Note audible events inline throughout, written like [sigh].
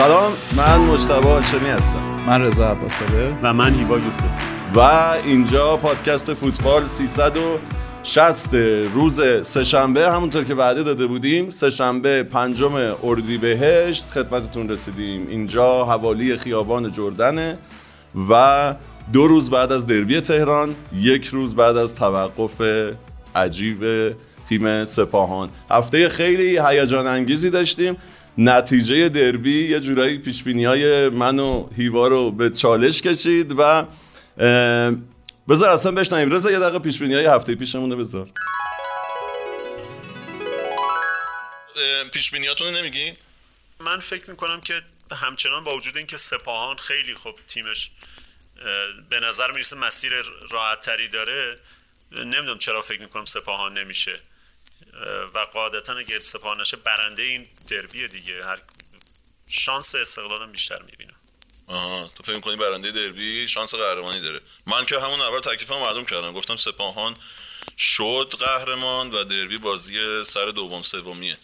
سلام من مجتبی هاشمی هستم. من رضا عباساله. و من هیوا یوسف. و اینجا پادکست فوتبال 360 روز سهشنبه. همونطور که وعده داده بودیم سهشنبه پنجم اردیبهشت خدمتتون رسیدیم. اینجا حوالی خیابان جردنه و دو روز بعد از دربی تهران یک روز بعد از توقف عجیب تیم سپاهان. هفته خیلی هیجان انگیزی داشتیم. نتیجه دربی یه جورایی پیش های من و هیوا رو به چالش کشید و بذار اصلا بشنویم. رضا یه دقیقه پیش های هفته پیشمونه بذار. پیش بینیاتون نمیگی؟ من فکر می‌کنم که همچنان با وجود اینکه سپاهان خیلی خوب تیمش به نظر می‌رسه مسیر راحت تری داره نمی‌دونم چرا فکر می‌کنم سپاهان نمیشه. و قاعدتا اگه سپاه نشه برنده این دربی دیگه. هر شانس استقلالم بیشتر می‌بینم. آها تو فکر می‌کنی برنده دربی شانس قهرمانی داره؟ من که همون اول تکلیفم معلوم کردم. گفتم سپاهان شد قهرمان و دربی بازی سر دوم سومیه.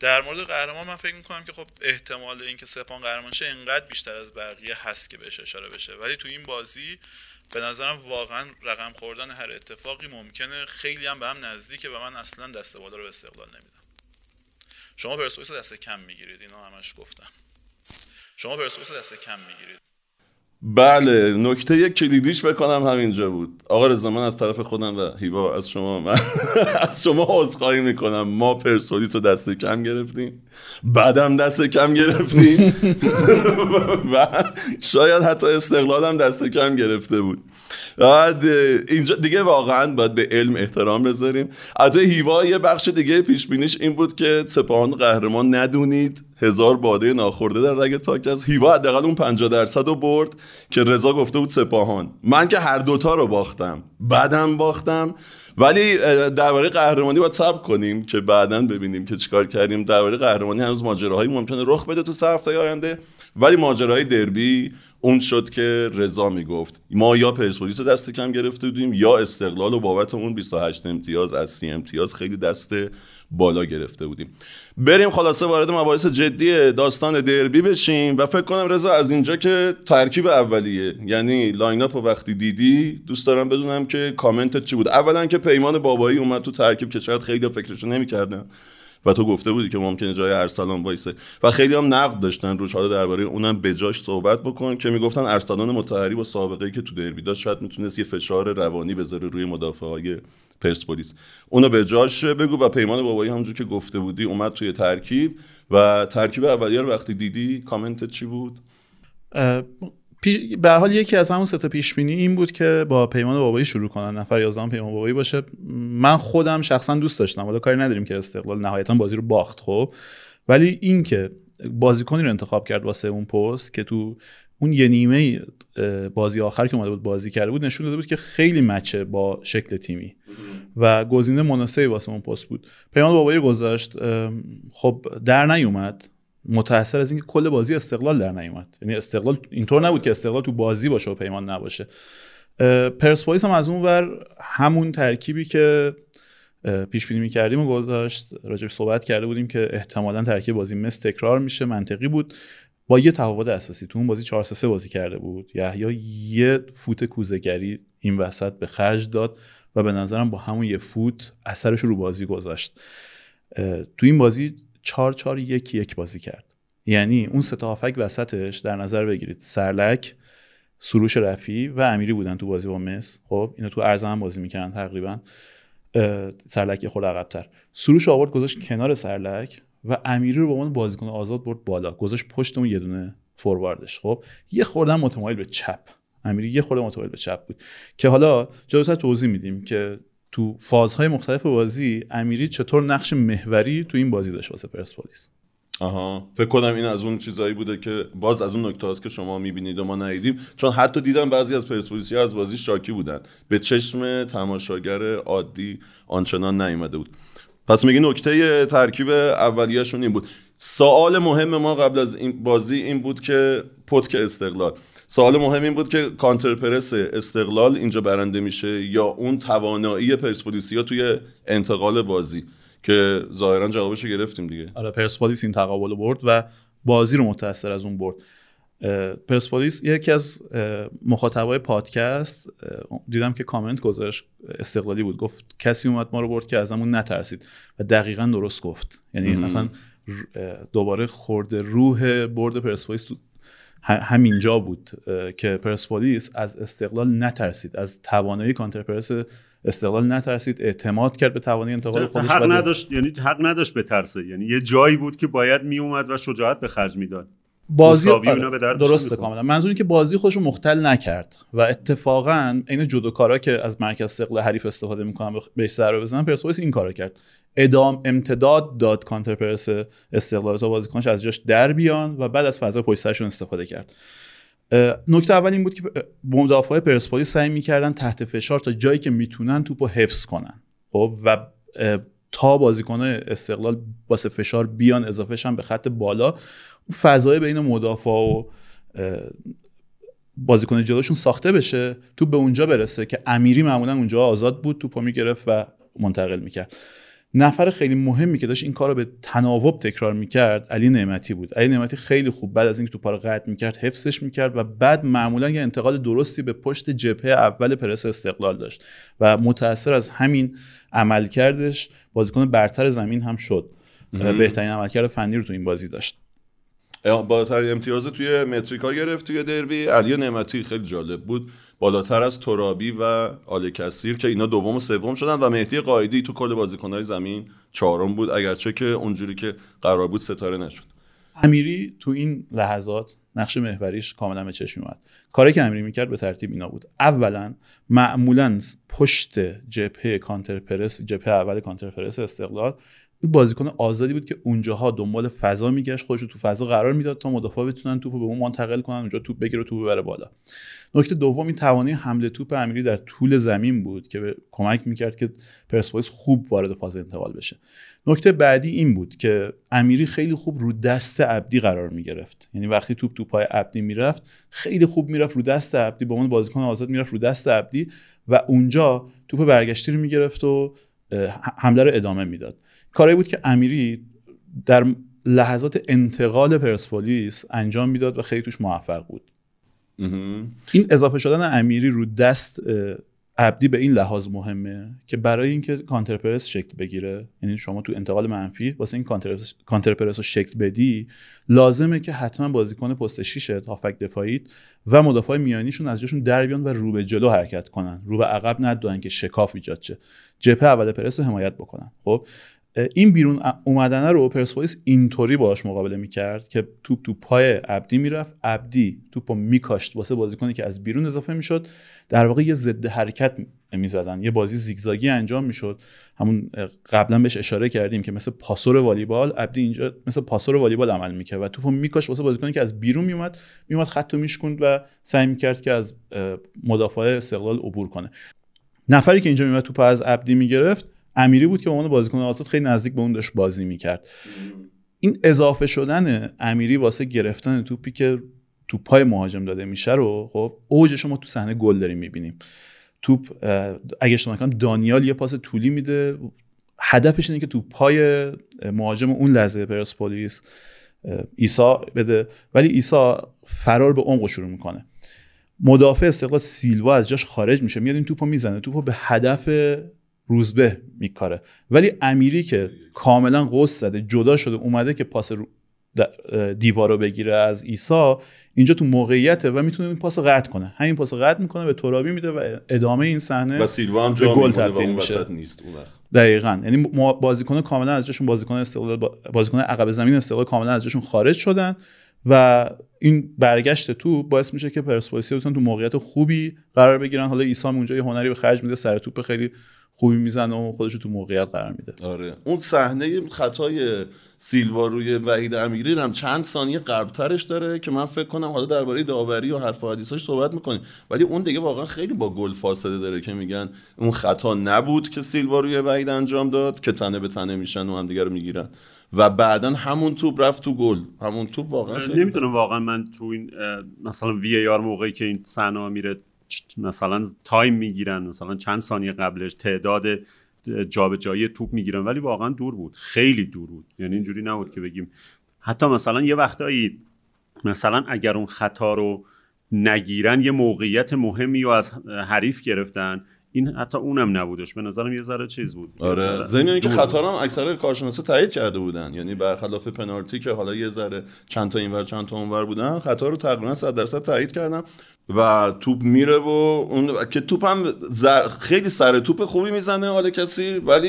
در مورد قهرمان من فکر می‌کنم که خب احتمال اینکه سپاهان قهرمان شه اینقدر بیشتر از بقیه هست که بهش اشاره بشه. ولی تو این بازی به نظرم واقعا رقم خوردن هر اتفاقی ممکنه. خیلی هم به هم نزدیکه و من اصلا دست بالا رو به استقلال نمیدم. شما پرسپولیس دست کم می‌گیرید اینو همش گفتم. شما پرسپولیس دست کم می‌گیرید. بله نکته کلیدیش بکنم همینجا بود. آقا رضا من از طرف خودم و هیوا از شما من [laughs] از شما عذرخواهی می‌کنم. ما پرسولیس رو دست کم گرفتیم. بعدم دست کم گرفتیم. [laughs] و شاید حتی استقلالم دست کم گرفته بود. بعد اینجا دیگه واقعا باید به علم احترام بذاریم. البته هیوا یه بخش دیگه پیش بینیش این بود که سپاهان قهرمان ندونید. هزار باده ناخورده در رگ تاک از هیوا حداقل اون 50 درصد رو برد که رضا گفته بود سپاهان. من که هر دوتا رو باختم. بعدم باختم. ولی درباره قهرمانی باید صبر کنیم که بعدا ببینیم که چیکار کردیم. درباره قهرمانی هنوز ماجراهایی ممکنه رخ بده تو سه هفته آینده. ولی ماجراهای دربی اون شد که رضا می‌گفت. ما یا پرسپولیس دست کم گرفته بودیم یا استقلال و بابت اون 28 امتیاز از 30 امتیاز خیلی دست بالا گرفته بودیم. بریم خلاصه وارد مباحث جدی داستان دربی بشیم و فکر کنم رضا از اینجا که ترکیب اولیه. یعنی lineup وقتی دیدی دوست دارم بدونم که کامنتت چی بود. اولا که پیمان بابایی اومد تو ترکیب که شاید خیلی فکرشو نمی‌کردن و تو گفته بودی که ممکنه جای ارسلان وایسه. و خیلی هم نقد داشتن روش. حالا درباره اونم بجاش صحبت بکن که می‌گفتن ارسلان مطهری با سابقه ای که تو دربی داشت شاید می‌تونست یه فشار روانی بذاره روی مدافع های پرسپولیس. اونو به جاش بگو و پیمان بابایی همونجور که گفته بودی اومد توی ترکیب و ترکیب اولیه رو وقتی دیدی کامنت چی بود؟ به حال یکی از همون سه پیش بینی این بود که با پیمان بابایی شروع کنن نفر 11 پیمان بابایی باشه. من خودم شخصا دوست داشتم حالا کاری نداریم که استقلال نهایتا بازی رو باخت خب. ولی این که بازیکنی رو انتخاب کرد واسه اون پست که تو اون یه نیمه بازی آخر که اومده بود بازی کرده بود نشون داده بود که خیلی مچه با شکل تیمی. و گزینه مناسبی واسه اون پست بود. پیمان بابایی رو گذاشت خب در نیومد. متأثر از اینکه کل بازی استقلال در نیومد. یعنی استقلال اینطور نبود که استقلال تو بازی باشه و پیمان نباشه. پرسپولیس هم از اون ور همون ترکیبی که پیش بینی می‌کردیم و گذاشت. راجع صحبت کرده بودیم که احتمالا ترکیب بازی مثل تکرار میشه منطقی بود. با یه تفاوت اساسی. تو اون بازی 4 3 بازی کرده بود. یا یه فوت کوزگری این وسط به خرج داد و به نظرم با همون یه فوت اثرش رو بازی گذاشت. تو این بازی 4 4 1 1 بازی کرد. یعنی اون سه تا وسطش در نظر بگیرید. سرلک سروش رفی و امیری بودن تو بازی با مس. خب اینو تو ارز هم بازی می‌کردن تقریبا. سرلک خود عقبتر. سروش آورد گذاشت کنار سرلک. و امیری رو به عنوان بازیکن آزاد برد بالا. گذاشت پشت اون یه دونه فورواردش خب یه خوردن متمایل به چپ. امیری یه خورده متمایل به چپ بود. که حالا جلوتر توضیح میدیم که تو فازهای مختلف بازی امیری چطور نقش محوری تو این بازی داشت واسه پرسپولیس. آها. فکر کنم این از اون چیزایی بوده که باز از اون نکته که شما می‌بینید و ما ندیدیم. چون حتی دیدم بعضی از پرسپولیسی از بازی شاکی بودن. به چشم تماشاگر عادی آنچنان نیومده بود. پس میگی نکته ترکیب اولیهشون این بود. سوال مهم ما قبل از این بازی این بود که پتک استقلال. سوال مهم این بود که کانتر پرس استقلال اینجا برنده میشه یا اون توانایی پرسپولیسیا توی انتقال بازی که ظاهرا جوابش گرفتیم دیگه. آره پرسپولیس این تقابل برد و بازی رو متاثر از اون برد. پرسپولیس یکی از مخاطبای پادکست دیدم که کامنت گذاشت استقلالی بود. گفت کسی اومد ما رو برد که ازمون نترسید. و دقیقا درست گفت. یعنی اصلا دوباره خورده روح برد پرسپولیس تو همینجا بود که پرسپولیس از استقلال نترسید. از توانایی کانترپرس استقلال نترسید. اعتماد کرد به توانایی انتقال خودش حق نداشت یعنی حق نداشت بترسه. یعنی یه جایی بود که باید میومد و شجاعت به خرج می‌داد. بازی آره درسته کاملا. منظور که بازی خودش رو مختل نکرد و اتفاقا این جودوکارا که از مرکز ثقل حریف استفاده می‌کنن بهش ضربه بزنن پرسپولیس این کارو کرد. ادام امتداد داد کانتر پرس استقلال تا بازیکنش از جاش در بیان و بعد از فضا پشت سرشون استفاده کرد. نکته اول این بود که مدافع پرسپولیس سعی می‌کردن تحت فشار تا جایی که می‌تونن توپو حفظ کنن. خب و تا بازیکن استقلال واسه فشار بیان اضافه به خط بالا. فضای بین مدافع و بازیکن جلوشون ساخته بشه تو به اونجا برسه که امیری معمولا اونجا آزاد بود توپو می‌گرفت و منتقل می‌کرد. نفر خیلی مهمی که داشت این کار رو به تناوب تکرار می‌کرد علی نعمتی بود. علی نعمتی خیلی خوب بعد از اینکه توپا رو قطع می‌کرد حفظش می‌کرد و بعد معمولا یه انتقال درستی به پشت جبهه اول پرس استقلال داشت و متاثر از همین عملکردش بازیکن برتر زمین هم شد. بهترین عملکرد فنی رو تو این بازی داشت. بالاتر امتیاز توی متریکا گرفت توی دربی. علی نعمتی خیلی جالب بود. بالاتر از ترابی و آل کثیر که اینا دوم و سوم شدن و مهدی قایدی تو کل بازیکنهای زمین چهارم بود اگرچه که اونجوری که قرار بود ستاره نشد. امیری تو این لحظات نقش محوریش کاملا به چشم اومد کاری که امیری می‌کرد به ترتیب اینا بود. اولا معمولا پشت جبهه کانتر پرس جبهه اول کانتر پرس استقلال این بازیکن آزادی بود که اونجاها دنبال فضا میگشت خودش رو تو فضا قرار می‌داد تا مدافع بتونن توپ به اون منتقل کنن اونجا توپ بگیره و توپ ببره بالا. نکته دوم این توانایی حمله توپ امیری در طول زمین بود که به کمک می‌کرد که پرسپولیس خوب وارد فاز انتقال بشه. نکته بعدی این بود که امیری خیلی خوب رو دست عبدی قرار می‌گرفت. یعنی وقتی توپ تو پای عبدی می‌رفت خیلی خوب می‌رفت رو دست عبدی با اون بازیکن آزاد می‌رفت رو دست عبدی و اونجا توپ برگشتی رو می‌گرفت و حمله رو ادامه می‌داد. کاری بود که امیری در لحظات انتقال پرسپولیس انجام می‌داد و خیلی توش موفق بود. این اضافه شدن امیری رو دست عبدی به این لحاظ مهمه که برای اینکه counterpress شکل بگیره یعنی شما تو انتقال منفی واسه این counterpress رو شکل بدی لازمه که حتما بازیکن پست شیشت هافبک دفاعیت و مدافع میانیشون از جاشون در بیان و رو به جلو حرکت کنن. رو به عقب ندوئن که شکاف ایجاد شه. جبهه اول پرس رو حمایت بکنن. خب؟ این بیرون اومدنه رو پرسپولیس اینطوری باهاش مقابله می‌کرد که توپ تو پای عبدی می‌رفت. عبدی توپو میکاشت واسه بازیکنی که از بیرون اضافه می‌شد. در واقع یه ضد حرکت می‌زدن. یه بازی زیگزاگی انجام می‌شد. همون قبلا بهش اشاره کردیم که مثل پاسور والیبال عبدی اینجا مثل پاسور والیبال عمل می‌کرد و توپو میکاشت واسه بازیکنی که از بیرون میومد میومد خط میشکند و سعی می‌کرد که از مدافع استقلال عبور کنه. نفری که اینجا میومد توپ از عبدی می‌گرفت امیری بود که به عنوان بازیکن آزاد خیلی نزدیک به اون داشت بازی می‌کرد. این اضافه شدن امیری واسه گرفتن توپی که تو پای مهاجم داده میشه رو خب اوج شما تو صحنه گل داریم می‌بینیم. توپ اگه اشتباه کنم دانیال یه پاس طولی میده. هدفش اینه که تو پای مهاجم اون لحظه پرسپولیس ایسا بده. ولی ایسا فرار به عمق شروع می‌کنه. مدافع استقلال سیلوا از جاش خارج میشه. میاد این توپو می‌زنه. توپو به هدف روزبه میکاره. ولی امیری که کاملا قوس زده جدا شده اومده که پاس دیوار رو بگیره از ایسا اینجا تو موقعیته و می‌تونه این پاس قطع کنه. همین پاس قطع می‌کنه به ترابی میده و ادامه این صحنه و سیلوا هم جا گل تبدیل میشه. نیست اون دقیقا. یعنی بازیکن کاملا از جاشون بازیکن استقلال بازیکن عقب زمین استقلال کاملا از جاشون خارج شدن و این برگشت تو باعث میشه که پرسپولیس بتونن تو موقعیت خوبی قرار بگیرن. حالا ایسا اونجا یه هنری به خرج میده سر توپ خیلی خوبی می‌زنه و خودش تو موقعیت قرار میده. آره. اون صحنه خطای سیلوا روی وحید امیری هم چند ثانیه قبلترش داره که من فکر کنم حالا درباره داوری و حرف و حدیثاش صحبت می‌کنیم. ولی اون دیگه واقعا خیلی با گل فاصله داره که میگن اون خطا نبود که سیلوا روی وحید انجام داد که تنه به تنه میشن و هم دیگه رو می‌گیرن. و بعدا همون توپ رفت تو گل. همون توپ واقعا نمی‌دونم واقعا من تو این مثلا VAR موقعی که این صحنه میره مثلا time می‌گیرن مثلا چند ثانیه قبلش تعداد جابجایی توپ می‌گیرن ولی واقعا دور بود خیلی دور بود. یعنی اینجوری نبود که بگیم. حتی مثلا یه وقتایی مثلا اگر اون خطا رو نگیرن یه موقعیت مهمی رو از حریف گرفتن. این حتی اونم نبودش. به نظرم یه ذره چیز بود. آره. ضمن اینکه خطا هم اکثر کارشناسا تایید کرده بودن. یعنی برخلاف پنالتی که حالا یه ذره چند تا اینور چند تا اونور بودن خطا رو تقریبا 100 درصد تایید کردن. و توپ میره و اون که توپ هم خیلی سر توپ خوبی می‌زنه حالا کسی ولی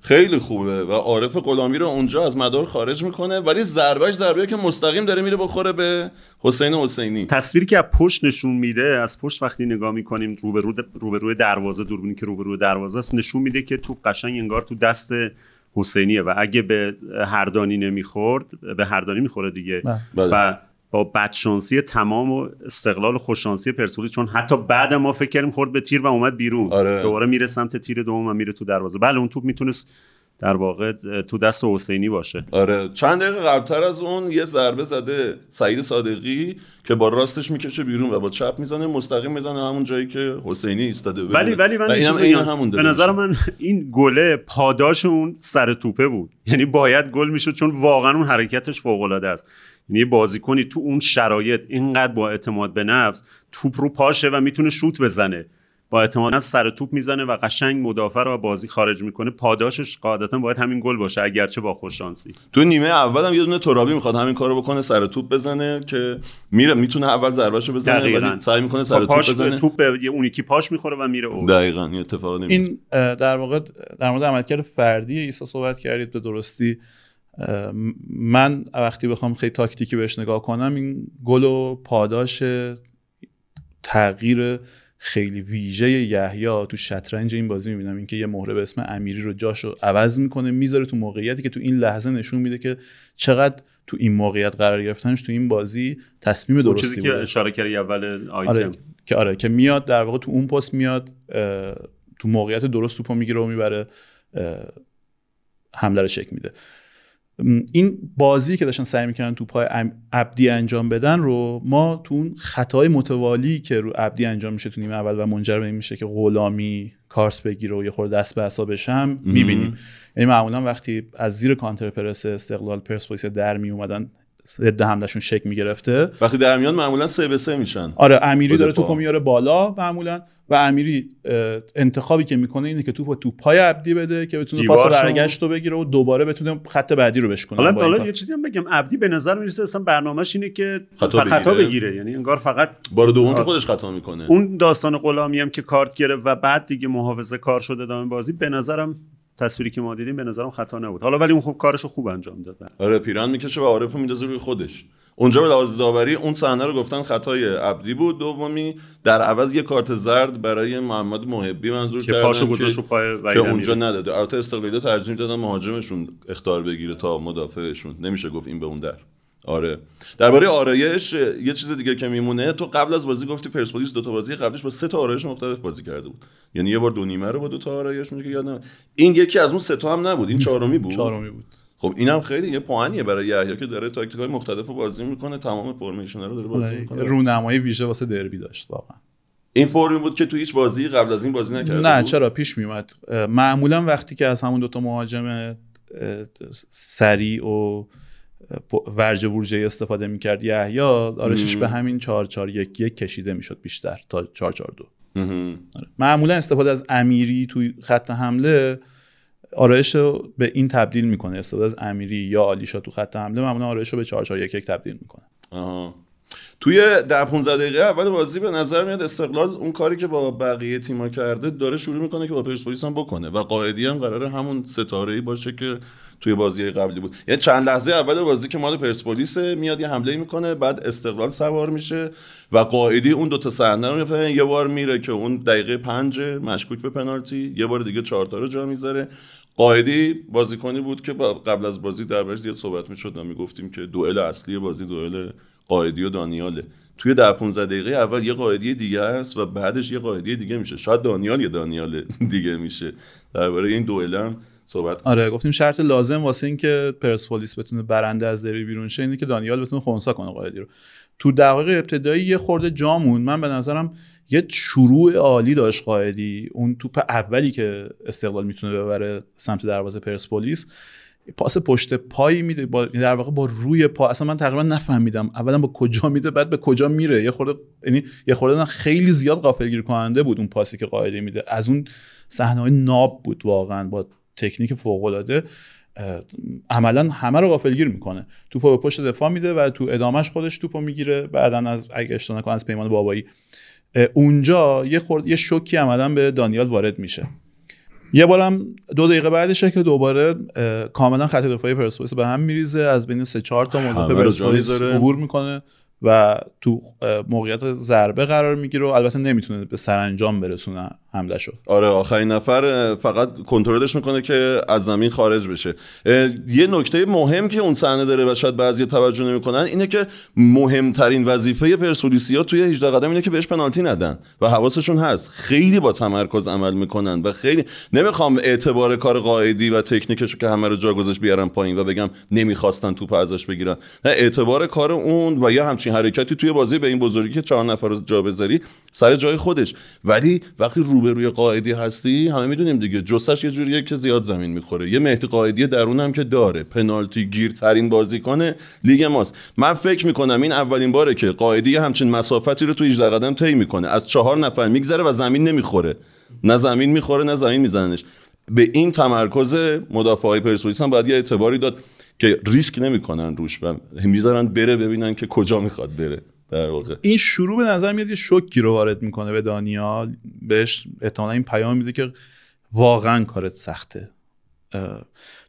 خیلی خوبه و عارف غلامی رو اونجا از مدار خارج می‌کنه ولی ضربهش ضربه که مستقیم داره میره بخوره به حسین حسینی. تصویری که از پشت نشون میده از پشت وقتی نگاه می‌کنیم روبرو روبروی دروازه دوربینی که روبروی دروازه است نشون میده که توپ قشنگ انگار تو دست حسینیه و اگه به هردانی نمی‌خورد به هردانی می‌خوره دیگه. بله. و با بدشانسی تمام و استقلال و خوششانسی پرسپولیس چون حتی بعد ما فکر کردیم خورد به تیر و اومد بیرون. آره. دوباره میره سمت تیر دوم و میره تو دروازه. بله اون توپ می‌تونست در واقع تو دست حسینی باشه. آره. چند دقیقه قبلتر از اون یه ضربه زده سعید صادقی که با راستش می‌کشه بیرون و با چپ می‌زنه مستقیم می‌زنه همون جایی که حسینی ایستاده. ولی ولی من این همون به نظر من این گله پاداش اون سر توپه بود. یعنی باید گل می‌شد چون واقعا اون حرکتش فوق العاده است. یعنی بازیکنی تو اون شرایط اینقدر با اعتماد به نفس توپ رو پاشه و می‌تونه شوت بزنه. با اعتماد نفس سر توپ می‌زنه و قشنگ مدافع رو بازی خارج می‌کنه. پاداشش قاعدتا باید همین گل باشه اگرچه با خوش شانسی تو نیمه اول هم یه دونه ترابی می‌خواد همین کارو بکنه سر توپ بزنه که میره می‌تونه اول ضربهشو بزنه ولی سعی می‌کنه سر توپ بزنه. توپ به اون یکی پاش می‌خوره و میره اون دقیقاً این اتفاق این در واقع در مورد عملکرد فردی ایسا صحبت کردید به درستی من وقتی بخوام خیلی تاکتیکی بهش نگاه کنم این گل و پاداش تغییر خیلی ویژه یحیی تو شطرنج این بازی می‌بینم. اینکه یه مهره به اسم امیری رو جاشو عوض می‌کنه می‌ذاره تو موقعیتی که تو این لحظه نشون میده که چقدر تو این موقعیت قرار گرفتنش تو این بازی تصمیم درستی چیزی که اشاره کردی اول آیتم. آره که آره که میاد در واقع تو اون پست میاد تو موقعیت درست توپو می‌گیره و می‌بره حمله رو شک میده. این بازی که داشتن سعی می‌کنن تو پای عبدی انجام بدن رو ما تو اون خطای متوالی که رو عبدی انجام میشه تو نیمه اول و منجر به این میشه که غلامی کارت بگیره و یه خورده دست به حسابش هم می‌بینیم. یعنی معمولا وقتی از زیر کانتر پرس استقلال پرسپولیس در می اومدن ضد حملهشون شک می‌گرفته. وقتی در میان معمولا سه به سه میشن. آره امیری داره توپو میاره بالا معمولا. و امیری انتخابی که می‌کنه اینه که توپو تو پای عبدی بده که بتونه پاس برگشت رو بگیره و دوباره بتونه خط بعدی رو بشکنه حالا حالا یه چیزی هم بگم. عبدی به نظر می‌رسه اصلا برنامه‌ش اینه که خطا, خطا بگیره. یعنی انگار فقط بار دوم که خودش خطا می‌کنه. اون داستان غلامی هم که کارت گرفت و بعد دیگه محافظه کار شده ادامه بازی به نظرم تصویری که ما دیدیم به نظرم خطا نبود. حالا ولی اون خوب کارشو خوب انجام داد. آره پیران می‌کشه و عارفو میندازه روی خودش. اونجا به لحاظ داوری اون صحنه رو گفتن خطای عبدی بود. دومی در عوض یه کارت زرد برای محمد محبی منظور که پاشو گذاشت رو پای که اونجا نداده. البته استقلالی ترجیح دادن مهاجمشون اختار بگیره تا مدافعشون. نمیشه گفت این به اون در. آره. درباره آرایش یه چیز دیگه که میمونه تو قبل از بازی گفتی پرسپولیس دو تا بازی قبلش با سه تا آرایش مختلف بازی کرده بود. یعنی یه بار دو نیمه رو با دو تا آرایش میگه یادم این یکی از اون سه تا هم نبود این چهارمی بود؟ چهارمی بود. خب اینم خیلی یه پوانیه برای یحیی که داره تاکتیکای مختلف رو بازی می‌کنه تمام فرمیشن رو داره بازی آره، می‌کنه. رونمایی ویژه واسه دربی داشت واقعا. این فرمی بود که تو هیچ بازی قبل از این بازی نکرده نه چرا؟ پیش میومد معمولا وقتی که از همون دوتا مهاجم سریع و ورجه ورجه استفاده می‌کرد. یحیی آرشش به همین 4 4 1 1 کشیده می‌شد بیشتر تا 4 4 2 معمولا استفاده از امیری توی خط حمله آرایش رو به این تبدیل می‌کنه. استفاده از امیری یا آلیشا تو خط حمله معمولا آرایش رو به 4 4 1 1 تبدیل می‌کنه. آها. توی در 15 دقیقه اول بازی به نظر میاد استقلال اون کاری که با بقیه تیم‌ها کرده داره شروع می‌کنه که با پرسپولیس هم بکنه و قاعدی هم قراره همون ستاره باشه که توی بازی قبلی بود. یعنی چند لحظه اول بازی که مال پرسپولیس میاد یه حمله می‌کنه بعد استقلال سوار میشه و قائدی اون دوتا صحنه رو یه بار میره که اون دقیقه پنج مشکوک به پنالتی یه بار دیگه چهار تا رو جا می‌ذاره. قائدی بازیکنی بود که قبل از بازی دربارش زیاد صحبت می‌شد و می‌گفتیم که دوئل اصلی بازی دوئل قائدی و دانیاله. توی در 15 دقیقه اول یه قاعدی دیگه است و بعدش یه قاعدی دیگه میشه. شاید دانیال یه دانیال [laughs] دیگه میشه. درباره این دوئل صحبت آره گفتیم شرط لازم واسه اینکه پرسپولیس بتونه برنده از دری بیرون شه اینه که دانیال بتونه خونسا کنه قائدی رو. تو دقایق ابتدایی یه خورده جامون من به نظرم یه شروع عالی داشت قائدی. اون توپ اولی که استقلال می‌تونه ببره سمت دروازه پرسپولیس. پاس پشت پایی میده با در واقع با روی پا. اصلا من تقریبا نفهمیدم اولا با کجا میده بعد به کجا میره. یه خورده یعنی یه خورده خیلی زیاد غافلگیر کننده بود اون پاسی که قاعده میده. از اون صحنه ناب بود واقعا با تکنیک فوق العاده عملا همه رو غافلگیر می‌کنه. توپو به پشت دفاع میده و تو ادامش خودش توپو می‌گیره. بعدا از اگه اشتباه نکنم از پیمان بابایی. اونجا یه خورد یه شوکی عملا به دانیال وارد میشه. یه بارم دو دقیقه بعدشه که دوباره کاملا خط دفاعی پرسپولیس به هم میریزه. از بین سه چهار تا مدافع پرسپولیس عبور می‌کنه و تو موقعیت ضربه قرار می‌گیره و البته نمی‌تونه به سرانجام برسونه. حمله شد. آره آخرین نفر فقط کنترلش می‌کنه که از زمین خارج بشه. یه نکته مهم که اون صحنه داره و شاید بعضی توجه نمی‌کنن اینه که مهمترین وظیفه پرسپولیسیا توی 18 قدم اینه که بهش پنالتی ندن و حواسشون هست. خیلی با تمرکز عمل می‌کنن و خیلی نمی‌خوام اعتبار کار قائدی و تکنیکشو که همه رو جا گذاشت بیارم پایین و بگم نمی‌خواستن توپ ازش بگیرن. نه اعتبار کار اون و یا همچین حرکتی توی بازی به این بزرگی که چهار نفر رو جا بذاری سر جای خودش. ولی وقتی روبروی قائدی هستی؟ همه می‌دونیم دیگه. جسش یه جوریه که زیاد زمین می‌خوره. یه مهدی قائدی درون هم که داره. پنالتی گیرترین بازیکن لیگ ماست. من فکر می‌کنم این اولین باره که قائدی همچین مسافتی رو تو 18 قدم طی می‌کنه. از چهار نفر میگذره و زمین نمی‌خوره. نه زمین می‌خوره نه زمین میزننش. به این تمرکز مدافع های پرسپولیس هم باید یه اعتباری داد که ریسک نمی‌کنن روش و می‌ذارن بره ببینن که کجا می‌خواد بره. در واقع. این شروع به نظر میاد یه شوکی رو وارد می‌کنه به دانیال. بهش احتمالا این پیام میده که واقعا کارت سخته.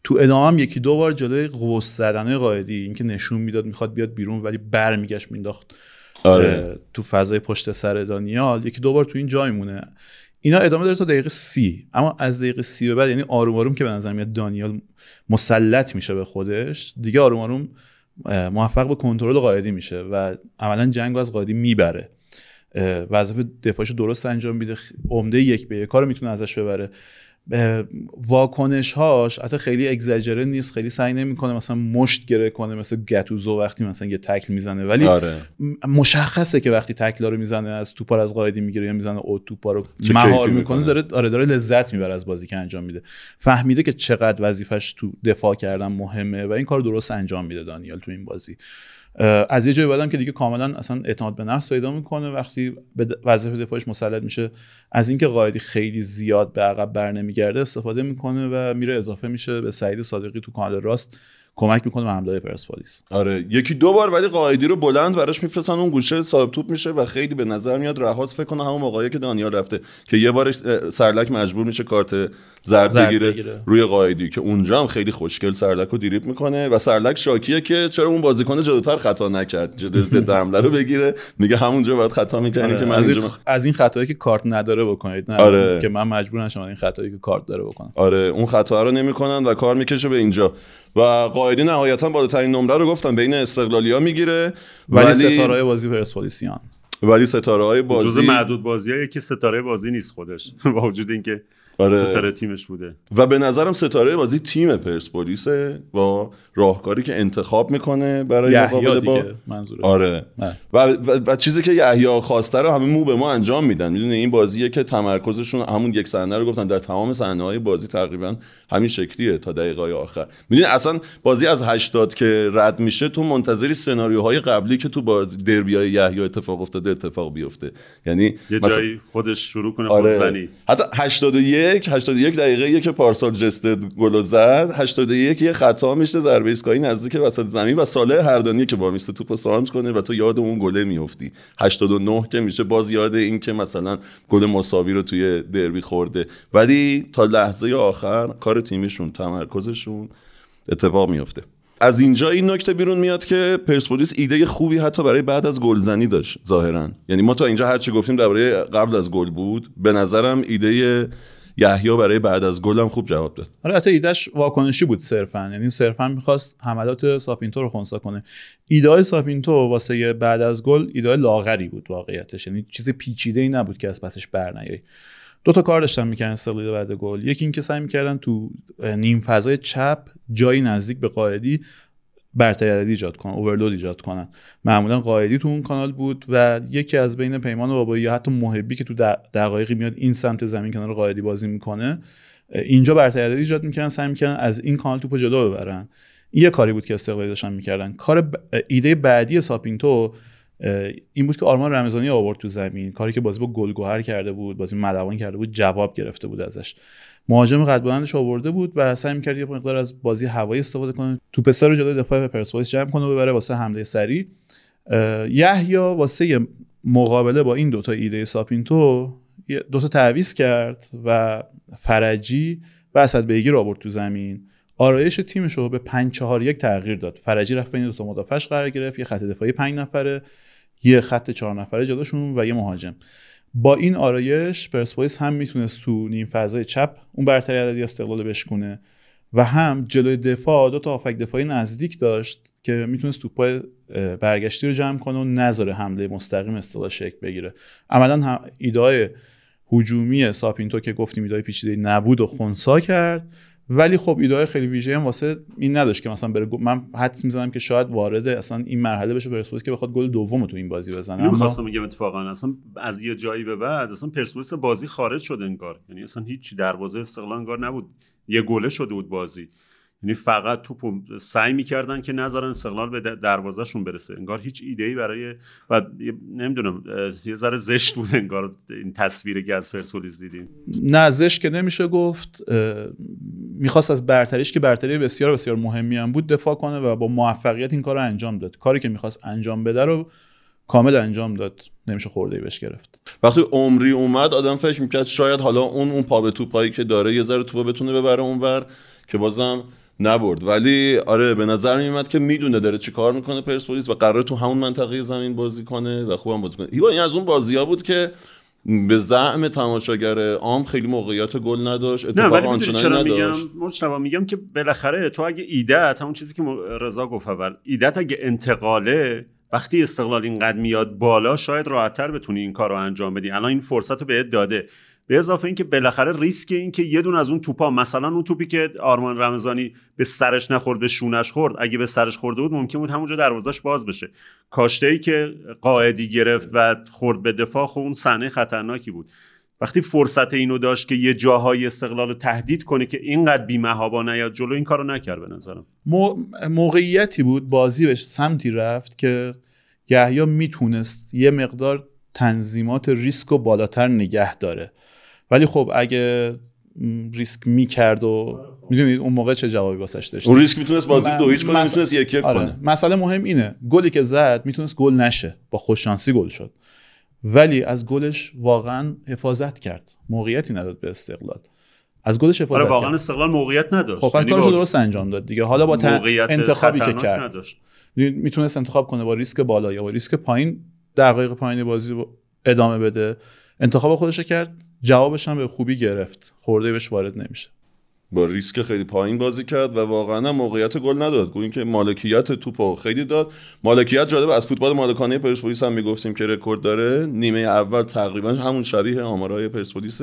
تو ادامه هم یکی دو بار جلوی قوس زدن قاعدی اینکه نشون می‌داد می‌خواد بیاد بیرون ولی برمیگشت مینداخت آره. تو فضای پشت سر دانیال. یکی دو بار تو این جای مونه. اینا ادامه داره تا دقیقه سی. اما از دقیقه سی به بعد یعنی آروم آروم که به نظر میاد دانیال مسلط میشه به خودش دیگه آروم آروم موفق به کنترل قاعدی میشه و عملا جنگ از قاعدی می‌بره. وظیفه دفاعش درست انجام میده عمده یک به یک کار می‌تونه ازش ببره. واکنش هاش حتی خیلی اگزاجره نیست خیلی سعی نمی‌کنه مثلا مشت گره کنه مثل گتوزو وقتی مثلا یه تکل می‌زنه. ولی آره. مشخصه که وقتی تکل رو می‌زنه از توپار از قاعدی می‌گیره یا می‌زنه او توپا رو مهار می‌کنه داره آره داره لذت می‌بره از بازی که انجام میده. فهمیده که چقدر وظیفش تو دفاع کردن مهمه و این کار درست انجام میده دانیال تو این بازی. از یه جایی بعدم که دیگه کاملا اصلا اعتماد به نفس پیدا می‌کنه وقتی به وظیفه دفاعش مسلط میشه از اینکه قائدی خیلی زیاد به عقب بر نمیگرده استفاده می‌کنه و میره اضافه میشه به سعید صادقی تو کانال راست. کمک می‌کنه به حمله پرسپولیس. آره یکی دو بار ولی قائدی رو بلند براش میفرستن اون گوشه صاحب توپ میشه و خیلی به نظر میاد رهاس فکر کنه همون موقعی که دانیال رفته که یه بارش سرلک مجبور میشه کارت زرد بگیره, روی قائدی که اونجا هم خیلی خوشگل سرلک رو دیریب می‌کنه و سرلک شاکیه که چرا اون بازیکن جلوتر خطا نکرد جلوی ضد [laughs] حمله رو بگیره. میگه همونجا باید خطا می‌کنی آره. که من از این, از این خطایی که کارت نداره بکنید نه آره. که من مجبور نشم این خطایی که کارت داره بکنم. آره اون خطا رو نمی‌کنن و کار می‌کشه به اینجا. و قائدی نهایتا بالاترین نمره رو گفتم بین استقلالیا می‌گیره. ولی, ولی ستاره بازی پرسپولیسیان. ولی ستاره های بازی جزء معدود بازیایی که ستاره بازی نیست خودش. [laughs] با وجود اینکه آره. ستاره تیمش بوده. و به نظرم ستاره بازی تیم پرسپولیسه با راهکاری که انتخاب می‌کنه برای مقابله با آره. و, و, و, چیزی که یحیی خواسته رو همه مو به ما انجام میدن. می‌دونی این بازیه که تمرکزشون همون یک صحنه رو گفتن. در تمام صحنه های بازی تقریبا همین شکلیه تا دقیقه های آخر. می‌دونی اصلا بازی از 80 که رد میشه تو منتظری سناریوهای قبلی که تو بازی دربی های یحیی اتفاق افتاده اتفاق بیفته. یعنی یه جایی خودش شروع کنه آره. حتی 81 81 دقیقه که پارسال جستد گل زد. 81 یه خطا میشه ضربه ایستگاهی نزدیک وسط زمین و ساله هردانی که با میسته توپ سانت کنه و تو یاد اون گله میافتی 89 که میشه. باز یاد این که مثلا گل مساوی رو توی دربی خورده. ولی تا لحظه آخر کار تیمشون تمرکزشون اتفاق میافته از اینجا این نکته بیرون میاد که پرسپولیس ایده خوبی حتی برای بعد از گلزنی داشت ظاهرا. یعنی ما تا اینجا هرچی گفتیم درباره قبل از گل بود. به نظرم ایده یحیی برای بعد از گلم خوب جواب داد. آره حتی ایدهش واکنشی بود صرفا. یعنی صرفا می‌خواست حملات ساپینتو رو خونسا کنه. ایده ساپینتو واسه بعد از گل ایده لاغری بود واقعیتش. یعنی چیز پیچیده ای نبود که از پسش برنیایی دو تا کار داشتن می‌کردن استقلال بعد گل. یکی اینکه سعی می‌کردن تو نیم فضای چپ جایی نزدیک به قائدی برتری عددی ایجاد کنن اوورلود ایجاد کنن. معمولا قاعدی تو اون کانال بود و یکی از بین پیمان و بابایی یا حتی محبی که تو دقایقی میاد این سمت زمین کنار قاعدی بازی می‌کنه اینجا برتری عددی ایجاد می‌کردن سعی می‌کردن از این کانال توپو جلو ببرن. یه کاری بود که استقلالی داشتن می‌کردن. کار ب... ایده بعدی ساپینتو این بود که آرمان رمضانی آورد تو زمین. کاری که بازی با گلگوهر کرده بود بازی مدوان کرده بود جواب گرفته بود ازش. مهاجم قد بلندش آورده بود و سعی می‌کرد یه مقدار از بازی هوایی استفاده کنه. تو پسر رو جلوی دفاع پرسپولیس جمع کنه و ببره واسه حمله سری یحیا واسه مقابله با این دوتا ایده ساپینتو دوتا تعویض کرد و فرجی و اسد بیگی آورد تو زمین. آرایش تیمش رو به 5 4 1 تغییر داد. فرجی رفت بین دو تا مدافعش قرار گرفت یه خط دفاعی 5 نفره یه خط 4 نفره جلوشون و یه مهاجم. با این آرایش پرسپولیس هم می‌تونست تو نیم فضای چپ اون برتری عددی استقلال بشکونه. و هم جلوی دفاع دو تا آفک دفاعی نزدیک داشت که می‌تونست توپای برگشتی رو جمع کنه و نذاره حمله مستقیم استقلال شکل بگیره. عملا ایده هجومی ساپینتو که گفتیم ایده پیچیده نبود و خونسا کرد. ولی خب ایده خیلی ویژه هم واسه این نداشت که مثلا بره من حدس می‌زنم که شاید وارد اصلا این مرحله بشه پرسپولیس که بخواد گل دوم تو این بازی بزنه. اما خواستم میگم اتفاقا اصلا از یه جایی به بعد اصلا پرسپولیس بازی خارج شد انگار. یعنی اصلا هیچ دروازه استقلال انگار نبود. یه گله شده بود بازی. یعنی فقط توپ سعی می‌کردن که نذارن استقلال به دروازهشون برسه. انگار هیچ ایده ای برای و نمی‌دونم یه ذره زشت بود انگار این تصویری که از پرسپولیس دیدیم. نه زشت که نمیشه گفت. می‌خواست از برتریش که برتری بسیار بسیار مهمی هم بود دفاع کنه و با موفقیت این کار رو انجام داد. کاری که می‌خواست انجام بده رو کامل انجام داد. نمیشه خورده بهش گرفت. وقتی عمری اومد آدم فکر می‌کرد شاید حالا اون اون پا به توپایی که داره یه ذره توپ بتونه ببره اونور که بازم نبرد. ولی آره به نظر میومد که می‌دونه داره چی کار می‌کنه پرسپولیس و قرار تو همون منطقه زمین بازی کنه و خوبم بازی کنه. این از اون بازی ها بود که به زعم تماشاگر عام خیلی موقعیت گل نداشت. اتفاق نه ولی چرا میگم؟ میگم که بالاخره تو اگه ایدت همون چیزی که رضا گفت اول ایدت اگه انتقاله وقتی استقلال اینقدر میاد بالا شاید راحتتر بتونی این کار رو انجام بدی. الان این فرصت رو بهت داده. به اضافه اینکه بالاخره ریسک این که یه دون از اون توپا مثلا اون توپی که آرمان رمضانی به سرش نخورده شونش خورد اگه به سرش خورده بود ممکن بود همونجا دروازش باز بشه. کاشته ای که قاعدی گرفت و خورد به دفاع خب اون صحنه خطرناکی بود. وقتی فرصت اینو داشت که یه جاهای استقلال رو تهدید کنه که اینقدر بیمهابا نیاد جلو این کارو نکرد به نظرم. موقعیتی بود بازی به سمتی رفت که یحیی می‌تونست یه مقدار تنظیمات ریسک و بالاتر نگه داره. ولی خب اگه ریسک می‌کرد و می‌دونید اون موقع چه جوابی واسش داشت؟ اون ریسک می‌تونست بازی دو هیچ کنه می‌تونست یک یک آره. کنه. مسئله مهم اینه گلی که زد می‌تونست گل نشه با خوششانسی گل شد. ولی از گلش واقعا حفاظت کرد. موقعیتی نداد به استقلال. از گلش حفاظت آره واقعا استقلال موقعیت نداشت. خب پس یعنی کارشو درست انجام داد دیگه. حالا با انتخابی که کرد. نداشت. می‌تونست انتخاب کنه با ریسک بالا یا با ریسک پایین دقایق پایین بازی ادامه بده. انتخاب خودش کرد جوابش هم به خوبی گرفت. خرده بهش وارد نمیشه. با ریسک خیلی پایین بازی کرد و واقعا موقعیت گل نداد. گو اینکه مالکیت توپو خیلی داد. مالکیت جالب از فوتبال مالکانه پرسپولیس هم می‌گفتیم که رکورد داره. نیمه اول تقریبا همون شبیه آمارای پرسپولیس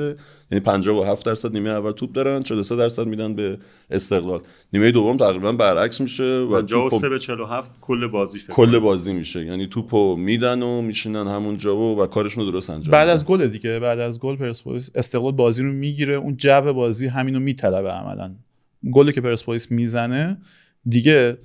یعنی 57 درصد نیمه اول توپ دارن 43 درصد میدن به استقلال. نیمه دوم تقریبا برعکس میشه و جا 3 به 47 کل بازی فکر کل بازی میشه. یعنی توپو میدن و میشینن همونجا و, و کارشون رو درست انجام بعد از گل دیگه بعد از گل پرسپولیس استقلال بازی رو می‌گیره. اون جو بازی همینو میطلبه عملا. گلی که پرسپولیس می‌زنه دیگه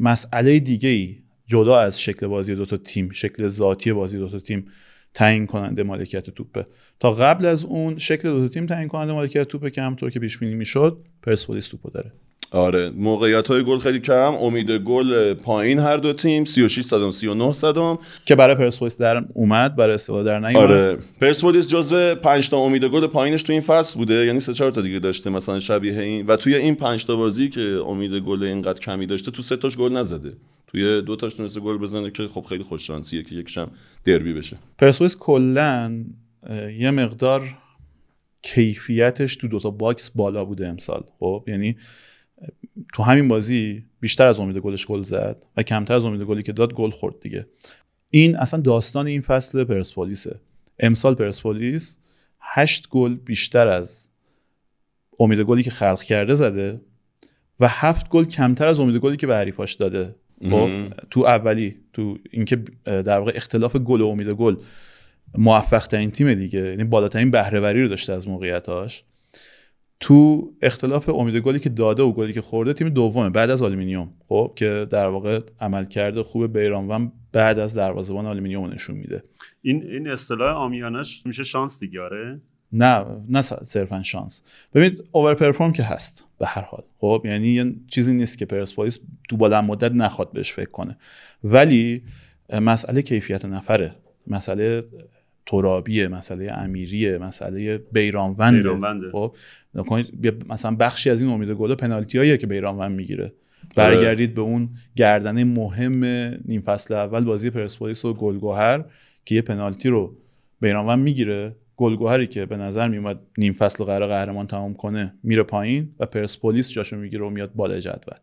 مسئله دیگه ای جدا از شکل بازی دو تا تیم شکل ذاتی بازی دو تا تیم. تعیین کننده مالکیت توپه. تا قبل از اون شکل دو تیم تعیین کننده مالکیت توپه که همونطور که پیش بینی می‌شد پرسپولیس توپو داره. آره موقعیت های گل خیلی کم. امید گل پایین هر دو تیم 36 صدم 39 صدم. که برای پرسپولیس در اومد برای استقلال در نیومد. آره. پرسپولیس جزو 5 تا امید گل پایینش تو این فصل بوده. یعنی سه چهار تا دیگه داشته مثلا شبیه این. و توی این 5 تا بازی که امید گل اینقدر کمی داشته تو سه تاش گل نزده. توی دو تاش تونسته گل بزنه که خب خیلی خوش شانسیه که یکیشم دربی بشه. پرسپولیس کلا یه مقدار کیفیتش تو دوتا box بالا بوده امسال. خب یعنی تو همین بازی بیشتر از امید گلش گل زد و کمتر از امید گلی که داد گل خورد دیگه. این اصلا داستان این فصل پرسپولیسه. امسال پرسپولیس هشت گل بیشتر از امید گلی که خلق کرده زده و هفت گل کمتر از امید گلی که به حریفاش داده. تو اولی تو اینکه در واقع اختلاف گل و امید گل موفق ترین تیم دیگه یعنی بالاترین بهرهوری رو داشته از موقعیتاش. تو اختلاف امید گلی که داده و گلی که خورده تیم دومه بعد از آلومینیوم خب که در واقع عملکرد خوب بیرانوند بعد از دروازه‌بان آلومینیوم نشون میده. این این اصطلاح عامیانه‌ش میشه شانس دیگه آره؟ نه نه صرفا شانس. ببینید اوور پرفورم که هست به هر حال. خب یعنی یه چیزی نیست که پرسپولیس تو بلند مدت نخواد بهش فکر کنه. ولی مسئله کیفیت نفره. مسئله ترابیه مسئله امیریه مسئله بیرانونده. بیرانونده. خب مثلا بخشی از این امید گل پنالتی که بیرانوند می‌گیره. برگردید به اون گردنه مهم نیم فصل اول بازی پرسپولیس و گلگوهر که یه پنالتی رو بیرانوند می‌گیره. گلگوهری که به نظر میومد نیم فصل قرار قهرمان تمام کنه میره پایین و پرسپولیس جاشو می‌گیره و میاد بالای جدول.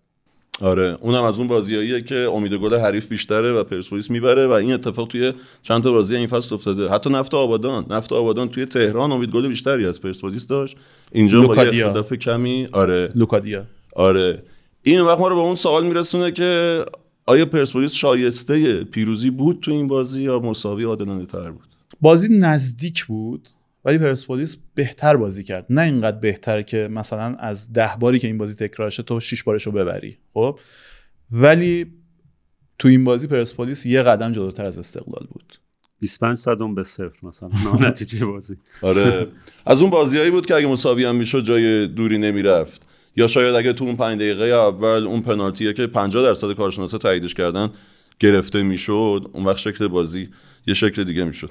آره اونم از اون بازیاییه که امید گل حریف بیشتره و پرسپولیس می‌بره و این اتفاق توی چند تا بازی این فصل افتاده. حتی نفت آبادان نفت آبادان توی تهران امید گل بیشتری از پرسپولیس داشت. اینجا با یه اختلاف کمی آره. لوکادیا. آره. این وقت ما رو به اون سوال میرسونه که آیا پرسپولیس شایسته پیروزی بود تو این بازی یا مساوی عادلانه تر بود؟ بازی نزدیک بود ولی پرسپولیس بهتر بازی کرد. نه اینقدر بهتر که مثلا از ده باری که این بازی تکرار شد تو شش بارش رو ببری خب؟ ولی تو این بازی پرسپولیس یه قدم جلوتر از استقلال بود. 25 صدم به صفر مثلا نتیجه بازی. [laughs] آره. از اون بازیایی بود که اگه مساوی هم می‌شد جای دوری نمی‌رفت. یا شاید اگه تو اون 5 دقیقه اول اون پنالتی که 50 درصد کارشناسا تاییدش کردن گرفته می‌شد اون وقت شکل بازی یه شکل دیگه می‌شد.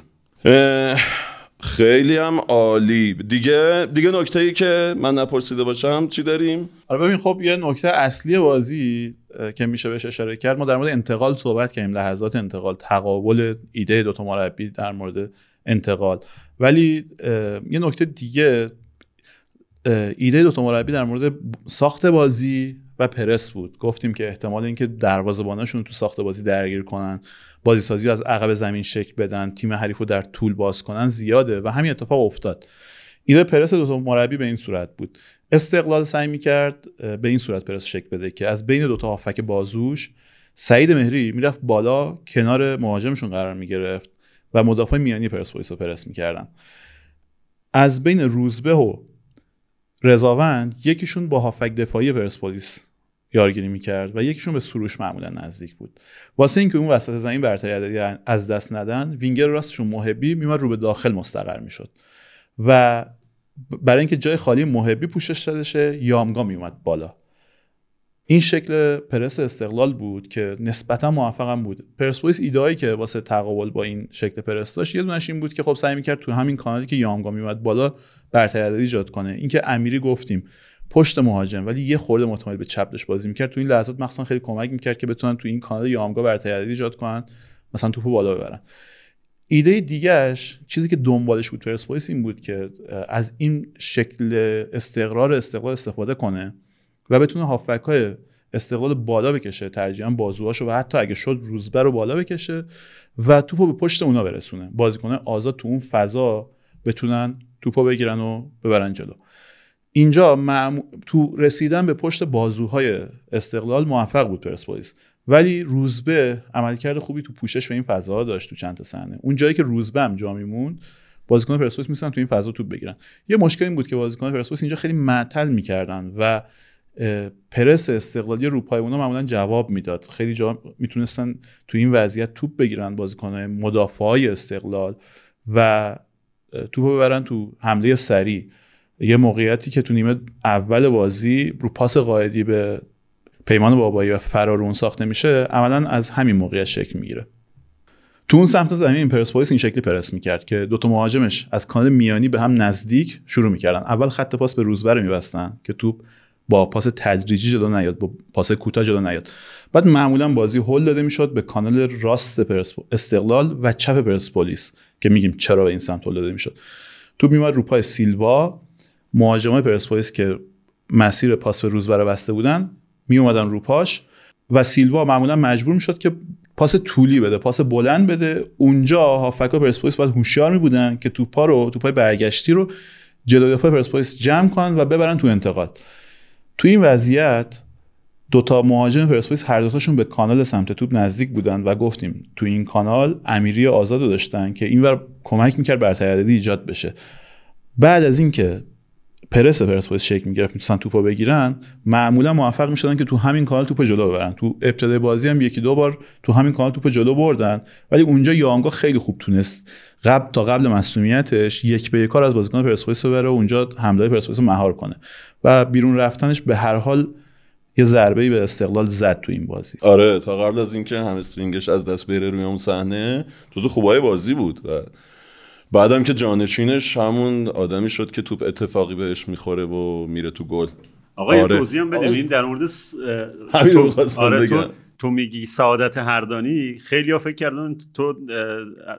خیلی هم عالی. دیگه دیگه نکته ای که من نپرسیده باشم چی داریم؟ آره ببین خب یه نکته اصلی بازی که میشه بهش اشاره کرد ما در مورد انتقال صحبت کردیم لحظات انتقال تقابل ایده دوتا مربی در مورد انتقال. ولی یه نکته دیگه ایده دوتا مربی در مورد ساخت بازی و پرس بود. گفتیم که احتمال اینکه دروازه‌باناشون تو ساخت بازی درگیر کنن بازی سازی از عقب زمین شکل بدن تیم حریف رو در طول باز کنن زیاده و همین اتفاق افتاد. ایده پرس دو تا مربی به این صورت بود. استقلال سعی می‌کرد به این صورت پرس شکل بده که از بین دو تا هافک بازوش سعید مهری می‌رفت بالا کنار مهاجمشون قرار می‌گرفت و مدافع میانی پرسپولیس رو پرس می‌کردن. از بین روزبه و رضاوند یکیشون با هافک دفاعی پرسپولیس یارگیری می‌کرد و یکیشون به سروش معمولا نزدیک بود. واسه اینکه اون وسط زمین برتری از دست ندن وینگر راستشون محبی میومد رو به داخل مستقر می‌شد. و برای اینکه جای خالی محبی پوشش داده شه یامگا میومد بالا. این شکل پرس استقلال بود که نسبتا موفقم بود. پرسپولیس ایدهایی که واسه تقابل با این شکل پرس داشت یه دونش این بود که خب سعی می‌کرد تو همین کانالی که یامگا میومد بالا برتری ایجاد کنه. اینکه امیری گفتیم پشت مهاجم ولی یه خورده متمایل به چپ داشت بازی می‌کرد. تو این لحظات مخصوصا خیلی کمک می‌کرد که بتونن تو این کانال یامگا برتری ایجاد کنن مثلا توپو بالا ببرن. ایده دیگهش چیزی که دنبالش بود پرسپولیس این بود که از این شکل استقرار استقلال استفاده کنه و بتونه هافک های استقلال بالا بکشه ترجیحاً بازوهاشو و حتی اگه شد روزبه رو بالا بکشه و توپو به پشت اونا برسونه. بازیکن آزاد تو اون فضا بتونن توپو بگیرن و ببرن جلو. اینجا تو رسیدن به پشت بازوهای استقلال موفق بود پرسپولیس. ولی روزبه عملکرد خوبی تو پوشش به این فضا داشت تو چند تا صحنه. اون جایی که روزبه هم جا میموند بازیکن پرسپولیس میسن تو این فضا توپ بگیرن. یه مشکل این بود که بازیکن پرسپولیس اینجا خیلی معطل می‌کردن و پرس استقلالی رو پای اونا معمولا جواب می‌داد. خیلی جا می‌تونستن تو این وضعیت توپ بگیرن بازیکن مدافعای استقلال و توپ ببرن تو حمله سریع. یه موقعیتی که تو نیمه اول بازی رو پاس قاعدی به پیمان بابایی و فرارون ساخته میشه عملا از همین موقعیت شکل می‌گیره. تو اون سمت زمین پرسپولیس این شکلی پرس می‌کرد که دوتا مهاجمش از کانال میانی به هم نزدیک شروع می‌کردن. اول خط پاس به روزبر میبستن که توپ با پاس تدریجی جلو نیاد با پاس کوتاه جلو نیاد. بعد معمولا بازی هول داده می‌شد به کانال راست استقلال و چپ پرسپولیس که میگیم چرا به این سمت هول داده می‌شد. توپ میومد رو پای سیلوا مهاجمای پرسپولیس که مسیر پاس به روزبره بسته بودن می اومدن رو پاش و سیلوا معمولا مجبور می‌شد که پاس طولی بده پاس بلند بده. اونجا هافکا پرسپولیس باید هوشیار می بودن که توپا رو توپای برگشتی رو جلوی دفاع پرسپولیس جمع کنن و ببرن تو انتقال تو این وضعیت دوتا مهاجم پرسپولیس هر دوتاشون به کانال سمت توپ نزدیک بودن و گفتیم تو این کانال امیری آزاد داشتن که اینور کمک می‌کرد بر عددی ایجاد بشه. بعد از اینکه پرس پرسپولیس شکل می‌گرفت می‌تونن توپو بگیرن معمولا موفق می‌شدن که تو همین کانال توپ جلو ببرن. تو ابتدای بازی هم یکی دو بار تو همین کانال توپ جلو بردن ولی اونجا یانگا خیلی خوب تونست. قبل تا قبل مصونیتش یک به یک کار از بازیکن پرسپولیس بره و اونجا حمله پرسپولیس مهار کنه. و بیرون رفتنش به هر حال یه ضربه به استقلال زد تو این بازی. آره تا قبل از اینکه هم استرینگش از دست بره روی اون صحنه تو خوبای بازی بود و بعدم که جانشینش همون آدمی شد که توپ اتفاقی بهش می‌خوره و میره تو گل. آقا آره. یه توضیح هم بدیم. این در مورد س... همین تو... آره تو... تو میگی سعادت هردانی خیلی ها فکر کردن تو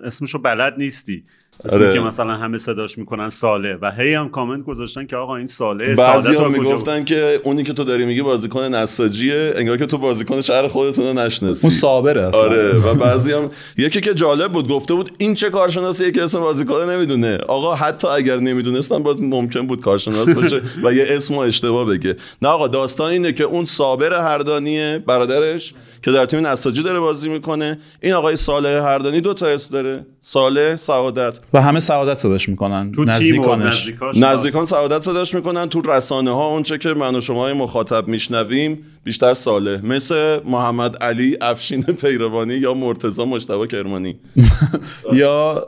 اسمشو بلد نیستی. آره. که مثلا همه صداش می‌کنن ساله و هی هم کامنت گذاشتن که آقا این ساله بعضی هم می‌گفتن که اونی که تو داری میگی بازیکن نساجیه انگار که تو بازیکن شهر خودتون رو نشناسی. اون صابره اصلا. آره و بعضی هم یکی که جالب بود گفته بود این چه کارشناسیه که اسم بازیکن نمی‌دونه. آقا حتی اگر نمی‌دونستن باز ممکن بود کارشناس باشه [laughs] و یه اسم اشتباه بگه. نه آقا داستان اینه که اون صابر هردانیه برادرش که در تیم نساجی داره بازی می‌کنه. این آقای صالح هردانی دو تا اسم داره. صالح سعادت. و همه سعادت صداش می‌کنن. تو نزدیکانش. نزدیکان سعادت صداش می‌کنن. تو رسانه ها اونچه که من و شما مخاطب میشنویم بیشتر صالح. مثل محمد علی افشین پیروانی یا مرتضی مشتبه کرمانی. [laughs] یا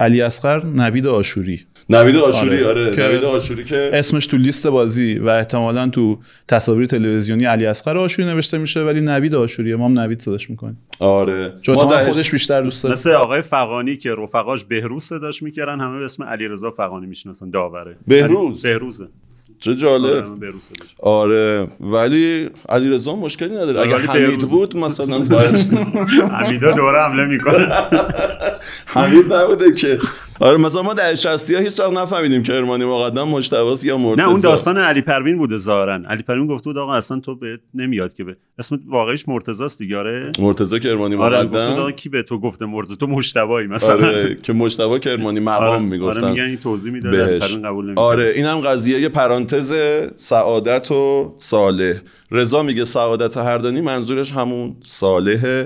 علی اصغر نوید آشوری. نوید آشوری آره, آره. نوید آشوری که اسمش تو لیست بازی و احتمالا تو تصاویر تلویزیونی علی اصغر آشوری نوشته میشه ولی نوید آشوری ما هم نوید صداش می‌کنیم. آره. چون خودش بیشتر دوست داره. مثل آقای فقانی که رفقاش بهروز صداش می‌کردن همه به اسم علیرضا فقانی می‌شناسن داوره. بهروز؟ بهروزه. چه جالب. آره ولی علیرضا مشکلی نداره. اگه حمید بود مثلا باید [laughs] حمیدا دوره حمله می‌کنه. [laughs] حمید نبوده که آره مثلا ما در 60 ها هیچ وقت نفهمیدیم که ارمانی مقدم مشتباس یا مرتضی. نه اون داستان علی پروین بوده ظاهرا. علی پروین گفته بود آقا اصلا تو به نمیاد که به اسم واقعیش مرتضی است دیگه آره. مرتضی که ارمانی آره مقدم. آره کی به تو گفته مرتضی؟ تو مشتبایی مثلا. آره که مشتبا که ارمانی مقام آره. می‌گفتن. آره میگن این توضیح می‌داد قبول نمی‌کنه آره اینم قضیه پرانتز سعادت و صالح. رضا میگه سعادت هردانی منظورش همون صالح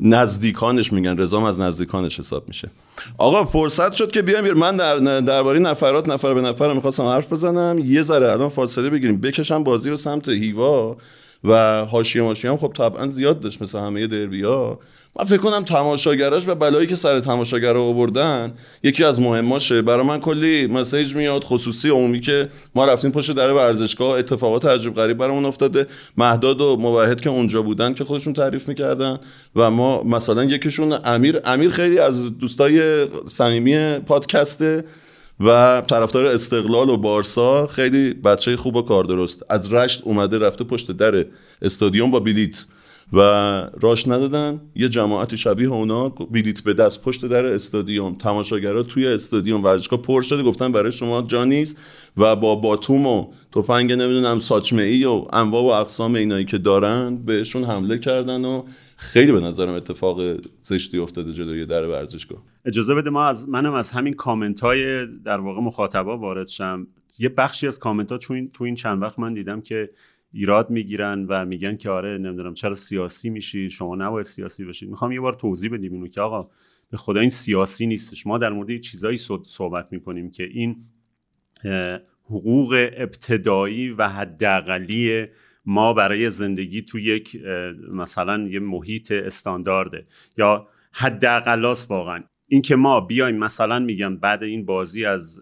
نزدیکانش میگن رضا از نزدیکانش حساب میشه. آقا فرصت شد که بیام من در درباره نفرات نفر به نفر می‌خواستم حرف بزنم. یه ذره الان فاصله بگیریم. بکشم بازی رو سمت هیوا و حاشیه ماشی هم خب طبعا زیاد داشت مثل همه دربی ها من فکر کنم تماشاگراش و بلایی که سر تماشاگر رو آوردن یکی از مهماشه. برای من کلی مسیج میاد خصوصی عمومی که ما رفتیم پشت در ورزشگاه اتفاقات عجیب غریب برامون افتاده. مهداد و موحد که اونجا بودن که خودشون تعریف می‌کردن و ما مثلا یکیشون امیر امیر خیلی از دوستای صمیمی پادکسته و طرفدار استقلال و بارسا. خیلی بچه خوب و کار درست. از رشت اومده رفته پشت در استادیوم با بلیت و راش ندادن. یه جماعتی شبیه اونا بلیت به دست پشت در استادیوم تماشاگرها توی استادیوم ورزشگاه پر شده گفتن برای شما جا نیست و با باتوم و تفنگ نمی‌دونم ساچمه ای و انواع و اقسام اینایی که دارن بهشون حمله کردن و خیلی به نظرم اتفاق زشتی افتاده جلوی در ورزشگاه. اجازه بده ما از منم از همین کامنت های در واقع مخاطبا وارد شم. یه بخشی از کامنت ها تو این چند وقت من دیدم که ایراد می‌گیرن و میگن که آره نمی‌دونم چرا سیاسی میشید شما نباید سیاسی بشید می‌خوام یه بار توضیح بدیم اینو که آقا به خدا این سیاسی نیستش. ما در مورد چیزایی صحبت می‌کنیم که این حقوق ابتدایی و حداقلی ما برای زندگی تو یک مثلا یه محیط استاندارده یا حداقلاست واقعا. اینکه ما بیایم مثلا میگم بعد این بازی از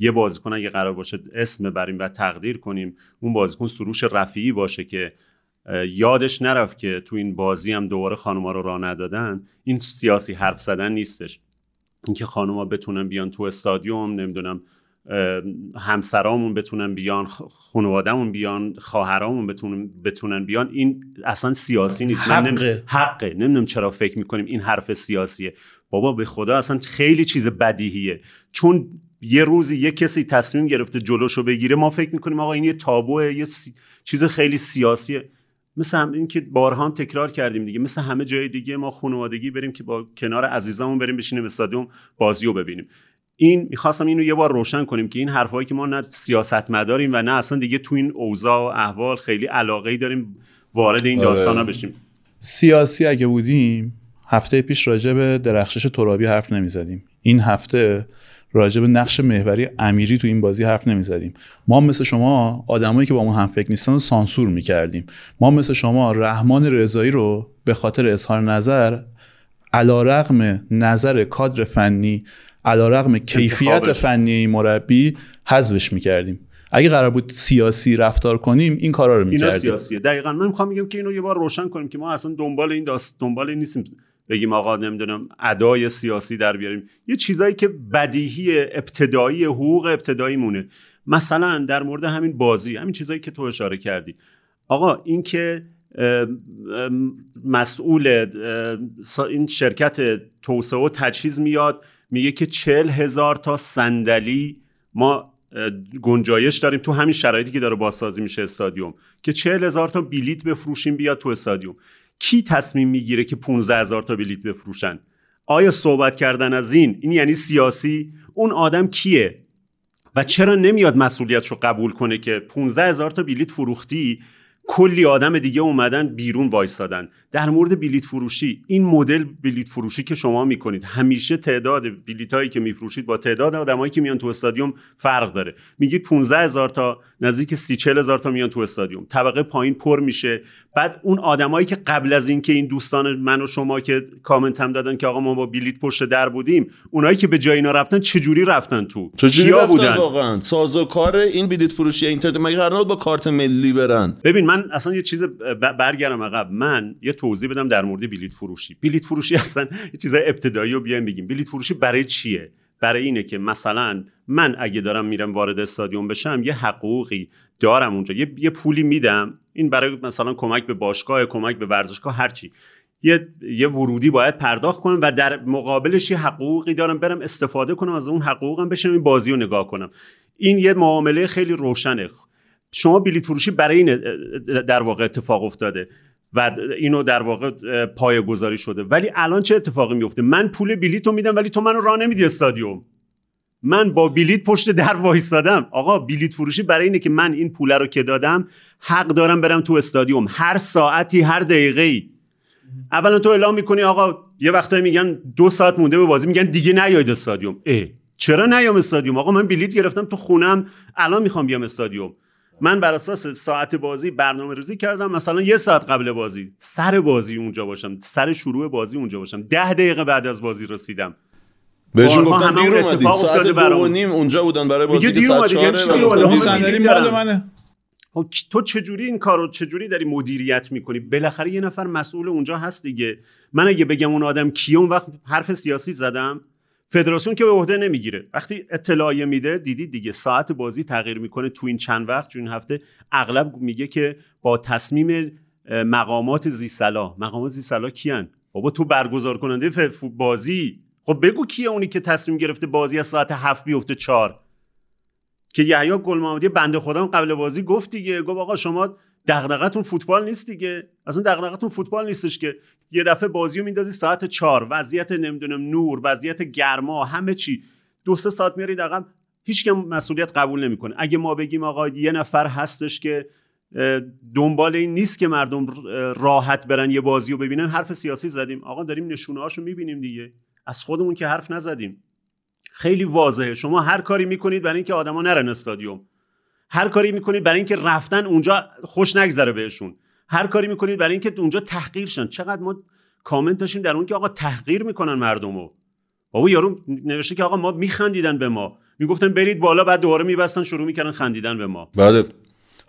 یه بازیکن اگه قرار باشه اسم بریم و تقدیر کنیم اون بازیکن سروش رفیعی باشه که یادش نرفت که تو این بازی هم دوباره خانوما رو راه ندادن. این سیاسی حرف زدن نیستش. اینکه خانوما بتونن بیان تو استادیوم نمی‌دونم همسرامون بتونن بیان خانوادهمون بیان خواهرامون بتونن بتونن بیان. این اصلا سیاسی نیست. حقه. حقه. نمی‌دونم چرا فکر می‌کنیم این حرف سیاسیه. بابا به خدا اصلا خیلی چیز بدیهیه. چون یه روزی یه کسی تصمیم گرفته جلوشو بگیره ما فکر می‌کنیم آقا این یه تابوه یه چیز خیلی سیاسیه مثل هم این که بارها هم تکرار کردیم دیگه. مثل همه جای دیگه ما خانوادگی بریم که با کنار عزیزمون بریم بشینیم استادیوم بازی رو ببینیم. این می‌خواستم اینو یه بار روشن کنیم که این حرفایی که ما نه سیاست مداریم و نه اصلا دیگه تو این اوضاع و احوال خیلی علاقه ای داریم وارد این داستان ها بشیم. سیاسی اگه بودیم هفته پیش راجع به درخشش ترابی حرف نمی‌زدیم. این هفته راجع به نقش محوری امیری تو این بازی حرف نمی‌زدیم. ما مثل شما آدمایی که با ما هم فکر نیستن رو سانسور می‌کردیم. ما مثل شما رحمان رضایی رو به خاطر اظهار نظر علا رقم نظر کادر فنی علا رقم کیفیت فنی مربی حذفش می‌کردیم. اگه قرار بود سیاسی رفتار کنیم این کارا رو می‌کردیم. اینا سیاسیه. دقیقا من می‌خوام میگم که اینو یه بار روشن کنیم که ما اصلا دنبال این داست دنبال این نیستیم. بگیم آقا نمی‌دونم ادای سیاسی در بیاریم. یه چیزایی که بدیهی ابتدایی حقوق ابتدایی مونه مثلا در مورد همین بازی همین چیزایی که تو اشاره کردی. آقا این که مسئول این شرکت توسعه و تجهیز میاد میگه که چل هزار تا صندلی ما گنجایش داریم تو همین شرایطی که داره بازسازی میشه استادیوم. که چهل هزار تا بلیت بفروشیم بیاد تو استادیوم. کی تصمیم می‌گیره که 15 هزار تا بلیت بفروشن؟ آیا صحبت کردن از این این یعنی سیاسی اون آدم کیه؟ و چرا نمیاد مسئولیتش رو قبول کنه که 15 هزار تا بلیت فروختی؟ کلی آدم دیگه اومدن بیرون وایستادن در مورد بلیت فروشی این مدل بلیت فروشی که شما می‌کنید همیشه تعداد بلیت هایی که میفروشید با تعداد آدمایی که میان تو استادیوم فرق داره. میگید 15 هزار تا نزدیک 30 40 هزار تا میان تو استادیوم. طبقه پایین پر میشه. بعد اون آدمایی که قبل از اینکه این دوستان من و شما که کامنت هم دادن که آقا ما با بلیت پشت در بودیم اونایی که به جای اینا رفتن چجوری رفتن تو؟ چجوری رفتن بودن؟ واقعا؟ سازوکار این بلیت فروشی اینترنت مگه قرار با کارت ملی برن؟ ببین من اصلا یه چیز برگردم عقب. من یه توضیح بدم در مورد بلیت فروشی. بلیت فروشی [laughs] اصلا یه چیز ابتدایی رو بیایم بگیم. بلیت فروشی برای چیه؟ برای اینه که مثلا من اگه دارم میرم وارد استادیوم بشم یه حقوقی دارم اونجا. یه, یه پولی میدم. این برای مثلا کمک به باشگاه کمک به ورزشگاه هرچی یه یه ورودی باید پرداخت کنم و در مقابلش یه حقوقی دارم برم استفاده کنم از اون حقوقم بشم این بازی رو نگاه کنم. این یه معامله خیلی روشنه. شما بلیت فروشی برای این در واقع اتفاق افتاده و اینو در واقع پایه گذاری شده. ولی الان چه اتفاقی میفته من پول بلیت رو میدم ولی تو منو راه نمیدی استادیوم. من با بلیت پشت در وایستادم. آقا بلیت فروشی برای اینه که من این پول رو که دادم حق دارم برم تو استادیوم. هر ساعتی هر دقیقه ای اولا تو اعلام می‌کنی آقا یه وقتایی میگن دو ساعت مونده به بازی میگن دیگه نیاید استادیوم. اه چرا نیام استادیوم؟ آقا من بلیت گرفتم تو خونم الان می‌خوام بیام استادیوم. من بر اساس ساعت بازی برنامه ریزی کردم. مثلا یه ساعت قبل بازی سر بازی اونجا باشم سر شروع بازی اونجا باشم. ده دقیقه بعد از بازی رسیدم. بهشون گفتم دیر اومدید ساعت دو نیم اونجا بودن برای بازی که ساعت چهاره مال منه. خب تو چجوری این کارو چجوری داری مدیریت می‌کنی؟ بالاخره یه نفر مسئول اونجا هست دیگه. من اگه بگم اون آدم کیه اون وقت حرف سیاسی زدم. فدراسیون که به عهده نمی‌گیره. وقتی اطلاعیه میده دیدید دیگه ساعت بازی تغییر می‌کنه تو این چند وقت این هفته. اغلب میگه که با تصمیم مقامات زیسلا مقامات زیسلا کیان؟ بابا تو برگزار کننده بازی. خب بگو کیه اونی که تصمیم گرفته بازی از ساعت هفت بیفته چهار؟ که یحیی گل محمدی بنده خودم قبل بازی گفت دیگه. گفت آقا شما دغدغتون فوتبال نیست دیگه. اصلا دغدغتون فوتبال نیستش که یه دفعه بازی رو میندازی ساعت چهار. وضعیت نمی‌دونم نور وضعیت گرما همه چی. دو سه ساعت میارید عقب هیچ کم مسئولیت قبول نمی‌کنه اگه ما بگیم آقا یه نفر هستش که دنبال این نیست که مردم راحت برن یه بازی رو ببینن حرف سیاسی زدیم. آقا داریم نشونه هاشو می‌بینیم دیگه. از خودمون که حرف نزدیم. خیلی واضحه. شما هر کاری می‌کنید برای اینکه آدما نرن استادیوم. هر کاری می‌کنید برای اینکه رفتن اونجا خوش نگذره بهشون. هر کاری می‌کنید برای اینکه اونجا تحقیر شن. چقدر ما کامنت داشتیم در اون که آقا تحقیر می‌کنن مردمو. بابا یارو نوشته که آقا ما میخندیدن به ما. می‌گفتن برید بالا بعد دوباره میبستن شروع می‌کردن خندیدن به ما. بله.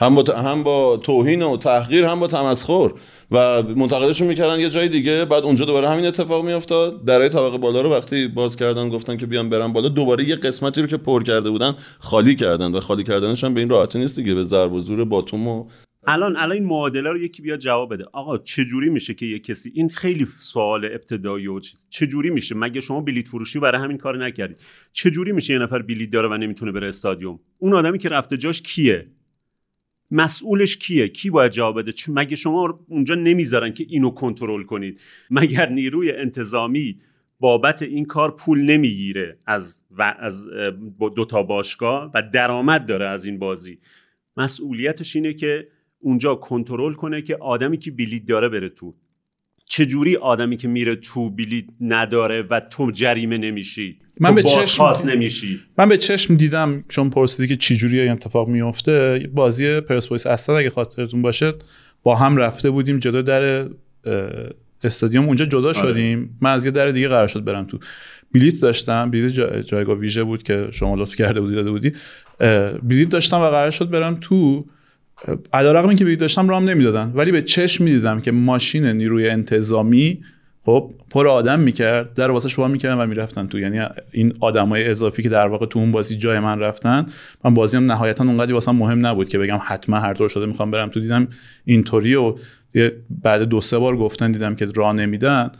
هم با, هم با توهین و تحقیر هم با تمسخر. و منتقدشون می‌کردن یه جای دیگه بعد اونجا دوباره همین اتفاق میافتاد. درای طبقه بالا رو وقتی باز کردن گفتن که بیان برن بالا دوباره یه قسمتی رو که پر کرده بودن خالی کردن و خالی کردنش هم به این راحتی نیست دیگه به ضرب و زور باتوم و الان الان این معادله رو یکی بیاد جواب بده. آقا چه جوری میشه که یه کسی این خیلی سوال ابتدایی و چیز. چه جوری میشه؟ مگه شما بلیت فروشی برای همین کار نکردید؟ چه جوری میشه یه نفر بلیت داره و نمی‌تونه بره استادیوم؟ اون آدمی که رفته جاش کیه؟ مسئولش کیه؟ کی باید جواب بده؟ مگه شما اونجا نمی‌ذارن که اینو کنترل کنید. مگر نیروی انتظامی بابت این کار پول نمی‌گیره از و از دو تا باشگاه و درآمد داره از این بازی؟ مسئولیتش اینه که اونجا کنترل کنه که آدمی که بلیت داره بره تو. چجوری آدمی که میره تو بلیت نداره و تو جریمه نمیشی؟ من به چشم نمیشی. من به چشم دیدم چون پرسیدی که چجوری این اتفاق میفته بازی پرسپولیس اصلا اگه خاطرتون باشه با هم رفته بودیم جدا در استادیوم. اونجا جدا آره. شدیم. من از یه در دیگه قرار شد برم تو بلیت داشتم. بلیت جایگاه ویژه بود که شما لطف کرده بودی داده بودی. بلیت داشتم و قرار شد برم تو علیرغم اینکه بلیت داشتم رام نمی‌دادن ولی به چشم می‌دیدم که ماشین نیروی انتظامی خب پر آدم می‌کرد در واسه شما می‌کردن و می‌رفتن تو یعنی این آدمای اضافی که در واقع تو اون بازی جای من رفتن من بازیم نهایتا اونقدی واسه مهم نبود که بگم حتما هر طور شده می‌خوام برم. تو دیدم اینطوری و بعد دو سه بار گفتن دیدم که راه نمیدن.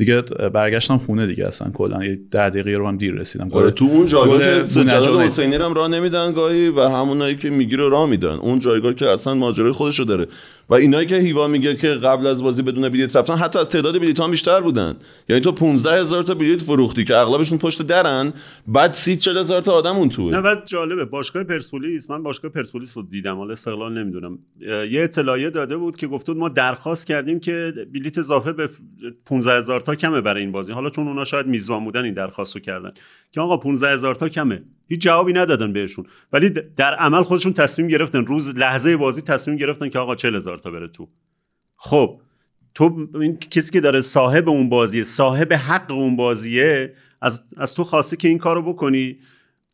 دیگه برگشتم خونه دیگه اصلا کلا. یه 10 دقیقه رو هم دیر رسیدم. آره تو اون جایگاه که سجاد حسینی هم راه نمیدن گاهی و همونایی که می‌گیره راه میدن. اون جایگاه که اصلا ماجرای خودشو داره. و اینایی که هیوا میگه که قبل از بازی بدون بلیط رفتن حتی از تعداد بلیط ها بیشتر بودن. یعنی تو 15 هزار تا بلیط فروختی که اغلبشون پشت درن بعد 30 40 هزار تا آدم اون توه نه بعد جالبه باشگاه پرسپولیس من باشگاه پرسپولیس رو دیدم حالا استقلال نمی‌دونم. یه اطلاعیه داده بود که گفته ما درخواست کردیم که بلیط اضافه به 15 هزار تا کمه برای این بازی. حالا چون اونا شاید میزبان بودن این درخواستو کردن. که آقا 15 هزار تا کمه. هیچ جوابی ندادن بهشون. ولی در عمل خودشون تصمیم گرفتن. روز لحظه بازی تصمیم گرفتن که آقا 40 هزار تا بره تو. خب تو این کسی که داره صاحب اون بازیه صاحب حق اون بازیه از, از تو خواسته که این کارو بکنی.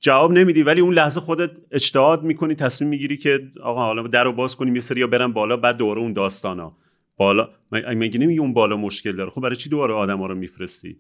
جواب نمیدی ولی اون لحظه خودت اجتهاد می‌کنی تصمیم می‌گیری که آقا حالا در رو باز کنیم یه سری برن بالا بعد دوره اون داستانا. بالا مگه نمیگی اون بالا مشکل داره؟ خب برای چی دوباره آدم ها رو میفرستی؟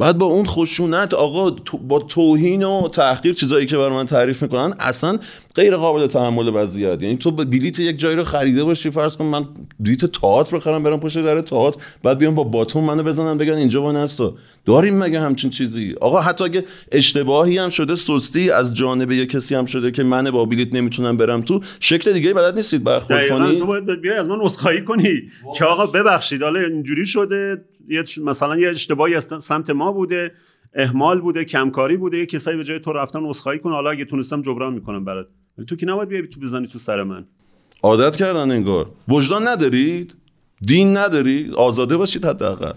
بعد با اون خشونت آقا با توهین و تحقیر چیزایی که بر من تعریف می‌کنن اصلا غیر قابل تحمل وضعیت یعنی تو بلیت یک جایی رو خریده باشی فرض کن من بلیت تئاتر بخرم برم پشت در تئاتر بعد بیام با باتون منو بزنن بگن اینجا با نستو. داریم مگه همچین چیزی؟ آقا حتی اگه اشتباهی هم شده سستی از جانب یه کسی هم شده که من با بلیت نمی‌تونم برم تو شکل دیگه بلد نیستید برخورد کنی؟ تو باید بیای از من عذرخواهی کنی. که آقا ببخشید حالا اینجوری شده یه مثلا یه اشتباهی از سمت ما بوده اهمال بوده کمکاری بوده یه کسایی به جای تو رفتن عذرخواهی کنه حالا اگه تونستم جبران می‌کنم برات. تو که نباید بیای تو بزنی تو سر من. عادت کردن انگار. وجدان ندارید؟ دین ندارید؟ آزاده باشید حداقل.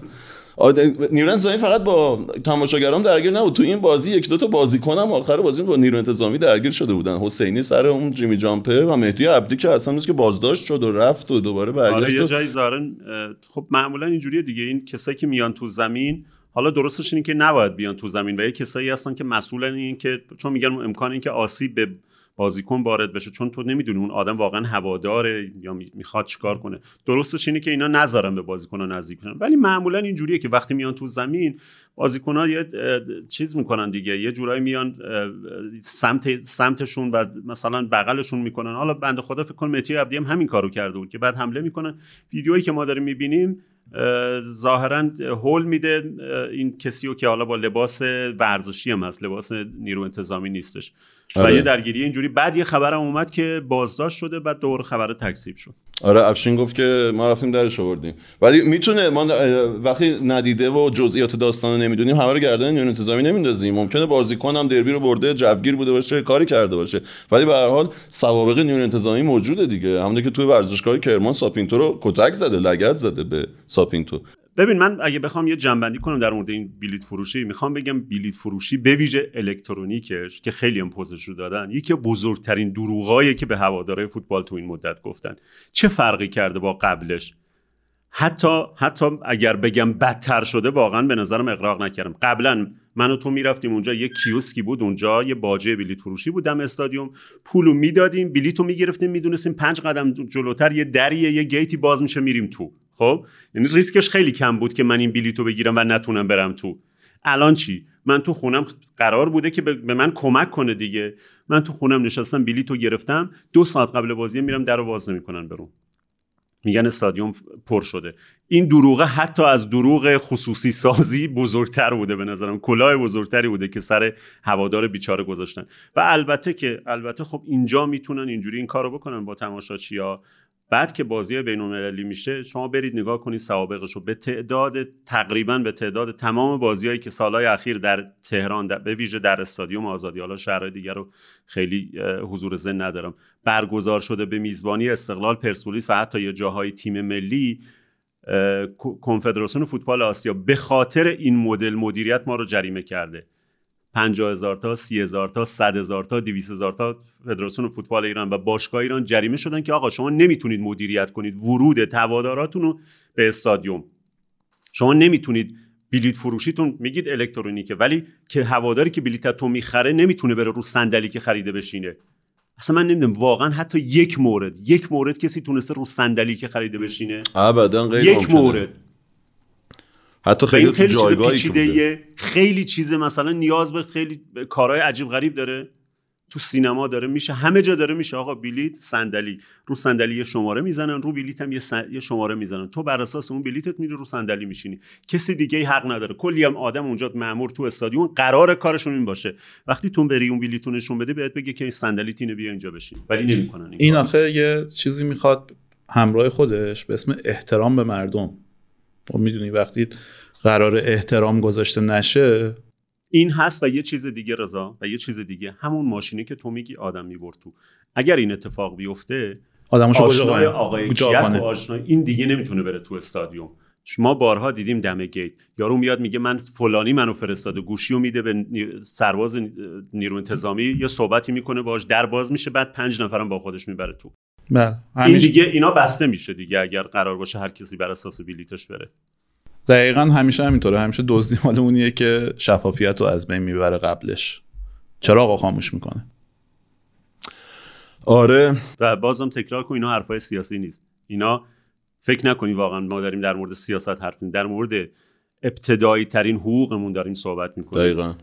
نیروی انتظامی فقط با تماشاگران درگیر نبود. تو این بازی یک دو تا بازیکنم آخر بازی با نیروی انتظامی درگیر شده بودن. حسینی سر اون جیمی جامپه و مهدی عبدی که اصلا که بازداشت شد و رفت و دوباره برگشت آره یه جایی زارن خب معمولا اینجوریه دیگه. این کسایی که میان تو زمین حالا درستش اینه که نباید بیان تو زمین و یه کسایی هستن که مسئولن این که چون میگن امکان این که آسیب به بازیکن وارد بشه چون تو نمی‌دونی اون آدم واقعا هواداره یا می‌خواد چیکار کنه. درستش اینه که اینا نذارن به بازیکن نزدیک بشن. ولی معمولا اینجوریه که وقتی میان تو زمین بازیکن ها یه چیز می‌کنن دیگه. یه جورایی میان سمت سمتشون و مثلا بغلشون می‌کنن. حالا بنده خدا فکر کنم متی عبدی هم همین کارو کرده بود که بعد حمله می‌کنن ویدیویی که ما داریم می‌بینیم ظاهرا هل میده این کسی که حالا با لباس ورزشی هم هست. لباس نیرو انتظامی نیستش. آره. و یه درگیری اینجوری. بعد یه خبرم اومد که بازداشت شده بعد دوباره خبر تکذیب شد. آره افشین گفت که ما رفتیم درش آوردیم. ولی می‌تونه ما وقتی ندیده و جزئیات داستان رو نمی‌دونیم همه رو گردن نیرو انتظامی نمیندازیم. ممکنه بازیکن هم دربی رو برده جوگیر بوده باشه کاری کرده باشه. ولی به هر حال سوابق نیرو انتظامی موجوده دیگه. همونطور که توی ورزشگاه کرمان ساپینتو رو کتک زده لگد زده به ساپینتو. ببین من اگه بخوام یه جنبندی کنم در مورد این بلیت فروشی می‌خوام بگم بلیت فروشی به ویژه الکترونیکش که خیلی هم پوزش رو دادن یکی بزرگترین دروغایی که به هواداره فوتبال تو این مدت گفتن. چه فرقی کرده با قبلش؟ حتی حتی اگر بگم بدتر شده واقعا به نظرم اقراق نکردم. قبلا من و تو می‌رفتیم اونجا یه کیوسکی بود اونجا یه باجه بلیت فروشی بود دم استادیوم. پولو می‌دادیم بلیتو می‌گرفتیم می‌دونستیم پنج قدم جلوتر یه دریه یه گیتی باز میشه میریم تو. خب؟ یعنی ریسکش خیلی کم بود که من این بلیتو بگیرم و نتونم برم تو. الان چی؟ من تو خونم قرار بوده که به من کمک کنه دیگه. من تو خونم نشستم بلیتو گرفتم. دو ساعت قبل بازی میرم در رو باز نمی‌کنن برون. میگن استادیوم پر شده. این دروغه حتی از دروغ خصوصی سازی بزرگتر بوده به نظرم. کلاه بزرگتری بوده که سر هوادار بیچاره گذاشتن. و البته که البته خب اینجا می‌تونن اینجوری این کارو بکنن با تماشاچی ها بعد که بازی بین المللی میشه شما برید نگاه کنید سوابقش رو به تعداد تقریبا به تعداد تمام بازیهایی که سالهای اخیر در تهران در به ویژه در استادیوم آزادی حالا شهرهای دیگر رو خیلی حضور زن ندارم. برگزار شده به میزبانی استقلال پرسپولیس و حتی یه جاهای تیم ملی کنفدراسیون فوتبال آسیا. به خاطر این مدل مدیریت ما رو جریمه کرده. 50 هزار تا 30 هزار تا 100 هزار تا 200 هزار تا فدراسیون فوتبال ایران و باشگاه ایران جریمه شدن که آقا شما نمی‌تونید مدیریت کنید. ورود تواداراتون رو به استادیوم. شما نمی‌تونید بلیت فروشیتون میگید الکترونیکه ولی که هواداری که بلیت تو می‌خره نمی‌تونه بره رو صندلی که خریده بشینه. اصلا من نمی‌دونم واقعا حتی یک مورد یک مورد کسی تونسته رو صندلی که خریده بشینه؟ ابدا غیر یک مورد. حتی خیلی, خیلی چیز پیچیده خیلی چیز مثلا نیاز به خیلی کارهای عجیب غریب داره. تو سینما داره میشه همه جا داره میشه. آقا بلیت صندلی رو صندلی یه شماره می‌زنن رو بلیت هم یه, شماره می‌زنن. تو بر اساس اون بلیتت میری رو صندلی میشینی. کسی دیگه حق نداره. کلی هم آدم اونجا مامور تو استادیوم قرار کارشون این باشه. وقتی تو بری اون بلیتو نشون بده بهت بگه که این صندلی تینه بیا اینجا بشین. ولی نمی‌کنن این, این آخه یه چیزی می‌خواد همراه خودش به اسم احترام به مردم. تو می‌دونی وقتی قرار احترام گذاشته نشه. این هست و یه چیز دیگه رضا و یه چیز دیگه. همون ماشینی که تو میگی آدم می‌برد تو. اگر این اتفاق بیفته آشنای آقای و آشنای این دیگه نمی‌تونه بره تو استادیوم. ما بارها دیدیم دم گیت. یارو میاد میگه من فلانی منو فرستاده گوشی رو میده به سرباز نیرو انتظامی یه صحبتی می‌کنه باش در باز میشه بعد پنج نفرم با خودش می‌بره تو. بله. این دیگه اینا بسته میشه دیگه اگر قرار باشه هر کسی بر اساس بلیتش بره. دقیقا همیشه همینطوره. همیشه دزدی مال اونیه که شفافیت رو از بین می‌بره قبلش. چرا آقا خاموش می‌کنه؟ آره. و بازم تکرار کن اینا حرفای سیاسی نیست. اینا فکر نکنی واقعا ما داریم در مورد سیاست حرف در مورد ابتدایی ترین حقوقمون داریم صحبت می‌کنیم. دقیقا.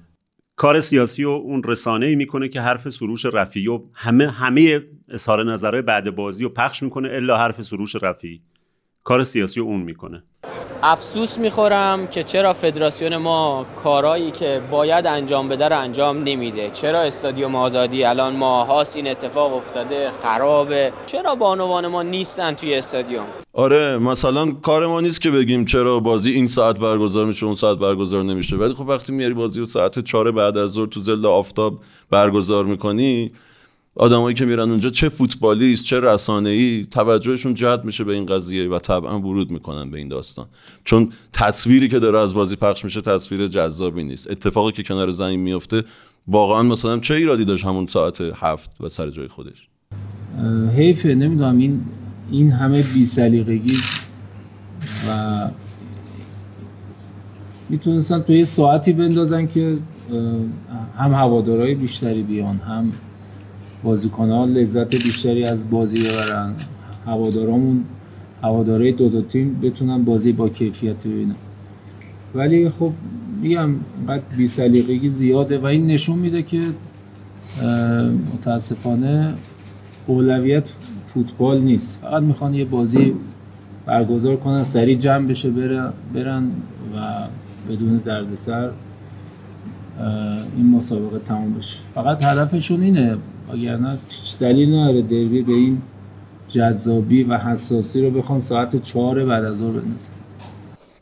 کار سیاسی و اون رسانه ای می‌کنه که حرف سروش رفی و همه همه اظهار نظرهای بعد بازی رو پخش می‌کنه الا حرف سروش رفی کار سیاسی رو اون می‌کنه. افسوس می‌خورم که چرا فدراسیون ما کارایی که باید انجام بده رو انجام نمیده. چرا استادیوم آزادی الان ماهاست این اتفاق افتاده خرابه؟ چرا بانوان ما نیستن توی استادیوم؟ آره مثلا کار ما نیست که بگیم چرا بازی این ساعت برگزار میشه اون ساعت برگزار نمیشه. ولی خب وقتی میاری بازی و ساعت چهار بعد از ظهر تو زل آفتاب برگزار می‌کنی آدمایی که میرن اونجا چه فوتبالیست چه ای توجهشون جلب میشه به این قضیه و طبعا ورود می‌کنن به این داستان. چون تصویری که داره از بازی پخش میشه تصویر جذابی نیست. اتفاقی که کنار زمین میفته واقعا مثلا چه ایرادی داشت همون ساعت هفت و سر جای خودش؟ حیفه نمی‌دونم این این همه بی و می‌تونستن تو یه ساعتی بندازن که هم هوادارهای بیشتری بیان هم بازیکن ها لذت بیشتری از بازی ببرن. هوادارامون هواداره دو دو تیم بتونن بازی با کیفیت ببینن. ولی خب میگم اینقدر بیسلیقگی زیاده و این نشون میده که متاسفانه اولویت فوتبال نیست. فقط می‌خوان یه بازی برگزار کنن سریع جمع بشه برن, برن و بدون دردسر این مسابقه تمام بشه. فقط هدفشون اینه. وگرنه هیچ دلیل نداره دربی به این جذابی و حساسی رو بخوان ساعت چهار بعد از ظهر بندازن.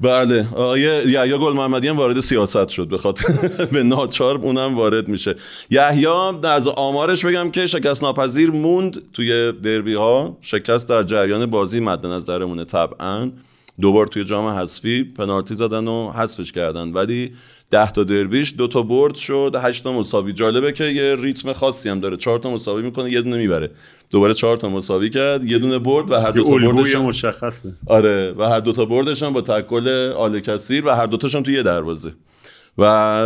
بله آیه یحیی گل محمدی هم وارد سیاست شد بخواد [laughs] به ناچار اونم وارد میشه. یحیی از آمارش بگم که شکست ناپذیر موند توی دربی ها شکست در جریان بازی مد نظرمونه طبعا. دوبار توی جام حذفی پنالتی زدن و حذفش کردن. ولی ده تا دربیش دو تا برد شد هشت تا مساوی. جالبه که یه ریتم خاصی هم داره. چهار تا مساوی می‌کنه یه دونه می‌بره. دوباره چهار تا مساوی کرد یه دونه برد و هر دو تا بردش مشخصه. آره و هر دو تا بردش هم با تکل آل کثیر و هر دو تاشون توی یه دروازه. و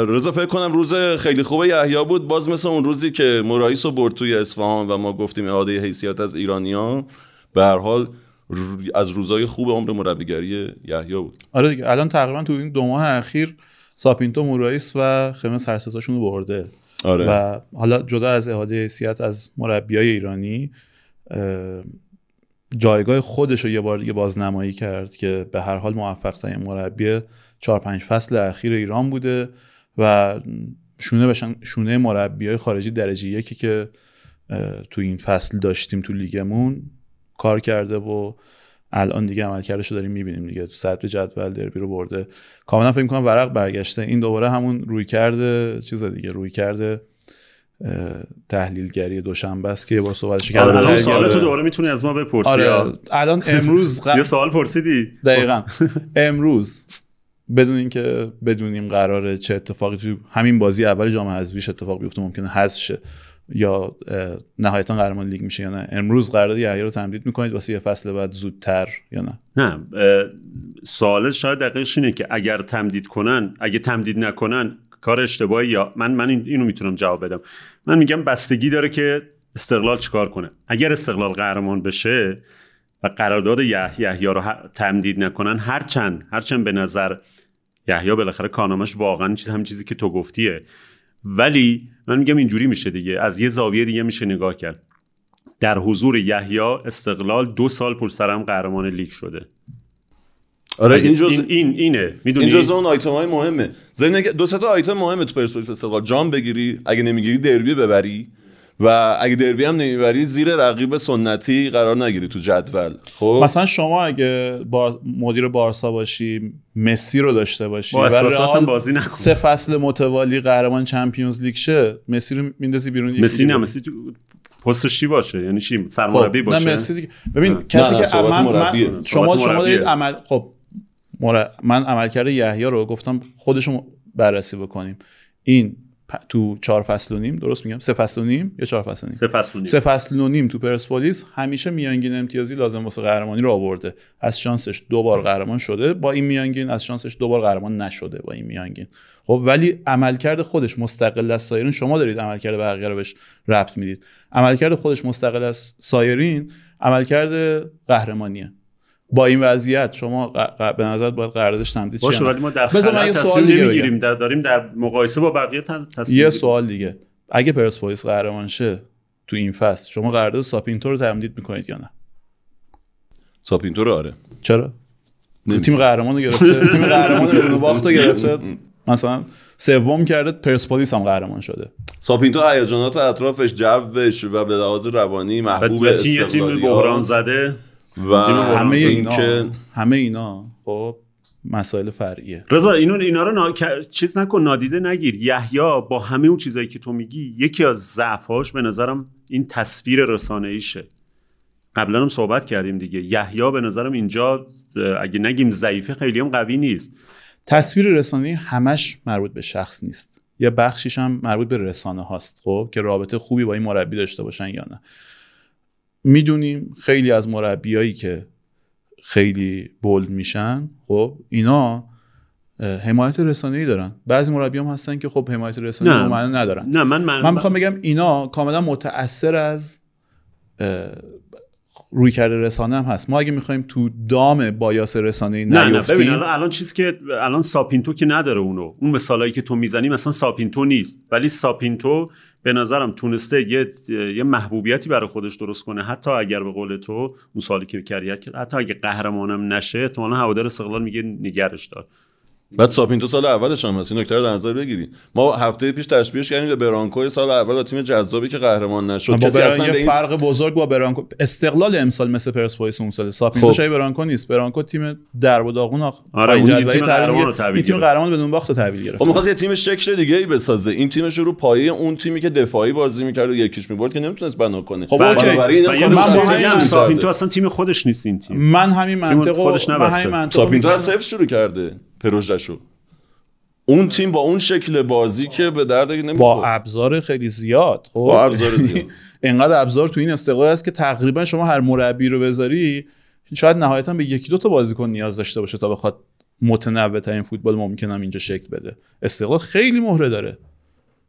رضا فکر کنم روز خیلی خوبه یحیی بود. باز مثل اون روزی که مرایس برد توی اصفهان و ما گفتیم اعاده حیثیت از ایرانیان به هر حال از روزای خوب عمر مربیگری یحیی بود. آره دیگه الان تقریبا تو این دو ماه اخیر ساپینتو مورایس و خمس هر رو برده آره. و حالا جدا از اعاده حیثیت از مربیای ایرانی جایگاه خودش رو یه بار دیگه بازنمایی کرد که به هر حال موفق ترین مربی چهار پنج فصل اخیر ایران بوده و شونه بشن شونه مربی های خارجی درجه یکی که تو این فصل داشتیم تو لیگمون کار کرده و الان دیگه عملکردش رو داریم می‌بینیم دیگه. تو صدر جدول دربی رو برده. کاملا فکر می‌کنم ورق برگشته. این دوباره همون روی کرده چیز دیگه روی کرده تحلیلگری دوشنبه است که یه بار صحبتش کردم آره سوال تو دوباره می‌تونی از ما بپرسی آره الان امروز [laughs] یه سوال پرسیدی؟ دقیقا. امروز بدون اینکه بدونیم قراره چه اتفاقی تو همین بازی اول جام حذفیش اتفاق بیفته ممکنه حذف شه. یا نهایتا قهرمان لیگ میشه یا نه. امروز قرارداد یحیی رو تمدید می‌کنید واسه یه فصل بعد زودتر یا نه؟ نه سوال شاید دقیقش اینه که اگر تمدید کنن اگه تمدید نکنن کار اشتباهی یا من من اینو می‌تونم جواب بدم. من میگم بستگی داره که استقلال چیکار کنه. اگر استقلال قهرمان بشه و قرارداد یحیی رو تمدید نکنن هرچند هرچند به نظر یحیی بالاخره کانامش واقعا چیز هم چیزی که تو گفتیه ولی من میگم اینجوری میشه دیگه. از یه زاویه دیگه میشه نگاه کرد. در حضور یحیی استقلال دو سال پشت سرم قهرمان لیگ شده. آره این جز... این, این اینه. می‌دونی؟ این جزء اون آیتم های مهمه ضمن دو سه تا آیتم مهمه تو پرسپولیس استقلال. جام بگیری اگه نمی‌گیری دربی ببری. و اگه دربی هم نمی‌بری زیر رقیب سنتی قرار نگیری تو جدول. خب؟ مثلا شما اگه با مدیر بارسا باشی مسی رو داشته باشی با و بازی نکن سه فصل متوالی قهرمان چمپیونز لیگ شه مسی رو میندازی بیرون مسی نه مسی پستش چی باشه؟ یعنی چی؟ سرمربی خب. باشه؟ نه مسی دیگه. ببین کسی که من, من شما شما دارید عمل خب من عملکرد یحیی رو گفتم خودشون بررسی بکنیم. این تو چهار فصل و نیم درست میگم؟ سه فصل و نیم یا چهار فصل و نیم؟ سه فصل و نیم. سه فصل و نیم تو پرسپولیس همیشه میانگین امتیازی لازم واسه قهرمانی رو آورده. از شانسش دو بار قهرمان شده. با این میانگین از شانسش دو بار قهرمان نشده با این میانگین. خب ولی عملکرد خودش مستقل از سایرین شما دارید عملکرد بقیه رو بهش ربط می‌دید. عملکرد خودش مستقل از سایرین عملکرد قهرمانیه. با این وضعیت شما به نظر باید قراردادش تمدید شه باشه ولی ما در خلال یه سوال دیگه نمی‌گیریم. در داریم در مقایسه با بقیه تصمیم یه سوال دیگه. اگه پرسپولیس قهرمان شه تو این فصل شما قرارداد ساپینتو رو تمدید می‌کنید یا نه؟ ساپینتو رو آره. چرا؟ تیم قهرمان رو گرفته. [laughs] تیم قهرمان بدون باخت گرفته. مثلا سوم کرده پرسپولیس هم قهرمان شده. ساپینتو هیجانات اطرافش جوش و به لحاظ روانی محبوب تیم بحران زده. و همه اینا. که... همه اینا خب. مسائل فرعیه. رضا اینو اینا رو نا... چیز نکن نادیده نگیر. یحیی با همه اون چیزایی که تو میگی یکی از ضعفاش به نظرم این تصویر رسانه ایشه قبلا هم صحبت کردیم دیگه. یحیی به نظرم اینجا اگه نگیم ضعیفه خیلی هم قوی نیست. تصویر رسانه همش مربوط به شخص نیست. یه بخشیش هم مربوط به رسانه هاست خب که رابطه خوبی با این مربی داشته باشن یا نه. می‌دونیم خیلی از مربیایی که خیلی بولد میشن خب اینا حمایت رسانه‌ای دارن. بعضی مربی هم هستن که خب حمایت رسانه‌ای معنی ندارن. نه من من, من می‌خوام بگم اینا کاملا متاثر از رویکرد رسانه هم هست. ما اگه می‌خوایم تو دام bias رسانه نه نه ببین الان, الان چیزی که الان ساپینتو که نداره اونو. اون مثالایی که تو می‌زنی مثلا ساپینتو نیست. ولی ساپینتو به نظرم تونسته یه, یه محبوبیتی برای خودش درست کنه. حتی اگر به قول تو اون سالی که create کرد حتی اگه قهرمانم نشه احتمالاً هوادار استقلال میگه نگهش دار. بعد ساپینتو سال اولش هم هست. این نکته رو در نظر بگیریم ما هفته پیش تشبیهش کردیم به برانکو سال اول با تیم جذابی که قهرمان نشد. کسی اصلا این... فرق بزرگ با برانکو. استقلال امسال مثل پرسپولیس اون سال ساپینتو خب. برانکو نیست. برانکو تیم درب و داغون آخ آره این تیم قهرمان رو این تیم قهرمان بدون باخت تحویل گرفت. خب می‌خواست یه تیم شکل دیگه ای بسازه. این تیمش رو پایه اون تیمی که دفاعی بازی می‌کرد و یک هیچ می‌برد که نمی‌تونست بنا کنه. خب okay. من ساپینتو اصلا تیم خودش نیست این تیم. من همین منطقو من همین منطقو ساپینتو از صفر شروع کرده. پروژه‌شو اون تیم با اون شکل بازی که به درد نمی‌خوره با ابزار خیلی زیاد خب؟ با ابزار زیاد. [laughs] اینقدر ابزار تو این استقلال هست که تقریبا شما هر مربی رو بذاری شاید نهایتا به یکی دو تا بازیکن نیاز داشته باشه تا بخواد متنوع ترین فوتبال ممکن هم اینجا شکل بده. استقلال خیلی مهره داره.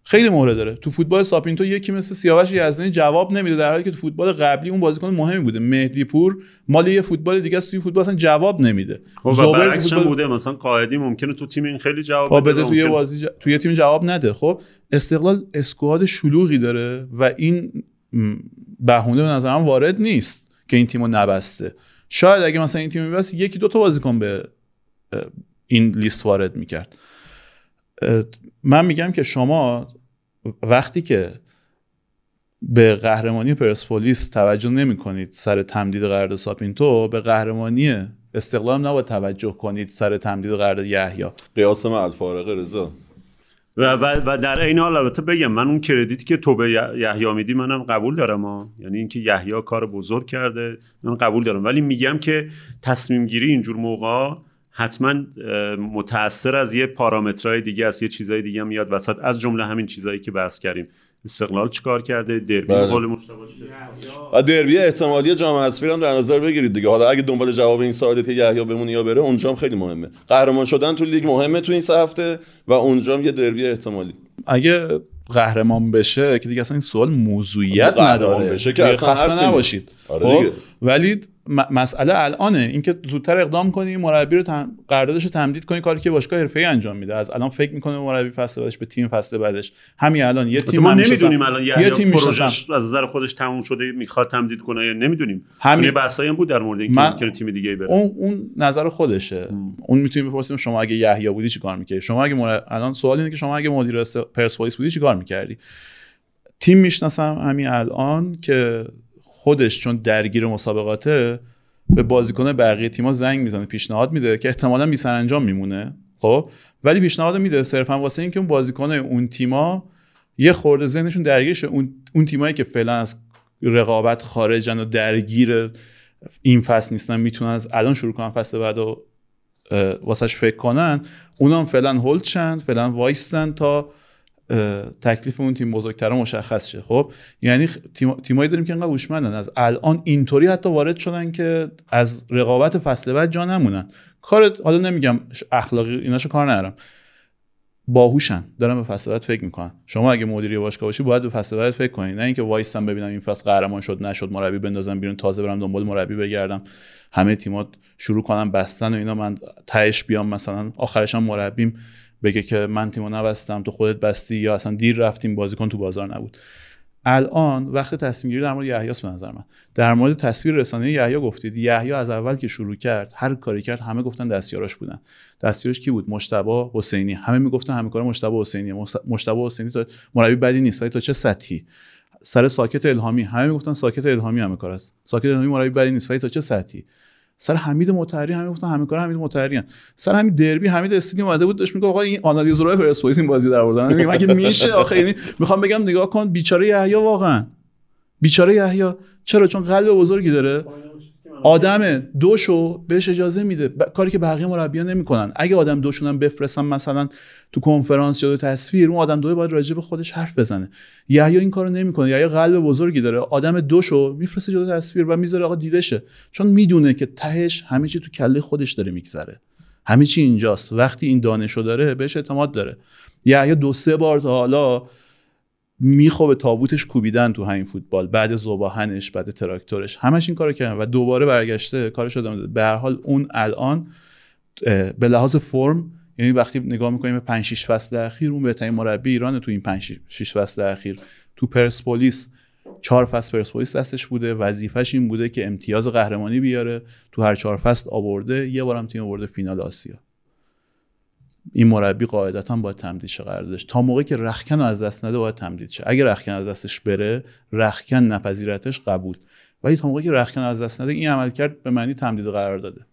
خیلی مهره داره. تو فوتبال ساپینتو یکی مثل سیاوش یزدانی جواب نمیده در حالی که تو فوتبال قبلی اون بازیکن مهمی بوده مهدی پور مال یه فوتبال دیگه است توی فوتبال اصلا جواب نمیده. خب زوبر فوتبال... بوده مثلا قائدی ممکنه تو تیم این خیلی جواب خب بده توی بازی ج... توی تیم جواب نده. خب استقلال اسکواد شلوغی داره و این بهونه به نظرم وارد نیست که این تیمو نبسته. شاید اگه مثلا این تیم میبست یکی دو تا بازیکن به این لیست وارد می‌کرد. من میگم که شما وقتی که به قهرمانی پرسپولیس توجه نمی کنید سر تمدید قرارداد ساپینتو به قهرمانی استقلال نباید توجه کنید سر تمدید قرارداد یحیی. قیاس مع الفارقه رضا. و, و, و در این حال البته بگم من اون کردیتی که تو به یحیی میدی منم قبول دارم ها. یعنی اینکه یحیی کار بزرگ کرده من قبول دارم. ولی میگم که تصمیم گیری اینجور موقع حتما متاثر از یه پارامترهای دیگه از یه چیزای دیگه هم میاد وسط. از جمله همین چیزایی که بحث کردیم. استقلال چیکار کرده؟ دربی بله. قول و دربی احتمالی جام حذفی هم در نظر بگیرید دیگه. حالا اگه دنبال جواب این سوالی که یحیی بمونه یا بره اونجا هم خیلی مهمه. قهرمان شدن تو لیگ مهمه تو این سه هفته و اونجا هم یه دربی احتمالی. اگه قهرمان بشه که دیگه اصلا این سوال موضوعیت نداره. بشه که اصلا خسته نباشید. آره خب؟ دیگه. ولی مسئله الانه. اینکه زودتر اقدام کنی مربی رو تم... قراردادش رو تمدید کنی کاری که باشگاه حرفه‌ای انجام میده. از الان فکر می‌کنه مربی فصل بعدش به تیم فصل بعدش. همین الان یه تیم ما نمی‌دونیم. الان یه تیم پروژش از نظر خودش تموم شده می‌خواد تمدید کنه یا نمی‌دونیم. همین- بحثایی هم بود در مورد اینکه من- تیم دیگه بره. اون اون نظر خودشه. اون می‌تونیم بپرسیم شما اگه یحیی بودی چیکار می‌کردی؟ شما اگه مر... الان سوال اینه که شما اگه مدیر. پرسپولیس بودی چیکار می‌کردی؟ تیم می‌شناسم همین الان که خودش چون درگیر مسابقاته به بازیکن بقیه تیم‌ها زنگ می‌زنه پیشنهاد میده که احتمالاً بی انجام میمونه خب؟ ولی پیشنهاد میده صرفا واسه اینکه اون بازیکن اون تیما یه خورده ذهنشون درگیر شه اون اون تیمایی که فعلا از رقابت خارجن و درگیر این فصل نیستن می‌تونن از الان شروع کنن فصل بعد و اه، واسش فکر کنن اونا هم فعلا هولد چند فعلا وایستن تا تکلیف اون تیم بزرگتر مشخص شه. خب یعنی تیمایی داریم که انقدر هوشمندن. از الان اینطوری حتی وارد شدن که از رقابت فصل بعد جا نمونن. کار حالا نمیگم اخلاقی ایناشو کار ندارم. باهوشن. دارن به فصل بعد فکر می‌کنن. شما اگه مدیری باشگاه باشی باید به فصل بعد فکر کنی. نه اینکه وایستم ببینم این فصل قهرمان شد نشد مربی بندازم بیرون تازه برم دنبال مربی بگردم. همه تیمات شروع کنم بستن و اینا. من تهش بیام مثلا. آخرش هم مربیم. بگه که من تیمو نبستم تو خودت بستی یا اصلا دیر رفتیم بازیکن تو بازار نبود. الان وقت تصمیم گیری در مورد یحیی به نظر من. در مورد تصویر رسانه یحیی گفتید. یحیی از اول که شروع کرد هر کاری کرد همه گفتن دستیاراش بودن. دستیارش کی بود؟ مشتبه حسینی. همه می‌گفتن همه کار مشتبه حسینی. مشتبه حسینی تا مربی بدی نیست تا چه سطحی؟ سر ساکت الهامی. همه می‌گفتن ساکت الهامی همه کار است. ساکت الهامی مربی بدی نیست تا چه سطحی؟ سر حمید مطهری همه گفتن همه کار حمید مطهری هن. سر همین دربی حمید استیلی اومده بود داشت میگه آقا این آنالیزورهای پرسپولیس این بازی در آوردن مگه میشه آخه یعنی می‌خوام بگم نگاه کن بیچاره یحیی واقعا. بیچاره یحیی. چرا؟ چون قلب بزرگی داره. آدم دوشو بهش اجازه میده. ب... کاری که بقیه مربیان نمی‌کنن. اگه آدم دوشون هم بفرستن مثلا تو کنفرانس جلو تصویر اون آدم دوی باید راجع به خودش حرف بزنه. یحیی این کارو نمی‌کنه. یحیی قلب بزرگی داره. آدم دوشو میفرسته جلو تصویر و می‌ذاره آقا دیده شه چون می‌دونه که تهش همه چی تو کله خودش داره میگذره. همه چی اینجاست. وقتی این دانشو داره بهش اعتماد داره. یحیی دو سه بار تا حالا میخوابه تابوتش کوبیدن تو همین فوتبال بعد زباهنش بعد تراکتورش همش این کارو کردن و دوباره برگشته کارش ادامه داده. به هر حال اون الان به لحاظ فرم یعنی وقتی نگاه می‌کنیم به 5 6 فصل اخیر اون بهترین مربی ایران تو این 5 6 فصل اخیر. تو پرسپولیس چهار فصل پرسپولیس دستش بوده وظیفش این بوده که امتیاز قهرمانی بیاره تو هر چهار فصل آورده یه بارم تیم آورده فینال آسیا. این مربی قاعدتا باید تمدید شه قراردادش تا موقعی که رخکن از دست نده باید تمدید شه. اگه رخکن از دستش بره رخکن نپذیرتش قبول. ولی تا موقعی که رخکن از دست نده این عمل کرد به معنی تمدید قرار داده.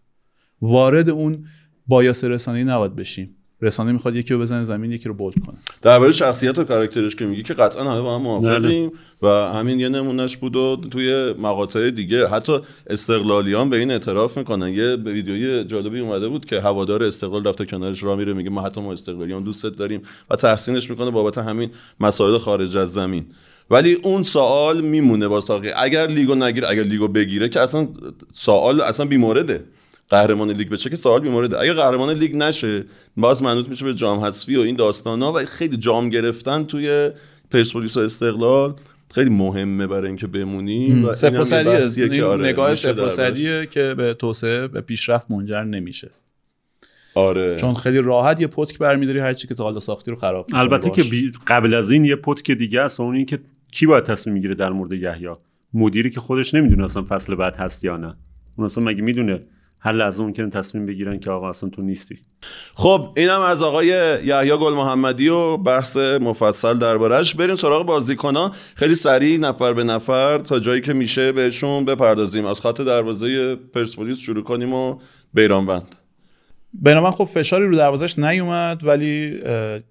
وارد اون بایاس رسانه‌ای نباید بشیم. رسانه می‌خواد یکی رو بزنه زمین یکی رو بولد کنه. درباره شخصیت و کاراکترش که میگی که قطعا همه با هم موافقیم و همین یه نمونهش بود و توی مقاطع دیگه. حتی استقلالیان به این اعتراف می‌کنن. یه ویدیوی جالبی اومده بود که هوادار استقلال رفته کنارش را میره میگه ما حتی ما استقلالیان دوستت داریم و تحسینش می‌کنه بابت همین مسائل خارج از زمین. ولی اون سوال میمونه باز اگر لیگو نگیره اگر لیگو بگیره که اصلا سوال اصلا بیمورده. قهرمان لیگ بشه که سوال بیمورده. اگر قهرمان لیگ نشه باز منوط میشه به جام حذفی و این داستانا و خیلی جام گرفتن توی پرسپولیس و استقلال. خیلی مهمه برای اینکه بمونیم و صدیه که آره نگاه صدیه که به توسعه به پیشرفت منجر نمیشه. آره. چون خیلی راحت یه پتک برمیداری هر چی که تا حالا ساختی رو خراب البته که بی... قبل از این یه پتک دیگه است و اون این که کی باید تصمیم می‌گیره در مورد یحیی؟ مدیری که خودش نمی‌دونه اصلا فصل بعد هست یا نه. اون اصلا مگه می‌دونه هر از اون که تصمیم بگیرن که آقا اصلا تو نیستی. خب اینم از آقای یحیی گل محمدی و بحث مفصل دربارش بریم سراغ بازیکنان خیلی سریع نفر به نفر تا جایی که میشه بهشون بپردازیم. از خط دروازه پرسپولیس شروع کنیم و بیرانوند. بنابراین خب فشاری رو دروازش نیومد ولی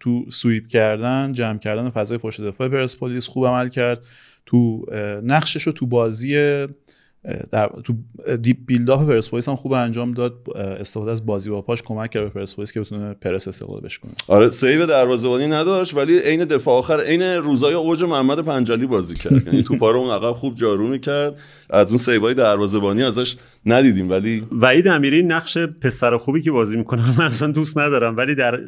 تو sweep کردن جمع کردن فضای پشت دفاع پرسپولیس خوب عمل کرد. تو نقشش رو تو بازی در تو deep build-up پرسپولیس هم خوب انجام داد. استفاده از بازی با پاش کمک کرد به پرسپولیس که بتونه پرس استفاده بشه کنه. آره save دروازه‌بانی نداشت ولی عین دفاع آخر عین روزای اوج محمد پنجعلی بازی کرد. یعنی توپا رو اون عقب خوب جارو می‌کرد. از اون سیوای دروازه‌بانی ازش ندیدیم ولی وحید امیری نقش پسر خوبی که بازی می‌کنه من اصلا دوست ندارم. ولی در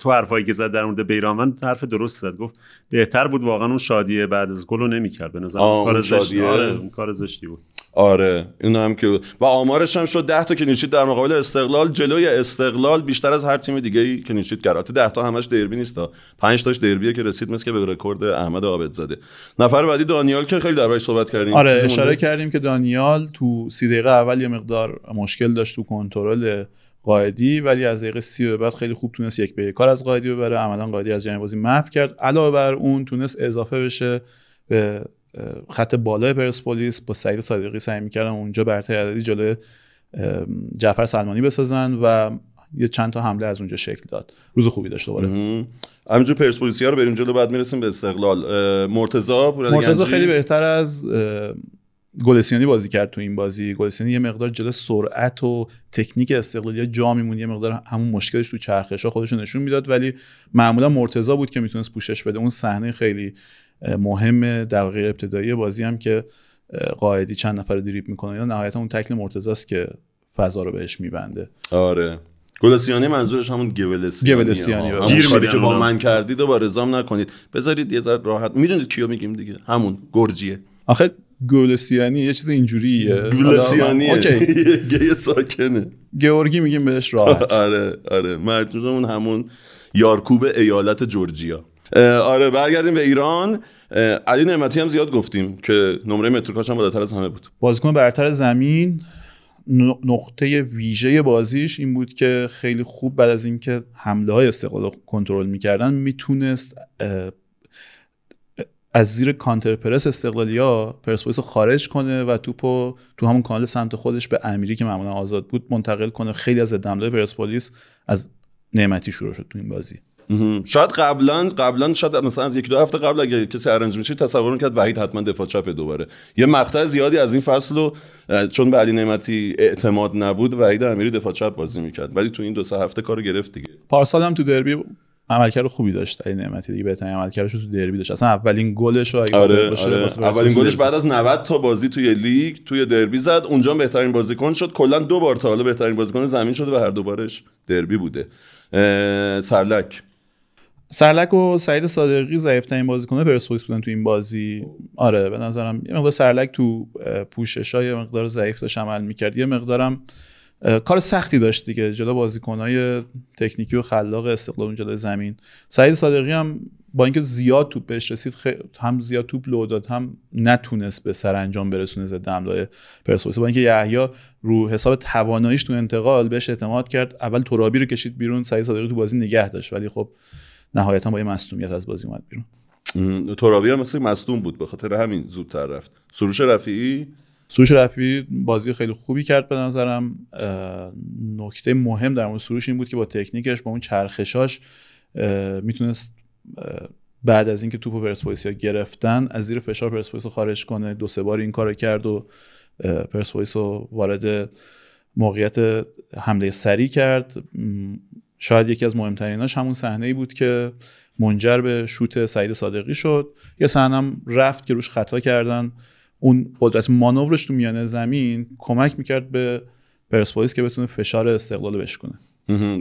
تو حرفایی که زد در مورد بیرانوند حرف درست زد. گفت بهتر بود واقعا اون شادیه بعد از گل رو نمی‌کرد به نظر کار زشتی آره کار زشتی بود. آره این هم که و آمارش هم شد 10 تا clean sheet در مقابل استقلال. جلوی استقلال بیشتر از هر تیم دیگه ای clean sheet کرد. 10 تا همش دربی نیست 5 تاش دربیه که رسید مثل که به رکورد احمد عابدزاده نفر بعدی دانیال که خیلی دربارش صحبت کردیم. آره اشاره کردیم که دانیال تو 30 دقیقه اول یه مقدار مشکل داشت تو کنترل قائدی ولی از دقیقه سی به بعد خیلی خوب تونست یک به کار از قائدی ببره. عملا قائدی از جنگ بازی محو کرد. علاوه بر اون تونست اضافه بشه به خط بالای پرسپولیس. با سعید صادقی سعی می‌کردن اونجا برتر عددی جلوی جعفر سلمانی بسازن و یه چند تا حمله از اونجا شکل داد. روز خوبی داشت دوباره. همینجور پرسپولیسی ها رو بریم جلو بعد می‌رسیم به استقلال. مرتضی مرتضی خیلی بهتر از گلسیانی بازی کرد تو این بازی. گلسیانی یه مقدار جلو سرعت و تکنیک استقلالی جا میمون یه مقدار همون مشکلش تو چرخش ها خودش نشون می‌داد. ولی معمولا مرتضی بود که می‌تونست پوشش بده. اون صحنه خیلی مهم دقیقه ابتدایی بازی هم که قاعدی چند نفر دریپ می‌کنه یا نهایتا اون تکل مرتضی است که فضا رو بهش میبنده. آره. گلسیانی منظورش همون گولسیانی گولسیانی همون که با من کردید و با رزام نکنید. بذارید یه ذره راحت. می‌دونید کیو میگیم دیگه. همون گرجیه. آخه گولسیانی یه چیز اینجوریه. گولسیانی اوکی. [laughs] گه ساکنه. گیورگی میگیم بهش راحت. [laughs] آره آره. مرجوزمون همون یارکوب ایالت جورجیا. آره برگردیم به ایران. علی نعمتی هم زیاد گفتیم که نمره متروکاش هم بالاتر از همه بود. بازیکن برتر زمین. نقطه ویژه بازیش این بود که خیلی خوب بعد از اینکه حمله های استقلال کنترل می‌کردن می‌تونست از زیر کانتر پرس استقلالیا پرسپولیس رو خارج کنه و توپو تو همون کانال سمت خودش به امیری که معمولا آزاد بود منتقل کنه. خیلی از دملای پرسپولیس از نعمتی شروع شد تو این بازی. شاید قبلا قبلا شاید مثلا از یک دو هفته قبل اگه کسی ارنج میشه تصور می‌کرد وحید حتما دفاع چپ دوباره. یه مقطع زیادی از این فصل رو چون به علی نعمتی اعتماد نبود وحید امیری دفاع چپ بازی می‌کرد. ولی تو این دو سه هفته کارو گرفت دیگه. پارسال هم تو دربی عملکرد خوبی داشت علی نعمتی دیگه بهترین عملکردش رو تو دربی داشت. اصلا اولین گلش رو آره, آره. اولین گلش بعد از 90 تا بازی توی لیگ توی دربی زد. اونجا بهترین بازیکن شد. کلا دو بار تا حالا بهترین بازیکن زمین شده و هر دوبارش دربی بوده. سرلک. سرلک و سعید صادقی ضعیفترین بازیکن پرسپولیس بودن تو این بازی. آره به نظرم یه مقدار سرلک تو پوشش های مقدار ضعیف داشت عمل می‌کرد. یه مقدارم کار سختی داشت دیگه جلو بازیکنهای تکنیکی و خلاق استقلال جلو زمین. سعید صادقی هم با اینکه زیاد توپ بهش رسید هم زیاد توپ لو داد هم نتونست به سرانجام برسونه ضد حمله پرسپولیس. با اینکه یحیی رو حساب تواناییش تو انتقال بهش اعتماد کرد اول ترابی رو کشید بیرون سعید صادقی تو بازی نگه داشت ولی خب نهایتا با یه مصونیت از بازی اومد بیرون. ترابی هم مثل مصدوم بود به خاطر همین زودتر رفت. سروش رفیعی سروش رفیعی بازی خیلی خوبی کرد به نظرم. نکته مهم در مورد سروش این بود که با تکنیکش با اون چرخشاش می‌تونست بعد از اینکه توپ پرسپولیس گرفتن از زیر فشار پرسپولیس خارج کنه. دو سه بار این کارو کرد و پرسپولیس رو وارد موقعیت حمله سری کرد. شاید یکی از مهمتریناش همون صحنه ای بود که منجر به شوت سعید صادقی شد. یه صحنه رفت که روش خطا کردن. اون قدرت مانورش تو میانه زمین کمک می‌کرد به پرسپولیس که بتونه فشار استقلال بشکنه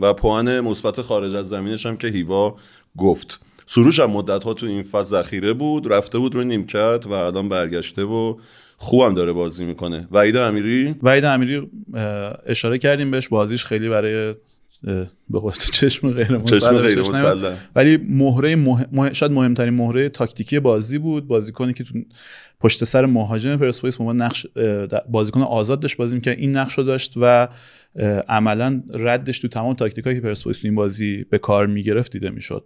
و پوان مثبت خارج از زمینش هم که هیوا گفت. سروش هم مدت ها تو این فاز ذخیره بود رفته بود روی نیمکت و الان برگشته و خوبم داره بازی می‌کنه. وحید امیری؟ وحید امیری اشاره کردیم بهش بازیش خیلی برای به قول چشم غیر مسلح ولی مهره مه... شاید مهمترین مهره تاکتیکی بازی بود بازیکنی که تو پشت سر مهاجم پرسپولیس به نقش بازیکن آزاد داشت بازی می‌کرد. این نقش رو داشت و عملا ردش تو تمام تاکتیکایی که پرسپولیس تو این بازی به کار می‌گرفت دیده می‌شد.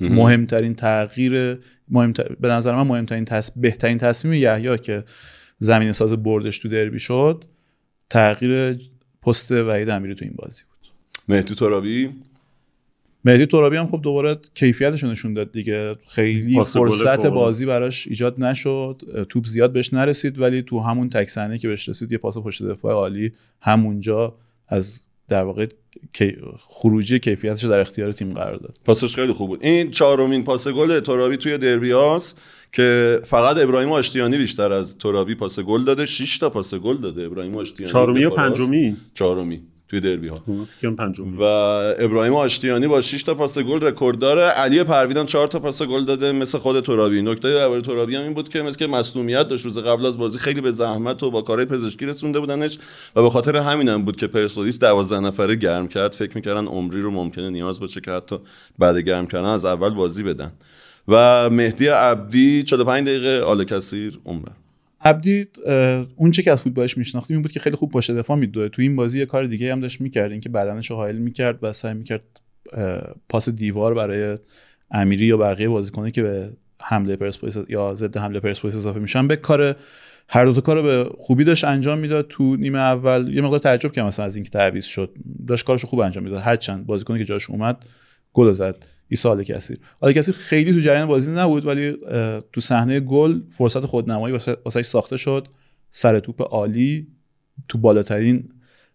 مهمترین تغییر مهمتر... به نظر من مهمترین تص... بهترین تصمیم یحیی که زمین ساز بردش تو دربی شد تغییر پست وحید امیری تو این بازی مهدی ترابی؟ مهدی ترابی هم خب دوباره کیفیتش نشون داد دیگه. خیلی فرصت بازی براش ایجاد نشد. توپ زیاد بهش نرسید ولی تو همون تک صحنه که بهش رسید یه پاس پشت دفاع عالی همونجا از در واقع خروجی کیفیتش در اختیار تیم قرار داد. پاسش خیلی خوب بود. این چهارمین پاس گل ترابی توی دربیاس که فقط ابراهیم آشتیانی بیشتر از ترابی پاس گل داده. 6 تا پاس گل داده ابراهیم آشتیانی چهارمی و پنجمی؟ چهارمی. توی دربی ها. پنجمی و ابراهیم آشتیانی با 6 تا پاس گل رکورد داره. علی پروین هم 4 تا پاس گل داده مثل خود ترابی. نکته درباره ترابی هم این بود که مثل که مصونیت داشت. روز قبل از بازی خیلی به زحمت و با کارهای پزشکی رسونده بودنش و به خاطر همین هم بود که پرسپولیس 12 نفره گرم کرد. فکر می‌کردن عمری رو ممکنه نیاز باشه که حتی بعد گرم کردن از اول بازی بدن. و مهدی عبدی 45 دقیقه. آل کثیر عمر عبدی اون چه که از فوتبالش میشناختیم این بود که خیلی خوب باشه دفاع میدوه. تو این بازی یه کار دیگه هم داشت می‌کرد اینکه بدنش رو حائل می‌کرد و سعی می‌کرد پاس دیوار برای امیری یا بقیه بازیکنه که به حمله پرسپولیس یا ضد حمله پرسپولیس اضافه میشن به کار هر دو تا کار به خوبی داشت انجام می‌داد. تو نیمه اول یه مقدار تعجب کردم مثلا از اینکه تعویض شد. داشت کارش خوب انجام می‌داد. هر چند بازیکنی که جاش اومد گل زد. عیسی آل کثیر. آل خیلی تو جریان بازی نبود ولی تو صحنه گل فرصت خودنمایی واسه ساخته شد. سر توپ عالی. تو بالاترین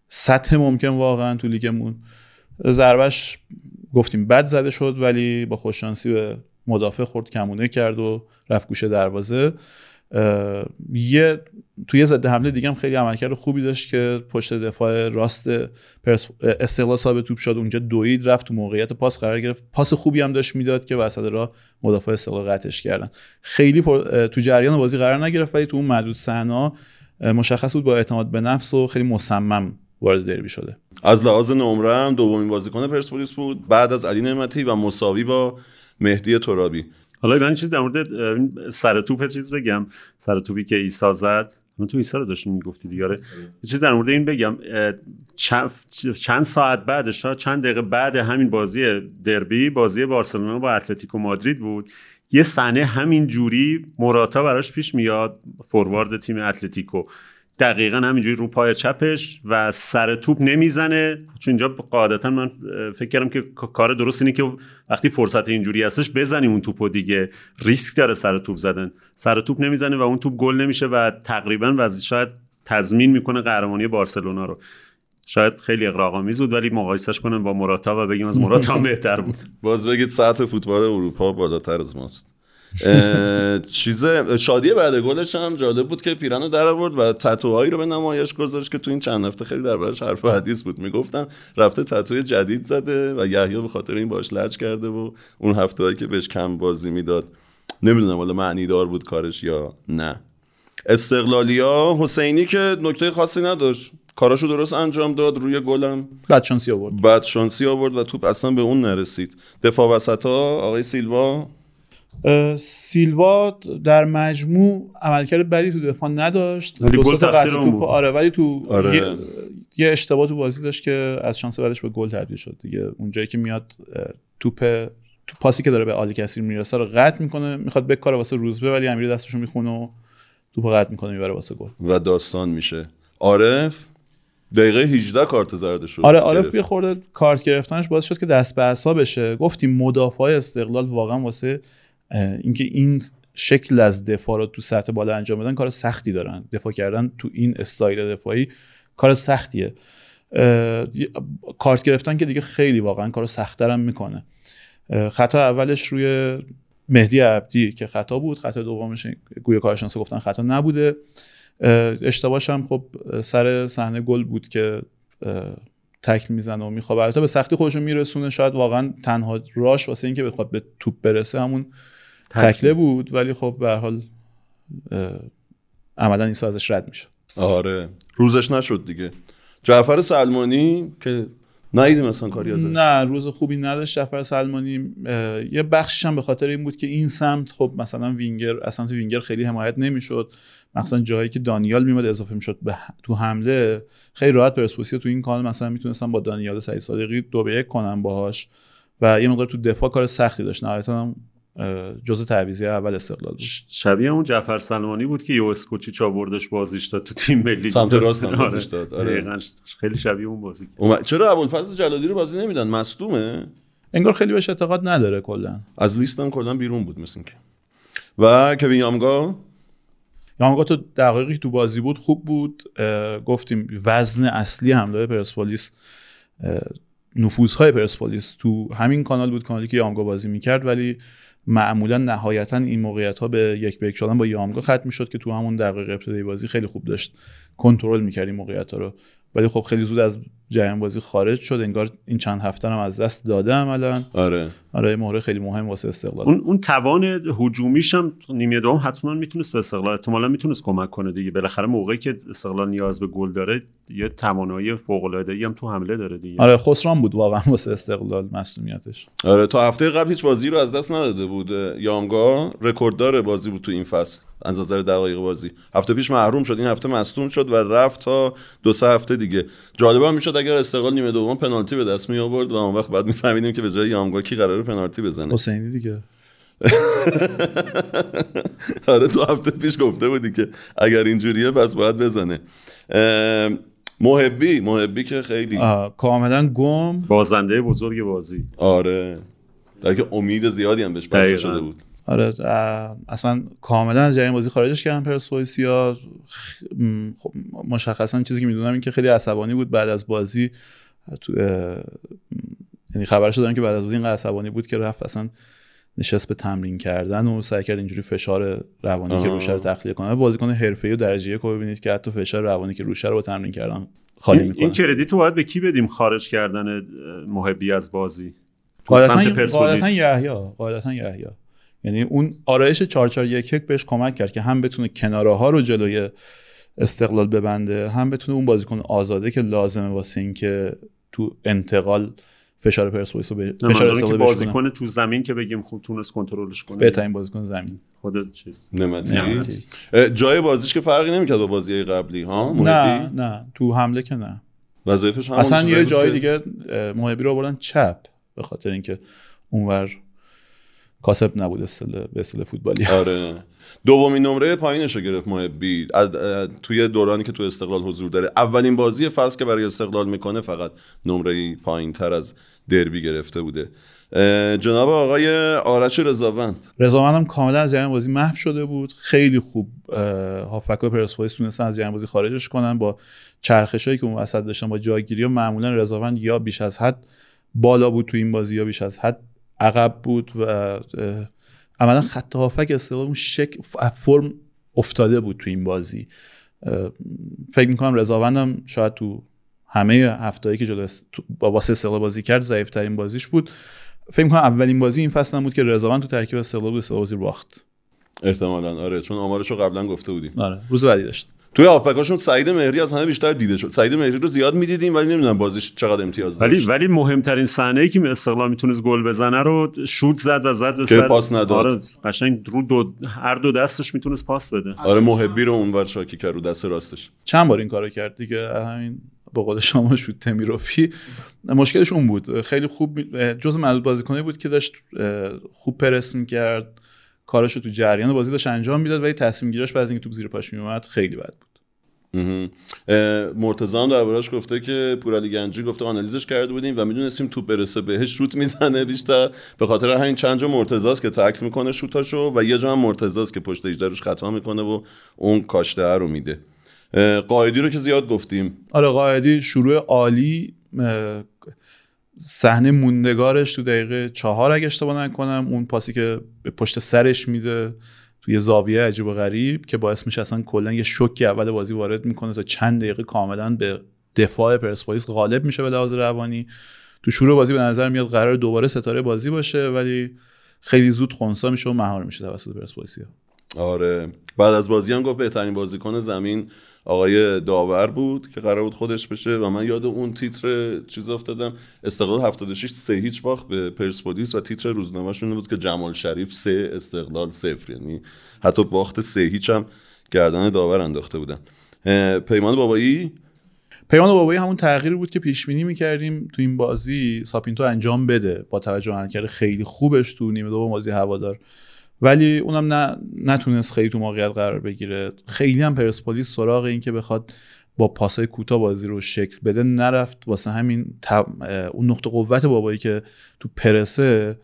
سطح ممکن واقعا تو لیگمون. ضربش گفتیم بد زده شد ولی با خوششانسی به مدافع خورد کمونه کرد و رفت گوشه دروازه. یه توی ضد حمله دیگه هم خیلی عملکرد خوبی داشت که پشت دفاع راست استقلال صاحب توپ شد. اونجا دوید رفت تو موقعیت پاس قرار گرفت. پاس خوبی هم داشت می‌داد که وسط را مدافع استقلال قطعش کردن. خیلی تو جریان بازی قرار نگرفت ولی تو اون محدود صحنا مشخص بود با اعتماد به نفس و خیلی مصمم وارد دربی شده. از لحاظ نمره هم دومین بازیکن پرسپولیس بود. بعد از علی نعمتی و مساوی با مهدی ترابی. حالا من چیز در مورد سر توپ چیز بگم. سر توپی که ایسا زد من تو ایسا رو داشتیم می‌گفتی دیگه آره. چیز در مورد این بگم چند ساعت بعدش چند دقیقه بعد همین بازی دربی بازی بارسلونا با اتلتیکو مادرید بود یه صحنه همین جوری موراتا براش پیش میاد فوروارد تیم اتلتیکو. دقیقا همینجوری رو پای چپش و سر توپ نمی‌زنه. چون اینجا قاعدتا من فکر کردم که کار درست اینه که وقتی فرصت اینجوری هستش بزنیم اون توپو دیگه. ریسک داره سر توپ زدن. سر توپ نمی‌زنه و اون توپ گل نمیشه و تقریبا و شاید تضمین می‌کنه قهرمانی بارسلونا رو. شاید خیلی اقراق‌آمیز بود ولی مقایسش کنن با مراتا و بگیم از مراتا [laughs] بهتر بود. باز بگید ساعت فوتبال اروپا بالاتر از ماست. چیز شادی بعد گلش هم جالب بود که پیرانو در آورد و تتوهایی رو به نمایش گذاشت که تو این چند هفته خیلی دربارش حرف و حدیث بود. می‌گفتن رفته تتوی جدید زده و یحیی به خاطر این باش لج کرده و اون هفته هایی که بهش کم بازی می‌داد نمی‌دونم حالا معنی دار بود کارش یا نه. استقلالیا حسینی که نکته خاصی نداشت. کاراشو درست انجام داد روی گلم. بعد شانسی آورد. بعد شانسی آورد و توپ اصلا به اون نرسید. دفاع وسط ها آقای سیلوا سیلوا در مجموع عملکرد بدی تو دفاع نداشت. ولی گل تقصیر توپ آره ولی تو آره. یه, یه اشتباه تو بازی داشت که از شانس بعدش به گل تبدیل شد دیگه. اونجایی که میاد توپ تو پاسی که داره به آلی کثیر می‌رسه رو قطع می‌کنه می‌خواد بکاره واسه روزبه ولی امیر دستشو می‌خونه و توپ قطع می‌کنه می‌بره واسه گل. و داستان میشه. عارف دقیقه 18 کارت زرد شد. آره عارف یه خورده کارت گرفتنش باعث شد که دست به بشه. گفتیم مدافع استقلال واقعا واسه اینکه این شکل از دفاع رو تو سطح بالا انجام بدن کار سختی دارن. دفاع کردن تو این استایل دفاعی کار سختیه. کارت گرفتن که دیگه خیلی واقعا کار سختتر هم می‌کنه خطا اولش روی مهدی عبدی که خطا بود. خطا دومش گویا کارشناسا گفتن خطا نبوده. اشتباهش هم خب سر صحنه گل بود که تکل می‌زنه و می‌خواد البته به سختی خودشون میرسونه. شاید واقعا تنها راش واسه اینکه بخواد به توپ برسه همون تکله بود ولی خب به حال عملا این ازش رد میشه آره. روزش نشد دیگه. جعفر سلمانی که نیدیم مثلا کاری ازش. نه روز خوبی نداشت جعفر سلمانی. یه بخشش هم به خاطر این بود که این سمت خب مثلا وینگر از سمت وینگر خیلی حمایت نمی‌شد. مثلا جایی که دانیال میمد اضافه می‌شد به تو حمله. خیلی راحت پرسپولیس تو این کانال مثلا می‌تونستن با دانیال سعید صادقی دو به یک کنن باهاش. و یه مقدار تو دفاع کار سختی داشت. نهایتا هم جزء تعویضی اول استقلال بود. شبیه اون جعفر سلمانی بود که یو اسکوچی چاوردش بازیش داد تو تیم ملی. سمت راست هم بازیش داد. آره. خیلی شبیه اون بازی اوم... چرا ابوالفضل جلادی رو بازی نمیدن مصدومه. انگار خیلی بهش اعتقاد نداره کلا. از لیستم کلا بیرون بود مثل که و کوین یامگا؟ یامگا تو دقایقی تو بازی بود خوب بود. گفتیم وزن اصلی حمله پرسپولیس نفوذهای پرسپولیس تو همین کانال بود کانالی که یامگا بازی می‌کرد. ولی معمولا نهایتا این موقعیت ها به یک به یک شدن با یامگا ختم می‌شد که تو همون دقیقه ابتدایی بازی خیلی خوب داشت. کنترل می‌کرد این موقعیت ها رو. ولی خب خیلی زود از جریان بازی خارج شد انگار این چند هفته هم از دست داده عملا. آره. آره مهره خیلی مهم واسه استقلال. اون اون توان هجومیش هم نیمه دوم حتما می‌تونست به استقلال احتمالا می‌تونست کمک کنه دیگه. بالاخره موقعی که استقلال نیاز به گل داره یه توانایی فوق العاده ای هم تو حمله داره دیگه. آره خسران بود واقعا واسه استقلال مصونیتش. آره تا هفته قبل هیچ بازی رو از دست نداده بود. یامگا رکورددار بازی بود تو این فصل. از نظر دقایق بازی. هفته پیش محروم شد این هفته مصدوم شد و رفت تا دو سه هفته دیگه. جالب می‌شد اگر استقلال نیمه دوم پنالتی به دست می آورد و اون وقت بعد میفهمیدیم که به جای یامگا کی قراره پنالتی بزنه. حسینی دیگه. [laughs] آره تو هفته پیش گفته بودی که اگر اینجوریه پس باید بزنه. محبی محبی که خیلی کاملا گم. بازنده بزرگ بازی. آره. در که امید زیادی هم بهش بسته شده بود. آره اصلا کاملا از جریان بازی خارجش کردن پرسپولیسیا خب مشخصا چیزی که می‌دونم این که خیلی عصبانی بود بعد از بازی تو یعنی خبرش دارم که بعد از بازی اینقدر عصبانی بود که رفت اصلا نشست به تمرین کردن و سعی کرد اینجوری فشار روانی آه. که روشه رو تخلیه کنه. بازیکن حرفه‌ای و درجه یک ببینید که حتی فشار روانی که روشه رو با تمرین کردن خالی می‌کنه. این کردیت رو باید به کی بدیم خارج کردن محبی از بازی؟ قاعدتا یحیی قاعدتا یحیی. یعنی اون آرایش 4411 بهش کمک کرد که هم بتونه کناره ها رو جلوی استقلال ببنده هم بتونه اون بازیکن آزاده که لازمه واسه اینکه تو انتقال فشار پرسپولیس رو به فشار استقلال بازیکن تو زمین که بگیم خوب تونست کنترلش کنه. بهترین بازیکن زمین. خودت چیز. نمتی جای بازیش که فرقی نمی‌کرد با بازی قبلی ها نه نه. تو حمله که نه. وظایفش هم اصلا یه جای دیگه محبی رو آوردن چپ به خاطر اینکه اونور کاسب نبود اصطلاح به اصطلاح فوتبالی. [laughs] آره. دومین نمره پایینش رو گرفت محبی توی دورانی که تو استقلال حضور داره. اولین بازی فصل که برای استقلال می‌کنه فقط نمره پایین تر از دربی گرفته بوده. جناب آقای آرش رضاوند. رضاوند هم کاملا از جریان بازی محو شده بود. خیلی خوب هافک و پرسپولیس تونستن از جریان بازی خارجش کنن. با چرخشایی که اون وسط داشتن با جاگیری و معمولا رضاوند یا بیش از حد بالا بود تو این بازی یا بیش از حد عقب بود و عملا خط هافک استقلال شک فرم افتاده بود تو این بازی. فکر می‌کنم رضاوندم شاید تو همه هفتهایی که جلو با واسه استقلال بازی کرد ضعیف ترین بازیش بود. فکر می‌کنم اولین بازی این فصل بود که رضاوند تو ترکیب استقلال بود استقلال بازی باخت. احتمالا آره چون آمارشو قبلا گفته بودیم. آره روز بعدی داشت. توی هافبکاشون سعید مهری از همه بیشتر دیده شد. سعید مهری رو زیاد می‌دیدیم ولی نمی‌دونم بازیش چقدر امتیاز داشت. ولی ولی مهمترین صحنه ای که استقلال می‌تونست گل بزنه رو شوت زد و زد به سر. پاس نداد. آره قشنگ رو دو هر دو دستش می‌تونست پاس بده. آره. محبی رو اونور شاکی کرد رو دست راستش. چند بار این کارو کرد دیگه؟ همین به قول شما شوت تمیروفی مشکلش اون بود. خیلی خوب جز معدود بازیکنی بود که داشت خوب پرس می‌کرد. کارش رو تو جریان بازی داشت انجام می‌داد ولی تصمیم گیراش بعد از اینکه توپ زیر پاش میومد خیلی بد بود. مرتضی هم دربارش گفته که پورالی گنجی گفته آنالیزش کرده بودیم و می‌دونستیم توپ برسه بهش شوت می‌زنه بیشتر. به خاطر همین چند جا مرتضاست که تکل می‌کنه شوتاشو و یه جا هم مرتضاست که پشت روش خطا می‌کنه و اون کاشته رو میده. قایدی رو که زیاد گفتیم. آره قایدی شروع عالی صحنه موندگارش تو دقیقه چهار اگه اشتباه نکنم اون پاسی که به پشت سرش میده توی زاویه عجیب و غریب که باعث میشه اصلا کلا یه شوکی اول بازی وارد می‌کنه تا چند دقیقه کاملا به دفاع پرسپولیس غالب میشه به لحاظ روانی. تو شروع بازی به نظر میاد قرار دوباره ستاره بازی باشه ولی خیلی زود خونسا میشه و مهار میشه توسط پرسپولیسیا آره. بعد از بازی هم گفت بهترین بازیکن زمین آقای داور بود که قرار بود خودش بشه و من یاد اون تیتر چیز افتادم. استقلال 76 سه هیچ باخت به پرسپولیس و تیتر روزنامه‌شون بود که جمال شریف سه استقلال صفر. یعنی حتی باخت سه هیچ هم گردن داور انداخته بودن. پیمان بابایی؟ پیمان بابایی همون تغییری بود که پیش بینی می‌کردیم تو این بازی ساپینتو انجام بده. با توجه عملکرد خیلی خوبش تو نیمه دوم بازی هوادار. ولی اونم نه نتونست خیلی تو موقعیت قرار بگیره. خیلی هم پرسپولیس سراغ این که بخواد با پاسای کوتاه بازی رو شکل بده نرفت. واسه همین اون نقطه قوت بابایی که تو پرسه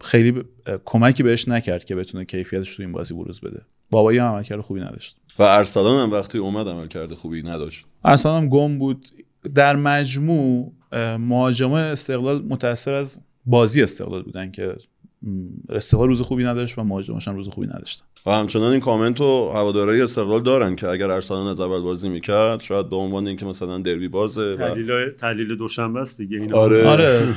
خیلی کمکی بهش نکرد که بتونه کیفیتش تو این بازی بروز بده. بابایی هم عملکرد خوبی نداشت. و ارسلان هم وقتی اومد عملکرد خوبی نداشت. ارسلان هم گم بود. در مجموع مهاجمه استقلال متاثر از بازی استقلال بودن که استقلال روز خوبی نداشت و مهاجمش هم روز خوبی نداشتن. و همچنان این کامنت رو هوادارهای استقلال دارن که اگر ارسلان از اول بازی می‌کرد شاید به عنوان اینکه مثلا دربی بازه و تحلیل دوشنبه است دیگه این آره. آره.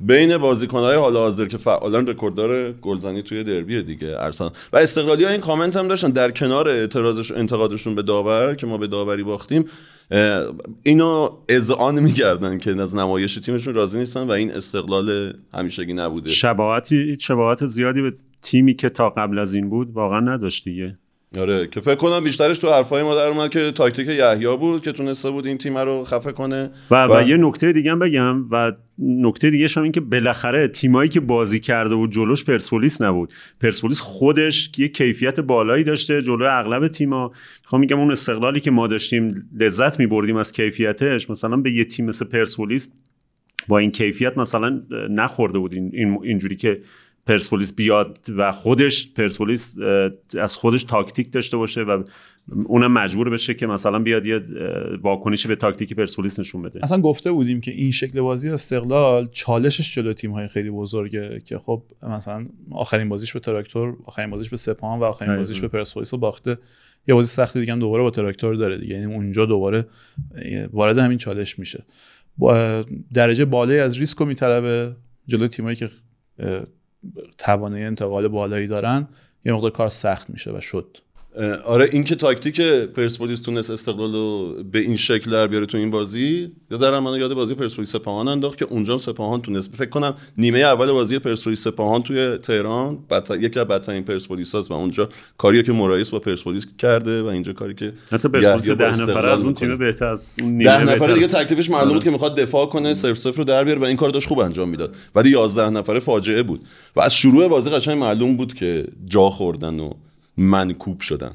بین بازیکنهای حال حاضر که فعالان رکورددار گلزنی توی دربی دیگه ارسلان. و استقلالی ها این کامنت هم داشتن در کنار اعتراضش انتقادشون به داور که ما به داوری باختیم. اینو اذعان می‌کردن که از نمایش تیمشون راضی نیستن و این استقلال همیشگی نبوده. شباهتی شباهت زیادی به تیمی که تا قبل از این بود واقعا نداشت دیگه. آره که فکر کنم بیشترش تو حرفای ما در اومد که تاکتیک یحیی بود که تونسته بود این تیم رو خفه کنه. و, و... و یه نکته دیگه هم بگم و نکته دیگه هم این که بالاخره تیمایی که بازی کرده بود جلوش پرسپولیس نبود. پرسپولیس خودش یه کیفیت بالایی داشته جلوی اغلب تیما می‌خوام میگم اون استقلالی که ما داشتیم لذت میبردیم از کیفیتش. مثلا به یه تیم مثل پرسپولیس با این کیفیت مثلا نخورده بود این اینجوری که پرسپولیس بیاد و خودش پرسپولیس از خودش تاکتیک داشته باشه و اونم مجبور بشه که مثلا بیاد یه واکنشی به تاکتیک پرسپولیس نشون بده. اصلا گفته بودیم که این شکل بازی استقلال چالشش جلو تیم های خیلی بزرگه که خب مثلا آخرین بازیش به تراکتور آخرین بازیش به سپاهان و آخرین بازیش به پرسپولیس رو باخته. یه بازی سختی دیگه هم دوباره با تراکتور داره دیگه. یعنی اونجا دوباره وارد همین چالش میشه. درجه بالایی از ریسک رو میطلبه جلو تیمایی که توانایی انتقال بالایی دارن یه مقدار کار سخت میشه و شد. آره این که تاکتیک پرسپولیس تونست استقلال رو به این شکل در بیاره تو این بازی یا ذره من یاد بازی پرسپولیس سپاهان انداخت که اونجا سپاهان تونست. فکر کنم نیمه اول بازی پرسپولیس سپاهان توی تهران یکی از بدترین پرسپولیساست و اونجا کاری که مرایس با پرسپولیس کرده و اینجا کاری که حتی پرسپولیس ده نفره از اون تیم بهتر از اون نیمه ده نفره دیگه تکلیفش معلوم بود آره. که می‌خواد دفاع کنه صفر صفر رو در بیاره و این کار داشت خوب انجام می‌داد. ولی 11 نفره فاجعه بود. و از شروع بازی قشنگ معلوم بود که جا خوردن و منکوب شدن.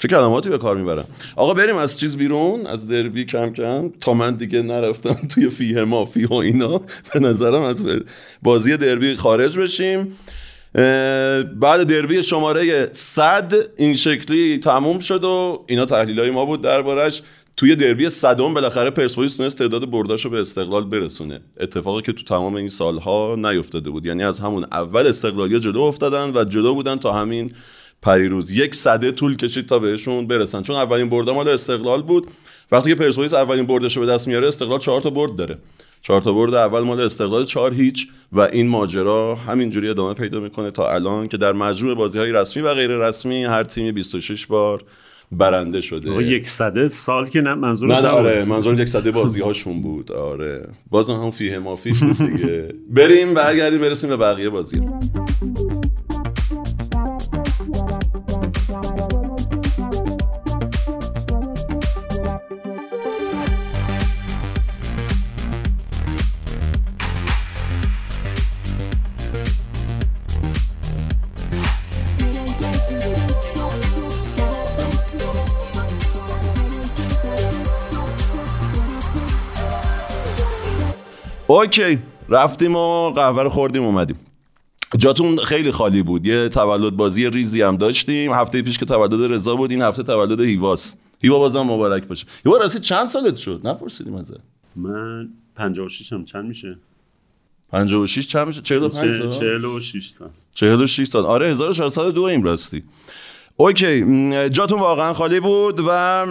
چه کلماتی به کار می‌برم؟ آقا بریم از چیز بیرون از دربی کم کم. تا من دیگه نرفتم [laughs] توی فیه مافی و اینا. به نظرم از بازی دربی خارج بشیم. بعد دربی شماره 100 این شکلی تموم شد و اینا تحلیل های ما بود دربارش. توی دربی صدم بالاخره پرسپولیس تونست تعداد برداشو به استقلال برسونه. اتفاقی که تو تمام این سالها نیفتاده بود. یعنی از همون اول استقلالی جلو افتادن و جلو بودن تا همین پریروز. یک صده طول کشید تا بهشون برسن. چون اولین برد مال استقلال بود. وقتی که پرسپولیس اولین بردش رو به دست میاره استقلال چهار تا برد داره. چهار تا برد اول مال استقلال چهار هیچ. و این ماجرا همینجوری ادامه پیدا می‌کنه تا الان که در مجموع بازی های رسمی و غیر رسمی هر تیمی 26 بار برنده شده. یک صده سال که نه منظور نه آره منظور یک صده بازی هاشون بود. آره. بازم هم فیه مافی بود دیگه. بریم برگردیم برسیم به بقیه بازی. OK رفتیم و قهوه رو خوردیم اومدیم. جاتون خیلی خالی بود. یه تولد بازی ریزی هم داشتیم. هفته پیش که تولد رضا بود این هفته تولد هیواس. هیوا بازم مبارک باشه. هیوا راستی چند سالت شد؟ نپرسیدیم ازت. من 56 هم. چند میشه؟ 56 چند میشه؟ 45 سال؟ 46 سال. 46 سال. آره 1402 این راستی. OK جاتون واقعا خالی بود و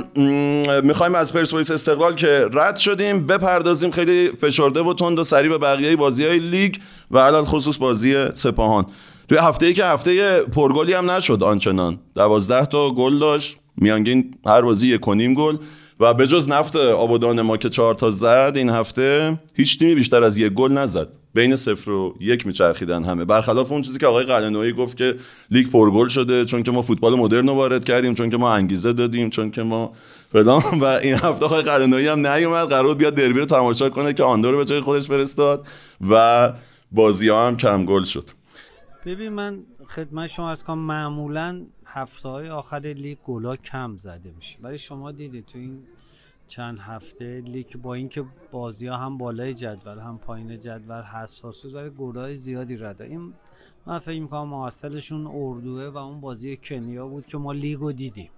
می‌خوایم از پرسپولیس استقلال که رد شدیم بپردازیم خیلی فشرده و تند و سریع به بقیه بازی های لیگ و علال خصوص بازی سپاهان. توی هفته ای که هفته پرگلی هم نشد آنچنان. دوازده تا گل داشت میانگین هر بازی کنیم گل و به جز نفت آبادان ما که چهار تا زد این هفته هیچ تیمی بیشتر از یک گل نزد. بین صفر و یک میچرخیدن همه. برخلاف اون چیزی که آقای قلنویی گفت که لیگ پرگل شده چون که ما فوتبال مدرن رو وارد کردیم چون که ما انگیزه دادیم چون که ما فلان. [laughs] و این هفته آقای قلنویی هم نیومد قرار بیاد دربی رو تماشا کنه که آندور به جای خودش فرستاد و بازی ها هم کم گل شد. ببین من خدمت شما از کنم معمولا هفته های آخر لیگ گلا کم زده میشه. ولی شما دیدید تو این چند هفته لیگ با اینکه بازی ها هم بالای جدول هم پایین جدول حساس بود ولی گلای زیادی رده این من فکر می‌کنم محصلشون اردوه و اون بازی کنیا بود که ما لیگو دیدیم.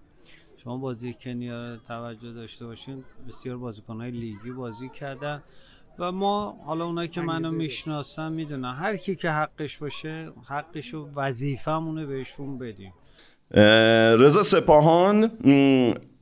شما بازی کنیا توجه داشته باشین بسیار بازیکنهای لیگی بازی کردن و ما حالا اونایی که منو می‌شناسن می‌دونن. هر کی که حقش باشه حقش و وظیفمونه بهشون بدیم. رضا سپاهان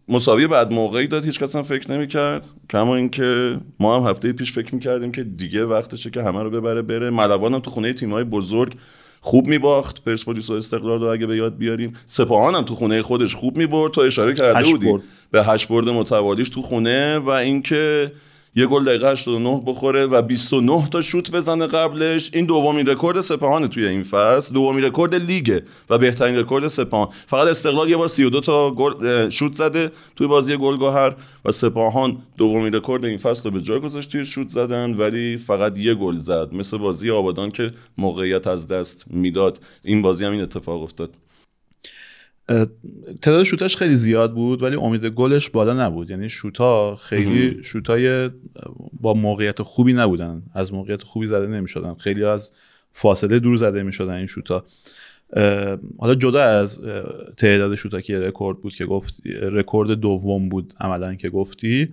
مساوی بعد موقعی داد هیچ کس هم فکر نمی‌کرد. کما اینکه ما هم هفته پیش فکر می‌کردیم که دیگه وقتشه که همه رو ببره بره. ملوان هم تو خونه تیمای بزرگ خوب میباخت. پرسپولیس و استقلال رو اگه به یاد بیاریم سپاهان هم تو خونه خودش خوب می‌برد. تو اشاره کرده بودی به هشت برد متوالیش تو خونه و اینکه یه گل دقیقه 89 بخوره و 29 تا شوت بزنه قبلش. این دومین رکورد سپاهان توی این فصل. دومین رکورد لیگه و بهترین رکورد سپاهان. فقط استقلال یه بار 32 تا گل شوت زده توی بازی گلگهر و سپاهان دومین رکورد این فصل رو به جای گذاشت توی شوت زدن ولی فقط یه گل زد. مثل بازی آبادان که موقعیت از دست می‌داد. این بازی هم این اتفاق افتاد. تعداد شوتاش خیلی زیاد بود ولی امید گلش بالا نبود. یعنی شوتا خیلی شوتای با موقعیت خوبی نبودن. از موقعیت خوبی زده نمی‌شدن. خیلی از فاصله دور زده می‌شدن این شوتا. حالا جدا از تعداد شوتا که رکورد بود که گفت رکورد دوم بود عملا که گفتی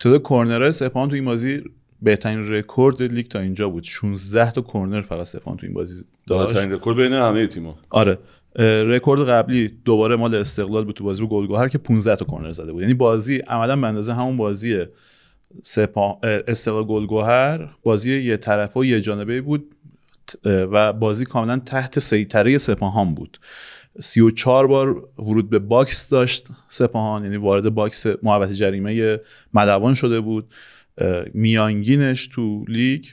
تعداد کورنرهای سپاهان تو این بازی بهترین رکورد لیگ تا اینجا بود. 16 تا کورنر فقط سپاهان تو این بازی داشت. بهترین رکورد بین همه تیم‌ها. آره. رکورد قبلی دوباره مال استقلال بود تو بازی با گلگهر که 15 تا کورنر زده بود. یعنی بازی عملا به اندازه همون بازی سپا... استقلال گلگهر بازی یه طرف و یه جانبه بود و بازی کاملا تحت سیطره سپاهان بود. 34 بار ورود به box داشت سپاهان یعنی وارد box محوطه جریمه ملوان شده بود. میانگینش تو لیگ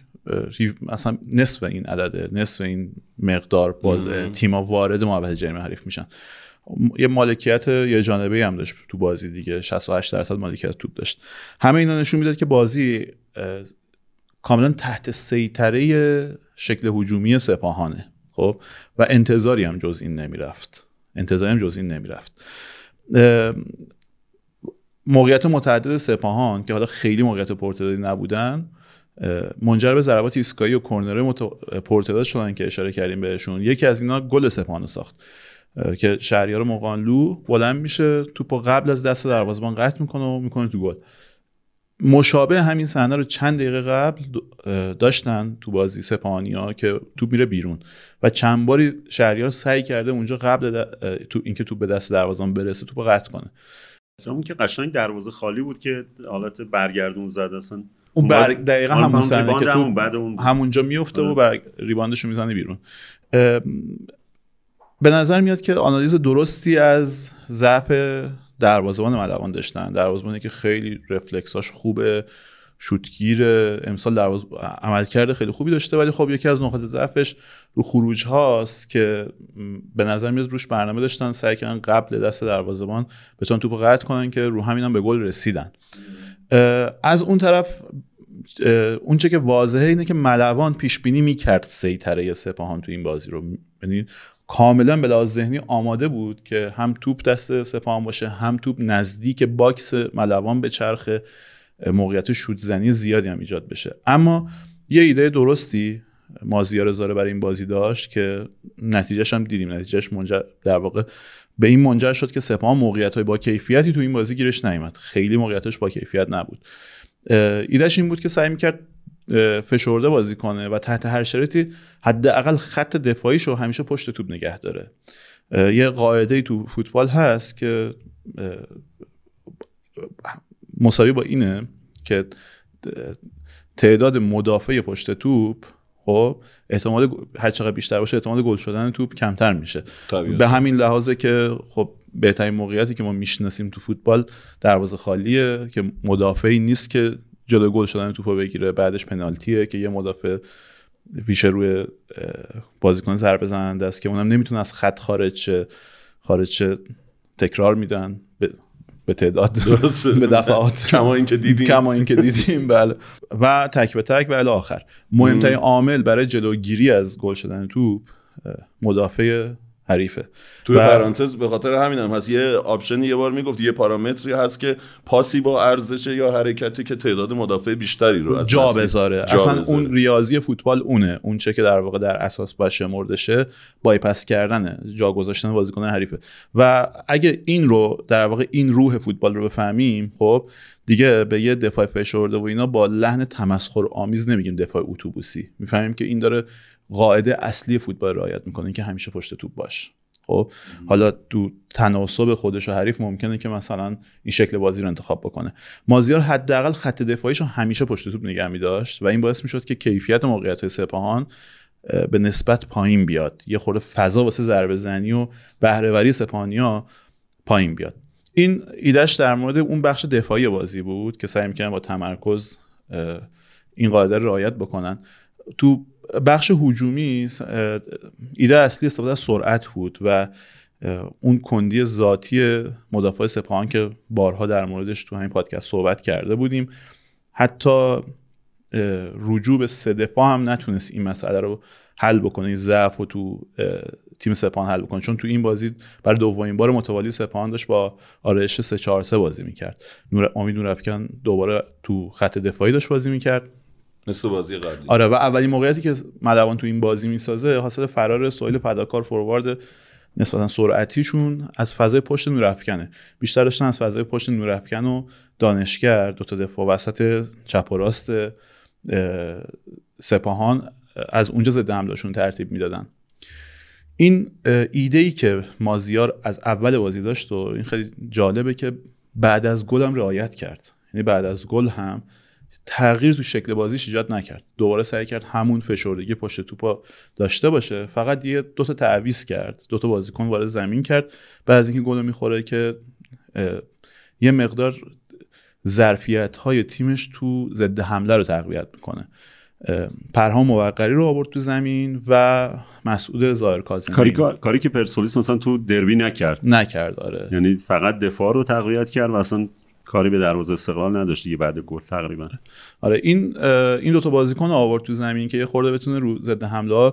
مثلا نصف این عدده نصف این مقدار با تیما وارد محوطه جریمه حریف میشن. یه مالکیت یه جانبه هم داشت تو بازی دیگه 68 درصد مالکیت توپ داشت. همه اینا نشون می‌داد که بازی کاملا تحت سیطره شکل هجومی سپاهانه خب؟ و انتظاری هم جز این نمی‌رفت. انتظاری هم جز این نمی‌رفت. موقعیت متعدد سپاهان که حالا خیلی موقعیت پرتدادی نبودن منجر به ضربات ایستگاهی و مت... پرتداد شدن که اشاره کردیم بهشون. یکی از اینا گل سپاهان ساخت که شهریار مقانلو بلند میشه توپو قبل از دست دروازه‌بان قطع می‌کنه و می‌کنه تو گل. مشابه همین صحنه رو چند دقیقه قبل داشتن تو بازی سپاهانیا که توپ میره بیرون. و چند باری شهریار سعی کرده اونجا قبل تو اینکه توپ به دست دروازه‌بان برسه توپو قطع کنه. اون که قشنگ دروازه خالی بود که حالت برگردون زد اصلا اون بر... دقیقا همون صحنه که تو بعد اون... همونجا میفته و بر... ریباندشو می‌زنه بیرون. به نظر میاد که آنالیز درستی از ضعف دروازه‌بان ملوان داشتن. دروازه‌بانی که خیلی رفلکساش خوبه شوتگیر امسال دروازه عملکرد خیلی خوبی داشته ولی خب یکی از نقاط ضعفش رو خروج هاست که به نظر میاد روش برنامه داشتن سعی کردن قبل دست دروازه‌بان بتونن توپ قطع کنن که رو همین هم به گل رسیدن. از اون طرف اونچه که واضحه اینه که ملوان پیش بینی می‌کرد سیطره سپاهان تو این بازی رو. یعنی کاملا به لحاظ ذهنی آماده بود که هم توپ دست سپاهان باشه هم توپ نزدیک box ملوان بچرخه موقعیت شوت زنی زیادی هم ایجاد بشه. اما یه ایده درستی مازیار زارع برای این بازی داشت که نتیجهش هم دیدیم. نتیجهش منجر در واقع به این منجر شد که سپاهان موقعیت های با کیفیتی تو این بازی گیرش نیومد. خیلی موقعیتش با کیفیت نبود. ایدهش این بود که سعی می‌کرد فشرده بازی کنه و تحت هر شرایطی حداقل خط دفاعیشو همیشه پشت توپ نگه داره. یه قاعده تو فوتبال هست که مساوی با اینه که تعداد مدافع پشت توپ خب احتمال هر چقدر بیشتر باشه احتمال گل شدن توپ کمتر میشه طبیعتا. به همین لحاظه که خب بهترین موقعیتی که ما می‌شناسیم تو فوتبال دروازه خالیه که مدافعی نیست که جلو گل شدن توپو بگیره بعدش پنالتیه که یه مدافع پیش روی بازیکن ضربه زننده است که اونم نمی‌تونه از خط خارج شه خارج شه تکرار میدن به, تعداد درسته. [laughs] به دفعات. کما این که دیدیم. کما این که دیدیم بله. و تک به تک و الی آخر. مهمترین عامل برای جلوگیری از گل شدن توپ مدافع حریفه. توی و- پرانتز به خاطر همین هم هست. یه option یه بار می‌گفت یه پارامتری هست که پاسی با ارزش یا حرکتی که تعداد مدافع بیشتری رو از جا بذاره. اصلا بذاره. اون ریاضی فوتبال اونه. اون چه که در واقع در اساس باید شمرده شه بایپس کردنه. جا گذاشتن بازیکن حریفه. و اگه این رو در واقع این روح فوتبال رو بفهمیم خب دیگه به یه دفاع فشرده و اینا با لحن تمسخر آمیز نمیگیم دفاع اتوبوسی. می‌فهمیم که این داره قاعده اصلی فوتبال رعایت می‌کنه که همیشه پشت توپ باش. خب؟ حالا تو تناسب خودش و حریف ممکنه که مثلا این شکل بازی رو انتخاب بکنه. مازیار حداقل خط دفاعیش رو همیشه پشت توپ نگه می‌داشت و این باعث می‌شد که کیفیت موقعیت های سپاهان اه، به نسبت پایین بیاد. یه خورده فضا واسه ضربه زنی و بهرهوری سپاهانیا پایین بیاد. این ایدهش در مورد اون بخش دفاعی بازی بود که سعی می‌کردن با تمرکز این قاعده رو رعایت بکنن. تو بخش اه، ایده اصلی استفاده از سرعت بود و اون کندی ذاتی مدافع سپاهان که بارها در موردش تو همین پادکست صحبت کرده بودیم. حتی رجوع به سه دفاع هم نتونست این مسئله رو حل بکنه این ضعف رو تو تیم سپاهان حل بکنه. چون تو این بازی برای دومین بار متوالی سپاهان داشت با آرایش 3 4 3 بازی می‌کرد. نور امید نورافکن دوباره تو خط دفاعی داشت بازی می‌کرد. مثل بازی قبلی. آره و اولین موقعیتی که ملوان تو این بازی می‌سازه حاصل فرار سویل پداکار فوروارد نسبتا سرعتیشون از فضای پشت نورافکنه بیشتر داشتن از فضای پشت نورافکن و دانشگر دو تا دفاع وسط چپ و راست اه، سپاهان از اونجا ضد حملهشون ترتیب می‌دادن. این ایده ای که مازیار از اول بازی داشت و این خیلی جالبه که بعد از گل هم رعایت کرد. یعنی بعد از گل هم تغییر تو شکل بازیش ایجاد نکرد. دوباره سعی کرد همون فشردگی پشت توپا داشته باشه. فقط یه دو تا تعویض کرد. دو تا بازیکن وارد زمین کرد. بعد از اینکه گل می‌خوره که یه مقدار ظرفیت های تیمش تو ضد حمله رو تقویت می‌کنه. پرهام موقری رو آورد تو زمین و مسعود ظاهر کاظمی. کاری کاری که پرسپولیس مثلا تو دربی نکرد. نکرد آره. یعنی فقط دفاع رو تقویت کرد و اصلا کاری به دروازه استقلال نداشت دیگه بعد گل تقریبا. آره این این دوتا بازیکن رو آورد تو زمین که یه خورده بتونه رو ضد حمله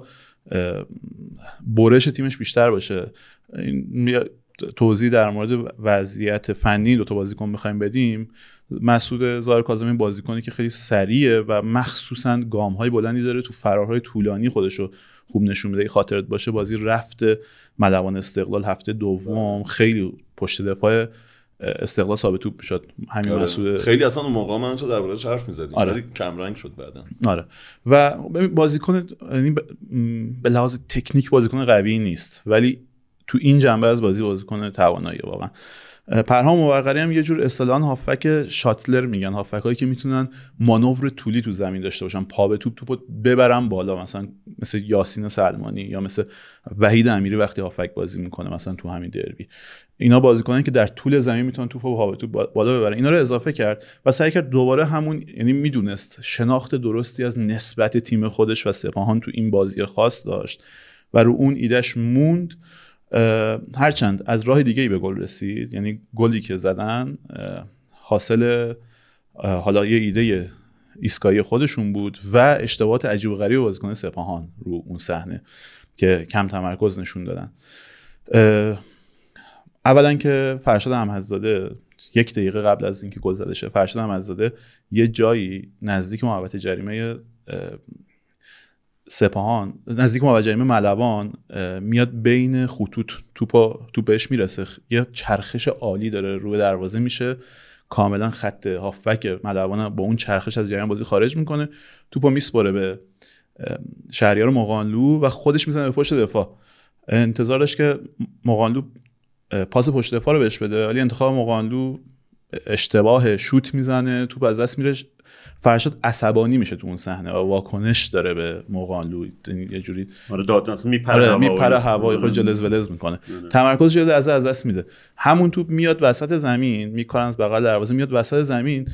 برش تیمش بیشتر باشه. این توضیح در مورد وضعیت فنی دوتا بازیکن بخوایم بدیم. مسعود ظاهر کاظمی بازیکنی که خیلی سریعه و مخصوصا گام های بلندی داره تو فرارهای طولانی خودش رو خوب نشون میده. خاطرت باشه بازی رفت ملوان استقلال هفته دوم. خیلی پشت دفاع استقلال ثابت توپ می‌شد همین آره. مسعود خیلی اصلا اون موقع من تو درباره‌اش حرف می‌زدیم آره. ولی کم رنگ شد بعدا. آره. و بازیکن یعنی به لحاظ تکنیک بازیکن قوی نیست. ولی تو این جنبه از بازی بازیکن توانایی واقعا. پرهام موقری هم یه جور اصطلاحا هافک شاتلر میگن. هافک هایی که می‌تونن مانور طولی تو زمین داشته باشن پا به توپ توپو ببرن بالا. مثلا مثل یاسین سلمانی یا مثل وحید امیری وقتی هافک بازی می‌کنه مثلا تو همین دربی. اینا بازیکنان که در طول زمین می‌تونن توپو پا به توپ با- بالا ببرن. اینا رو اضافه کرد و سعی کرد دوباره همون یعنی می‌دونست شناخت درستی از نسبت تیم خودش و سپاهان تو این بازی خاص داشت و رو اون ایدهش موند. هرچند از راه دیگه ای به گل رسید یعنی گلی که زدن حاصل حالا یه ایده ایسکایی خودشون بود و اشتباهات عجیب و غریب بازیکن سپاهان رو اون صحنه که کم تمرکز نشون دادن. اولا که فرشاد احمدزاده یک دقیقه قبل از اینکه گل زده شه فرشاد احمدزاده یه جایی نزدیک محوطه جریمه سپاهان نزدیک محوطه جریمه ملوان میاد بین خطوط توپ توپ بهش می‌رسه. یه چرخش عالی داره روی دروازه میشه. کاملا خط هافبک ملوان با اون چرخش از جریان بازی خارج می‌کنه. توپو میسپره به شهریار مقانلو و خودش می‌زنه به پشت دفاع. انتظار داشت که مقانلو پاس پشت دفاع رو بهش بده ولی انتخاب مقانلو اشتباه شوت می‌زنه توپ از دست میره. فرشاد عصبانی میشه تو اون صحنه و واکنش داره به موقانلو یه جوری آره داد میپره آره میپره هوا خود جلز ولز می‌کنه. تمرکز جلد از از دست میده. همون توپ میاد وسط زمین میکارن از بغل دروازه میاد وسط زمین.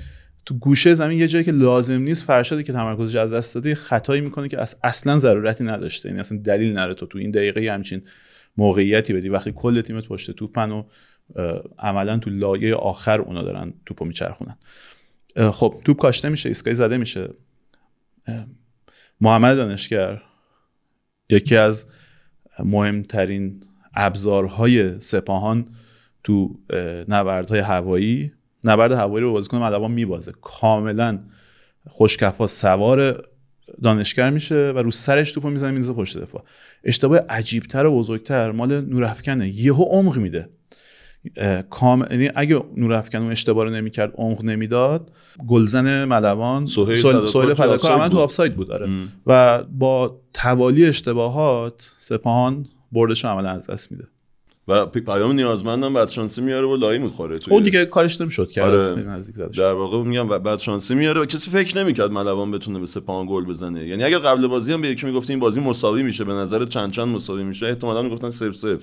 تو گوشه زمین یه جایی که لازم نیست فرشادی که تمرکزش از دست داده خطایی می‌کنه که اصلا ضرورتی نداشته. یعنی اصلا دلیل نره تو. تو این دقیقه همچین موقعیتی بدی. وقتی کل تیمت پشت توپن و عملا تو لایه آخر اونا دارن توپو میچرخونن. خب توپ کاشته میشه ایسکای زده میشه. محمد دانشگر یکی از مهمترین ابزارهای سپاهان تو نبردهای هوایی. نبرد هوایی رو بازیکن ملوان میبازه. کاملا خوشکفا سوار دانشگر میشه و رو سرش توپو می‌زنه میندازه پشت دفاع. اشتباه عجیبتر و بزرگتر مال نورافکنه یهو عمق میده. کام یعنی اگه نورافکن اون اشتباه رو نمی‌کرد عمق نمی‌داد گلزن ملوان سهیل فداکار تو آفساید بود. آره. و با توالی اشتباهات سپاهان بردش عملا از دست میده. و پیام نیازمندم بعد شانسی میاره و لای می‌خوره توی اون دیگه کارش نمی‌شد که آره. نزدیک در واقع میگم بعد شانسی میاره و کسی فکر نمی‌کرد ملوان بتونه به سپاهان گل بزنه. یعنی اگر قبل بازی هم به یکی می‌گفتی این بازی مساوی میشه به نظر چند چند مساوی میشه احتمالاً می‌گفتن 0 0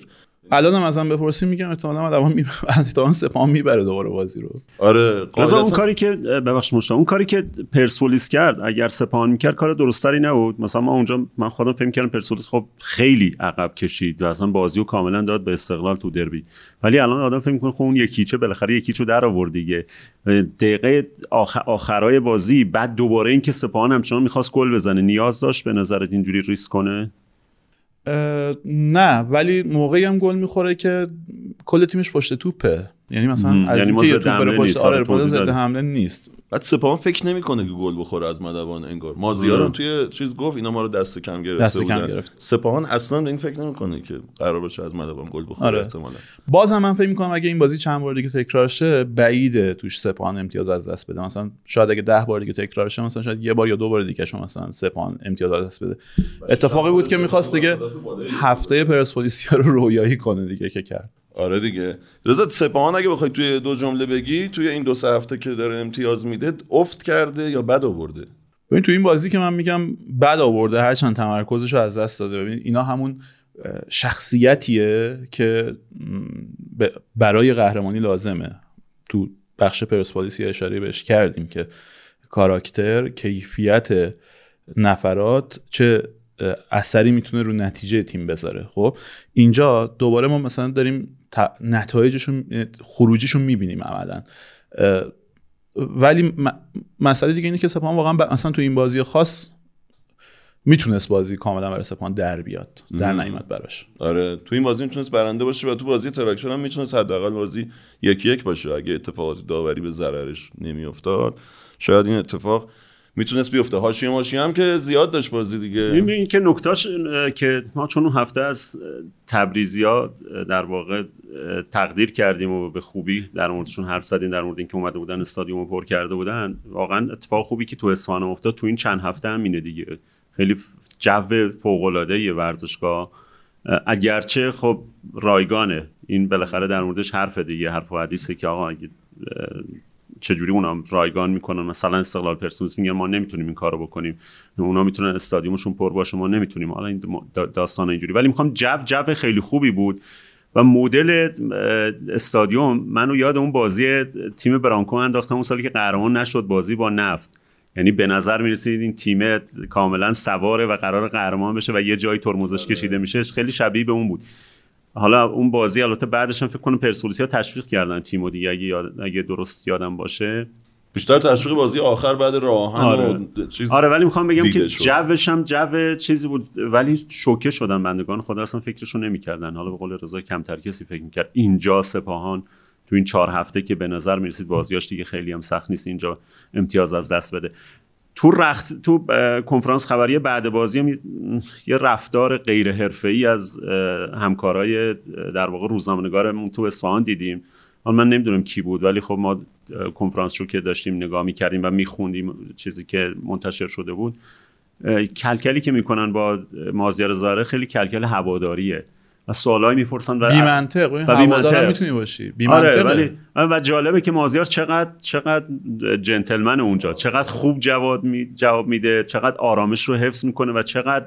الان هم ازم بپرسی میگم احتمالاً آدم می [laughs] احتمالاً سپاهان می‌بره دوباره بازی رو. آره قاعدتا... اون کاری که ببخش مشتا اون کاری که پرسپولیس کرد اگر سپاهان می‌کرد کار درستری نبود. مثلا ما اونجا من خودم فکر کردم پرسپولیس خب خیلی عقب کشید و اصلا بازی رو کاملا داد به استقلال تو دربی. ولی الان آدم فکر می‌کنه خب اون یکیچه بالاخره یکیچو در آورد دیگه. دقیقه آخر... آخرای بازی بعد دوباره اینکه سپاهان همچنان می‌خواست گل بزنه نیاز داشت به نظرت اینجوری ریسک کنه؟ نه ولی موقعی هم گل می‌خوره که کل تیمش پشت توپه. یعنی مثلا از یعنی اینکه توپ بره پشت آره ضد حمله نیست. بعد سپاهان فکر نمی‌کنه که گل بخوره از مدوان انگار. مازیار توی چیز گفت اینا ما رو دست کم گرفته دست کم گرفت. سپاهان اصلا به این فکر نمی‌کنه که قرار باشه از مدوان گل بخوره آره. احتمالاً. بازم من فکر می‌کنم اگه این بازی چند بار دیگه تکرار شه بعیده توش سپاهان امتیاز از دست بده. مثلا شاید اگه 10 بار دیگه تکرار شه مثلا شاید یه بار یا دو بار دیگه شما مثلا سپاهان امتیاز از دست بده. اتفاقی بود که می‌خواست دیگه هفته پرسپولیسیا رو رویایی کنه دیگه که کرد. آره دیگه. رضا سپاهان اگه بخوای توی دو جمله بگی توی این دو سه هفته که داره امتیاز میده افت کرده یا بد آورده؟ ببین توی این بازی که من میگم بد آورده هرچند تمرکزش رو از دست داده. ببین اینا همون شخصیتیه که برای قهرمانی لازمه. تو بخش پرسپولیس اشاره بهش کردیم که کاراکتر کیفیت نفرات چه اثری می‌تونه رو نتیجه تیم بذاره. خب اینجا دوباره ما مثلا داریم نتایجشون خروجیشون می‌بینیم عملا. ولی مسئله دیگه اینه که سپاهان واقعا مثلا تو این بازی خاص می‌تونست بازی کاملا برای سپاهان در بیاد در نیامد براش. آره تو این بازی می‌تونست برنده باشه و تو بازی تراکتور هم می‌تونست حداقل بازی یکی یک باشه. اگه اتفاقات داوری به ضررش نمیافتاد شاید این اتفاق می‌تونست بیفته. هاشی ماشی هم که زیاد داشت بازی دیگه. این که نکتاش که ما چون اون هفته از تبریزیا در واقع تقدیر کردیم و به خوبی در موردشون حرف زدیم در مورد اینکه اومده بودن استادیوم پر کرده بودن. واقعا اتفاق خوبی که تو اصفهان افتاد تو این چند هفته هم اینه دیگه. خیلی جو فوق العاده ورزشگاه اگرچه خب رایگانه. این بالاخره در موردش حرف دیگه حرف و حدیثه که آقا چجوری اونا رایگان می‌کنن؟ مثلا استقلال پرسپولیس میگن ما نمی‌تونیم این کارو بکنیم. اونا می‌تونن استادیومشون پر باشه ما نمی‌تونیم. حالا این داستان اینجوری. ولی می‌خوام جو جو خیلی خوبی بود و مدل استادیوم منو یاد اون بازی تیم برانکو انداختم اون سالی که قهرمان نشد بازی با نفت. یعنی به نظر می‌رسید این تیم کاملا سواره و قرار قهرمان بشه و یه جای ترمزش کشیده میشه خیلی شبیه به اون بود. حالا اون بازی البته بعدش هم فکر کنم پرسپولیس ها تشویق کردن تیمو دیگه اگه, یاد... اگه درست یادم باشه. بیشتر تشویق بازی آخر بعد راهن آره. و چیز آره ولی می‌خوام بگم که جوش هم جو چیزی بود ولی شوکه شدن بندگان. خدا اصلا فکرشو نمی‌کردن. حالا به قول رضا کمتر کسی فکر می‌کرد. اینجا سپاهان تو این چهار هفته که به نظر می‌رسید بازیاش دیگه خیلی هم سخت نیست. اینجا امتیاز از دست بده. تو رخت تو کنفرانس خبری بعد بازی هم یه رفتار غیر حرفه‌ای از همکارای در واقع روزنامه‌نگارمون تو اصفهان دیدیم. حالا من نمی‌دونم کی بود ولی خب ما کنفرانس رو که داشتیم نگاه می‌کردیم و میخوندیم چیزی که منتشر شده بود. کلکلی که می‌کنن با مازیار زاره خیلی کلکل هواداریه. و سوالایی می‌پرسن و بی منطق و بی منطق. می‌تونی باشی. بی آره ولی و جالبه که مازیار چقدر چقدر جنتلمن اونجا. چقدر خوب جواب می جواب میده چقدر آرامش رو حفظ می‌کنه و چقدر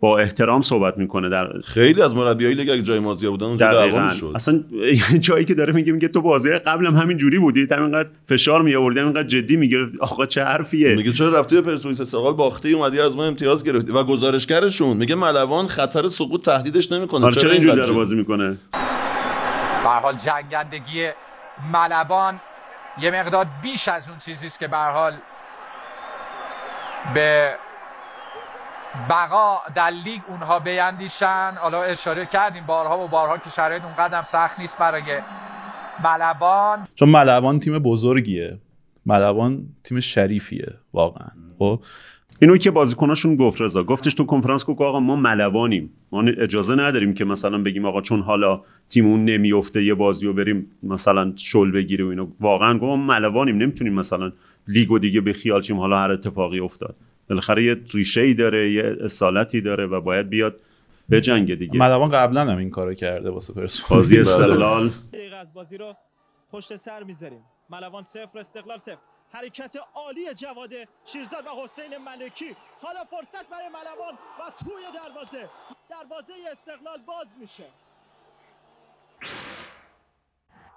با احترام صحبت می‌کنه در خیلی از مربیای لیگ اگه جای مازیار بودن اونجا دعوا می‌شد اصلا [laughs] جایی که داره میگه میگه تو بازی قبلم همین جوری بودی همینقدر فشار می آوردی همینقدر جدی می‌گرفت آقا چه حرفیه؟ میگه چرا رفتی به پرسپولیس استقلال؟ باختی اومدی از ما امتیاز گرفتی. و گزارشگرشون میگه ملوان خطر سقوط تهدیدش نمی‌کنه. آره، چرا اینجوری داره بازی می‌کنه؟ به حال جنگندگی ملوان یه مقدار بیش از اون چیزی است که به حال به بقا در لیگ اونها بیندیشن. حالا اشاره کردیم بارها و بارها که شرایط اون قدم سخت نیست برای ملوان. چون ملوان تیم بزرگیه. ملوان تیم شریفیه واقعا. خب؟ اینو که بازیکناشون گفت رضا گفتش تو کنفرانس گفت آقا ما ملوانیم. ما اجازه نداریم که مثلا بگیم آقا چون حالا تیمون نمیفته یه بازی رو بریم مثلا شل بگیره و اینو واقعا گفت ما ملوانیم نمی‌تونیم مثلا لیگو دیگه به خیال چیم حالا هر اتفاقی افتاد. بالاخره یه ریشه ای داره یه اصالتی داره و باید بیاد به جنگ دیگه. ملوان قبلا هم این کارو کرده واسه پرسپولیس. بازی [laughs] استقلال. از بازی رو پشت سر می‌ذاریم. ملوان صفر استقلال صفر. حرکت عالی جواد شیرزاد و حسین ملکی. حالا فرصت برای ملوان و توی دروازه. دروازه استقلال باز میشه.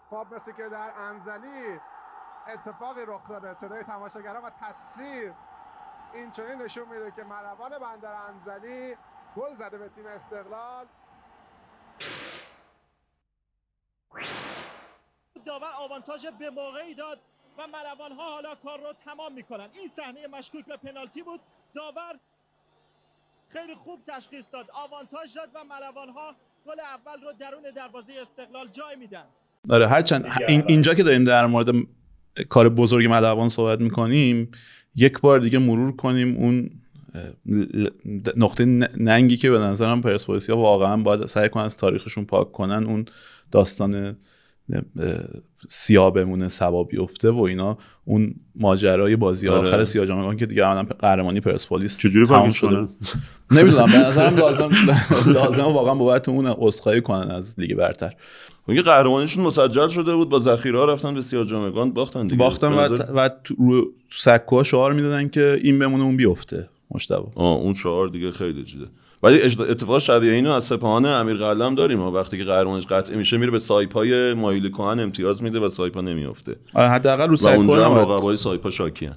خب مثل که در انزلی اتفاقی رخ داده. صدای تماشاگران و تصویر. این چنین نشون میده که ملوان بندر انزلی گل زده به تیم استقلال. داور آوانتاژ به موقعی داد و ملوان ها حالا کار رو تمام می‌کنن. این صحنه مشکوک به پنالتی بود. داور خیلی خوب تشخیص داد. آوانتاژ داد و ملوان ها گل اول رو درون دروازه استقلال جای میدن. آره هرچند این اینجا که داریم در مورد کار بزرگ ملوان صحبت می‌کنیم یک بار دیگه مرور کنیم اون نقطه ننگی که به نظرم پرسپولیسیا واقعا باید سعی کنن از تاریخشون پاک کنن اون داستان سیاه بمونه سوا بیفته و اینا اون ماجرای بازی آره. آخر سیاه جام که دیگه الان قهرمانی پرسپولیس چجوری تمام شده. نمی‌دونم به نظرم [laughs] لازم لازم واقعا بابت اون عذرخواهی کنن از لیگ برتر. اون قهرمانیشون مسجل شده بود با ذخیره رفتن به سیاه جامگان باختن دیگه. باختن و, و رو سکوها شعار می‌دادن که این بمونه اون بیفته مشتبه. آه اون شعار دیگه خیلی جده ولی اتفاق شبیه اینو از سپاهان امیر قلم داریم. و وقتی که قهرمانش قطعی میشه میره به سایپای مایل کهن امتیاز میده و سایپا نمیافته. آره حداقل رو سایپا اونجا هم رقبای سایپا شاکیان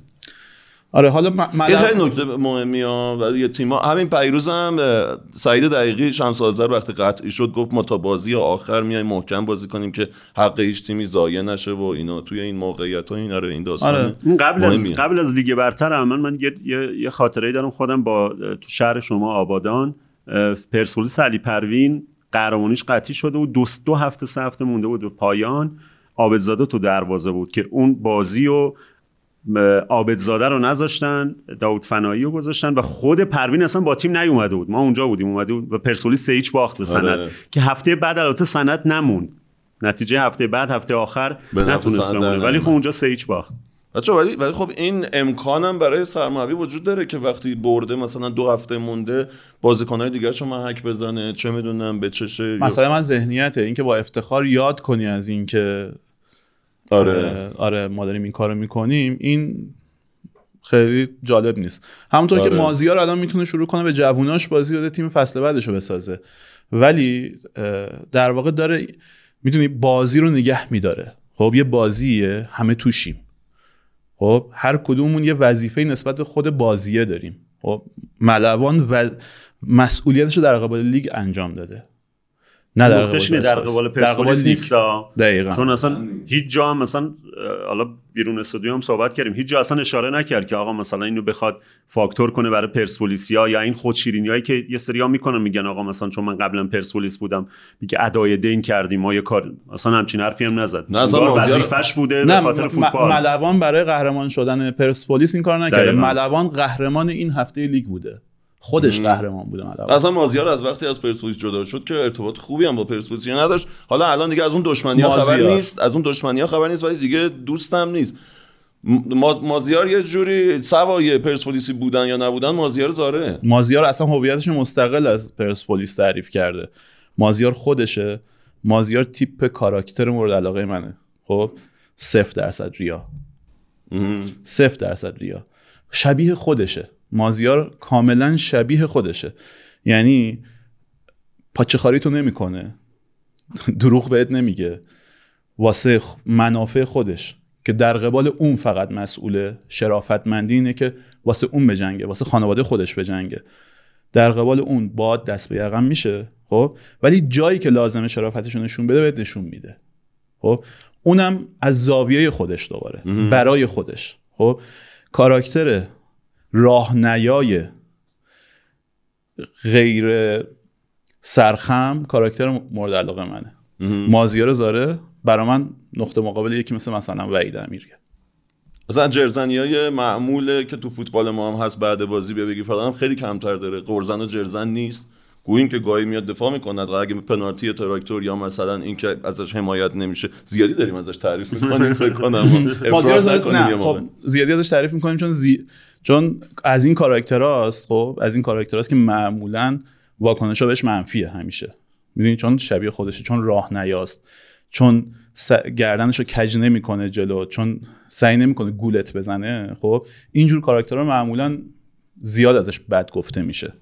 آره حالا م... یه خیلی نکته مهمی ها و یه تیما همین پیروز هم سعید دقیقی شمس آذر وقتی قطعی شد گفت ما تا بازی آخر میایم محکم بازی کنیم که حق هیچ تیمی ضایع نشه و اینا. توی این موقعیت ها این آره این داستان آره. قبل از قبل از لیگ برتر هم من, من یه, یه, یه خاطره دارم خودم با تو شهر شما آبادان. پرسپولیس علی پروین قهرمانیش قطعی شده و دو, دو هفته سه هفته مونده بود به پایان. عابدزاده تو دروازه بود که اون بازی و عابدزاده رو نذاشتن داود فنایی رو گذاشتن و خود پروین اصلا با تیم نیومده بود. ما اونجا بودیم اومده بود و پرسپولیس سه هیچ باخت به سند. آره. که هفته بعد البته سند نموند. نتیجه هفته بعد هفته آخر نتونست بمونه. ولی خب اونجا سه هیچ باخت. بچه ولی ولی خب این امکانم برای سرمربی وجود داره که وقتی برده مثلا دو هفته مونده بازیکنهای دیگه شما محک بزنه. چه می‌دونم به چشه مثلا من ذهنیته. اینکه با افتخار یاد کنی از اینکه آره. آره. ما داریم این کارو می‌کنیم. این خیلی جالب نیست. همونطور آره. که مازیار الان می‌تونه شروع کنه به جووناش بازی بده تیم فصل بعدش رو بسازه. ولی در واقع داره می‌تونی بازی رو نگه میداره. خب یه بازیه همه توشیم. خب هر کدوممون یه وظیفه نسبت خود بازیه داریم. خب ملوان و مسئولیتش رو در قبال لیگ انجام داده. نه در قبال در قبال پرسپولیس نیست. دقیقاً. چون اصلا هیچ جا مثلا حالا بیرون استودیو هم صحبت کردیم هیچ جا اصلا اشاره نکرد که آقا مثلا اینو بخواد فاکتور کنه برای پرسپولیسیا یا این خود هایی که یه سریا می‌کنن میگن آقا مثلا چون من قبلا پرسپولیس بودم میگه ادای دین کردیم ما یه کار اصلا همچین حرفی هم نزد. نه اصلا وظیفش بوده به خاطر فوتبال. ملوان برای قهرمان شدن پرسپولیس این کار نکرده. ملوان قهرمان این هفته لیگ بوده. خودش قهرمان بوده ملوان اصلا مازیار از وقتی از پرسپولیس جدا شد که ارتباط خوبی هم با پرسپولیس نداشت. حالا الان دیگه از اون دشمنی ها خبر نیست از اون دشمنی ها خبر نیست ولی دیگه دوستم نیست. مازیار یه جوری سوای پرسپولیسی بودن یا نبودن مازیار زاره. مازیار اصلا هویتش مستقل از پرسپولیس تعریف کرده. مازیار خودشه. مازیار تیپ کاراکتر مورد علاقه منه. خب؟ صفر درصد ریا. صفر درصد ریا. شبیه خودشه. مازیار کاملا شبیه خودشه. یعنی پاچه خاری تو نمی‌کنه. دروغ بهت نمیگه. واسه منافع خودش. که در قبال اون فقط مسئول شرافتمندی اینه که واسه اون بجنگه. واسه خانواده خودش بجنگه. در قبال اون باد دست به یقم میشه خب؟ ولی جایی که لازمه شرافتش نشون بده بهت نشون میده. خب؟ اونم از زاویه خودش دوباره. برای خودش. خب؟ کاراکتر راهنیای غیر سرخم کاراکتر مورد علاقه منه. مازیار زاره برا من نقطه مقابل یکی مثل مثلا وعید امیریه مثلا جرزنی های معموله که تو فوتبال ما هم هست بعد بازی بیا بگی فلان خیلی کمتر داره. قرزن و جرزن نیست. گوییم که گاهی میاد دفاع می‌کند و اگه پنالتی تراکتور یا مثلا اینکه ازش حمایت نمیشه. زیادی داریم ازش تعریف می‌کنیم فکر کنم. [laughs] خب زیادی ازش تعریف می‌کنیم چون زی... چون از این کاراکتراست خب از این کاراکتراست که معمولا واکنشا بهش منفیه همیشه. می‌دونی؟ چون شبیه خودشه چون راه نیاست چون س... گردنش رو کج نمی‌کنه جلو چون سعی نمی‌کنه گولت بزنه خب اینجور کاراکترها معمولا زیاد ازش بد گفته میشه.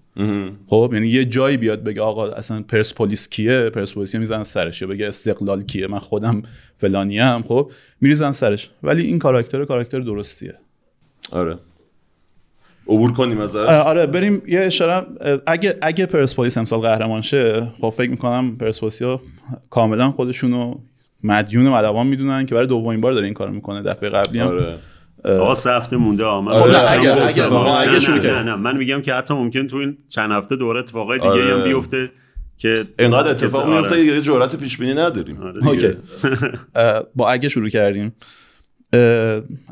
خب یعنی یه جایی بیاد بگه آقا اصلا پرسپولیس کیه؟ پرسپولیس می‌زنن سرش. یا بگه استقلال کیه؟ من خودم فلانیم خب میریزن سرش. ولی این کاراکتر کاراکتر درستیه. آره. عبور کنیم ازش. آره بریم یه اشاره. اگه اگه پرسپولیس امسال قهرمان شه خب فکر می‌کنم پرسپولیسیا کاملا خودشونو مدیون مدوان می‌دونن که برای دومین بار داره این کارو می‌کنه دفعه قبلی هم. آره. آقا سه هفته مونده آمد خب نه اگر اگر اگه شروع نه, کردیم نه من میگم که حتی ممکن تو این چند هفته دوره اتفاقای دیگه آره. هم بیفته که اینقدر اتفاق آره. میفته یه جرأت پیش بینی نداریم. آره. اوکی. با اگه شروع کردیم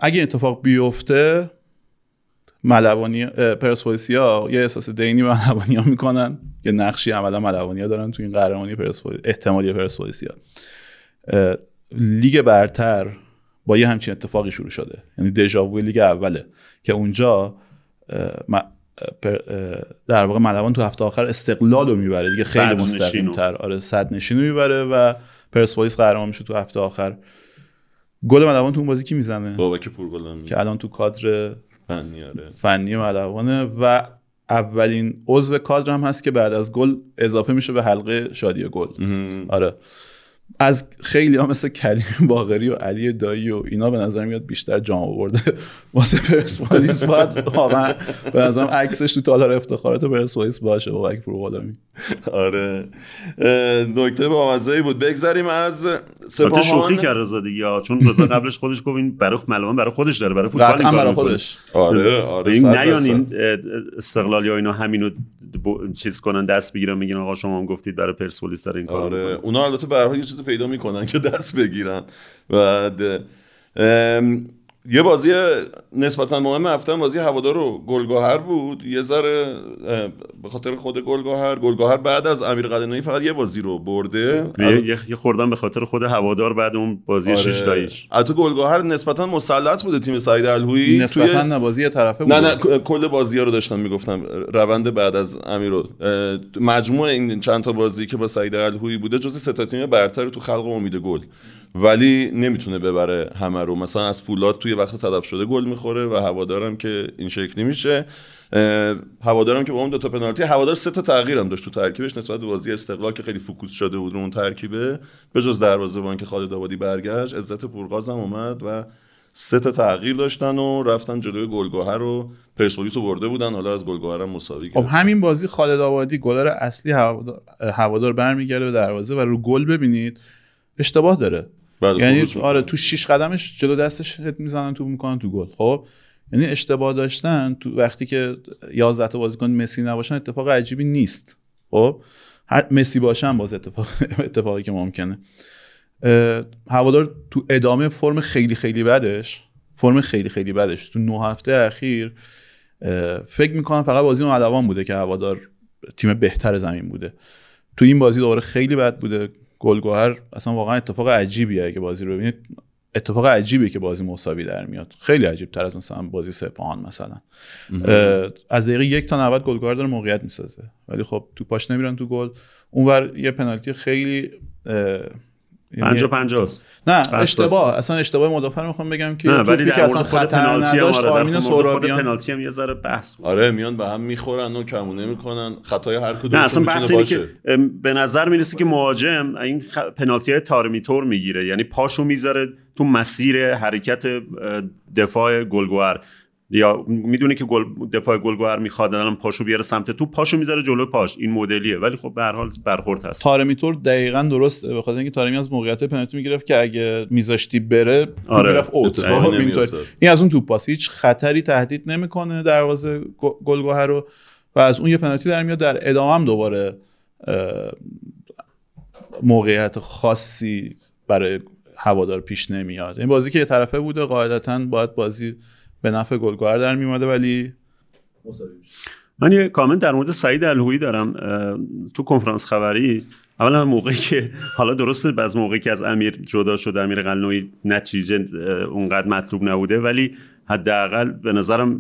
اگه اتفاق بیفته ملوانی پرسپولیسیا یه احساس دینی به ملوانیا می‌کنن. یه نقشی عملا ملوانیا دارن تو این قهرمانی پرسپولیس احتمالی پرسپولیسیا. لیگ برتر با یه همچین اتفاقی شروع شده. یعنی دژاوو لیگ اوله که اونجا در واقع ملوان تو هفته آخر استقلال رو می‌بره دیگه. خیلی صدر مستقیم نشینو. تر آره صد نشینو می‌بره و پرسپولیس قهرمان میشه تو هفته آخر. گل ملوان تو اون بازی کی می‌زنه؟ بابک پورگلان که الان تو کادر فنی آره. فنی ملوانه و اولین عضو کادر هم هست که بعد از گل اضافه میشه به حلقه شادی گل. آره. از خیلی ها مثل کریم باقری و علی دایی و اینا به نظر میاد بیشتر جام آورده. واسه پرسپولیس باید واقعا به نظرم عکسش تو تالار افتخارات پرسپولیس باشه. بابک پورغلامی آره. اه، نکته با مزه بود. بگذریم از البته شوخی سپاهان کرد رضا دیگه. ها. چون رضا قبلش خودش گفت این برای ملوان برای خودش داره برای فوتبال برای. خودش. آره آره این نیان. این اه، استقلال یا اینا همینو ب- چیز کنن دست بگیرن میگن آقا شما هم گفتید برای پرسپولیس داره این کارو آره. اونا البته به هر حال چیزی پیدا می‌کنن که دست بگیرن. ام، یه بازی نسبتا مهم هفته بازی هوادار و گلگهر بود. یه ذره به خاطر خود گلگهر گلگهر بعد از امیر قلعه‌نویی فقط یه بازی رو برده. یه- یه یه خوردن به خاطر خود هوادار بعد اون بازی آره. شش تاییش البته گلگهر نسبتا مسلط بوده تیم سعید الهویی. نسبتا توی- نبازی یه طرفه نه بوده. نه ک- کل بازی ها رو داشتم می‌گفتم. روند بعد از امیر رو. مجموع این چند تا بازی که با سعید الهویی بوده جز سه تا تیم برتر تو خلق امید گل. ولی نمی‌تونه ببره همه رو. مثلا از فولاد توی وقت تلف شده گل می‌خوره و هوادارم که این شکلی میشه. هوادارم که با اون دو تا پنالتی هوادار سه تا تغییر هم داشت تو ترکیبش نسبت به بازی استقلال که خیلی focus شده بود رو اون ترکیبه. به جز دروازه‌بان که خالد آبادی برگشت عزت پورغاز هم اومد و سه تا تغییر داشتن و رفتن جلوی گلگهر رو. پرسپولیس رو برده بودن حالا از گلگهر هم مساوی خب کرد همین بازی خالد آبادی گلر اصلی هوادار, هوادار برمیگرده به دروازه و رو گل ببینید. اشتباه داره. بعد یعنی خروج آره. تو شیش قدمش جلو دستش هد می‌زنن تو می‌کنن تو گل. خب یعنی اشتباه داشتن. تو وقتی که 11 تا بازیکن مسی نباشن اتفاق عجیبی نیست. خب هر مسی باشن باز اتفاق [laughs] اتفاقی که ممکنه. هوادار تو ادامه فرم خیلی خیلی بدش فرم خیلی خیلی بدش. تو نه هفته اخیر فکر می‌کنم فقط بازی ملوان بوده که هوادار تیم بهتر زمین بوده. تو این بازی دوباره خیلی بد بوده. گلگهر اصلا واقعا اتفاق عجیبیه اگه بازی رو ببینید. اتفاق عجیبیه که بازی مساوی در میاد. خیلی عجیب تر از مثلا بازی سپاهان مثلا. از دقیقه یک تا 90 گلگهر داره موقعیت می‌سازه. ولی خب تو پاش نمیرن تو گل. اونور یه پنالتی خیلی یعنی پنجا پنجاست. نه اشتباه. اصلا اشتباه مدافع رو می‌خوام بگم که ولی که اصلا خطر نداشت آرمین سهرابیان پنالتی هم یه ذره بحث بود. آره میان به هم می‌خورن و کمونه می‌کنن خطای هر کدوم نه اصلا بحث اینه که به نظر می‌رسه که مهاجم این خ... پنالتی های تارمیتور می‌گیره. یعنی پاشو می‌ذاره تو مسیر حرکت دفاع گلگوهر. یا می‌دونه که گل دفاع گلگوهر می‌خواد الان پاشو بیاره سمت تو پاشو می‌ذاره جلو پاش. این مدلیه. ولی خب به هر حال برخورد هست. تارمیتور دقیقا درسته. به خاطر اینکه تارمی از موقعیت پنالتی می‌گرفت که اگه میذاشتی بره آره. می‌رفت اوت این از اون توپ پاس. هیچ خطری تهدید نمی‌کنه دروازه گلگوهر رو. و از اون یه پنالتی در میاد. در ادامه هم دوباره موقعیت خاصی برای هوادار پیش نمیاد. این بازی که یه طرفه بوده قاعدتا باید بازی به نفع گلگوهر در میومده ولی من یه کامنت در مورد سعید الهویی دارم تو کنفرانس خبری. اولا موقعی که حالا درسته از موقعی که از امیر جدا شده امیر قلنوی نتیجه اونقدر مطلوب نبوده ولی حداقل به نظرم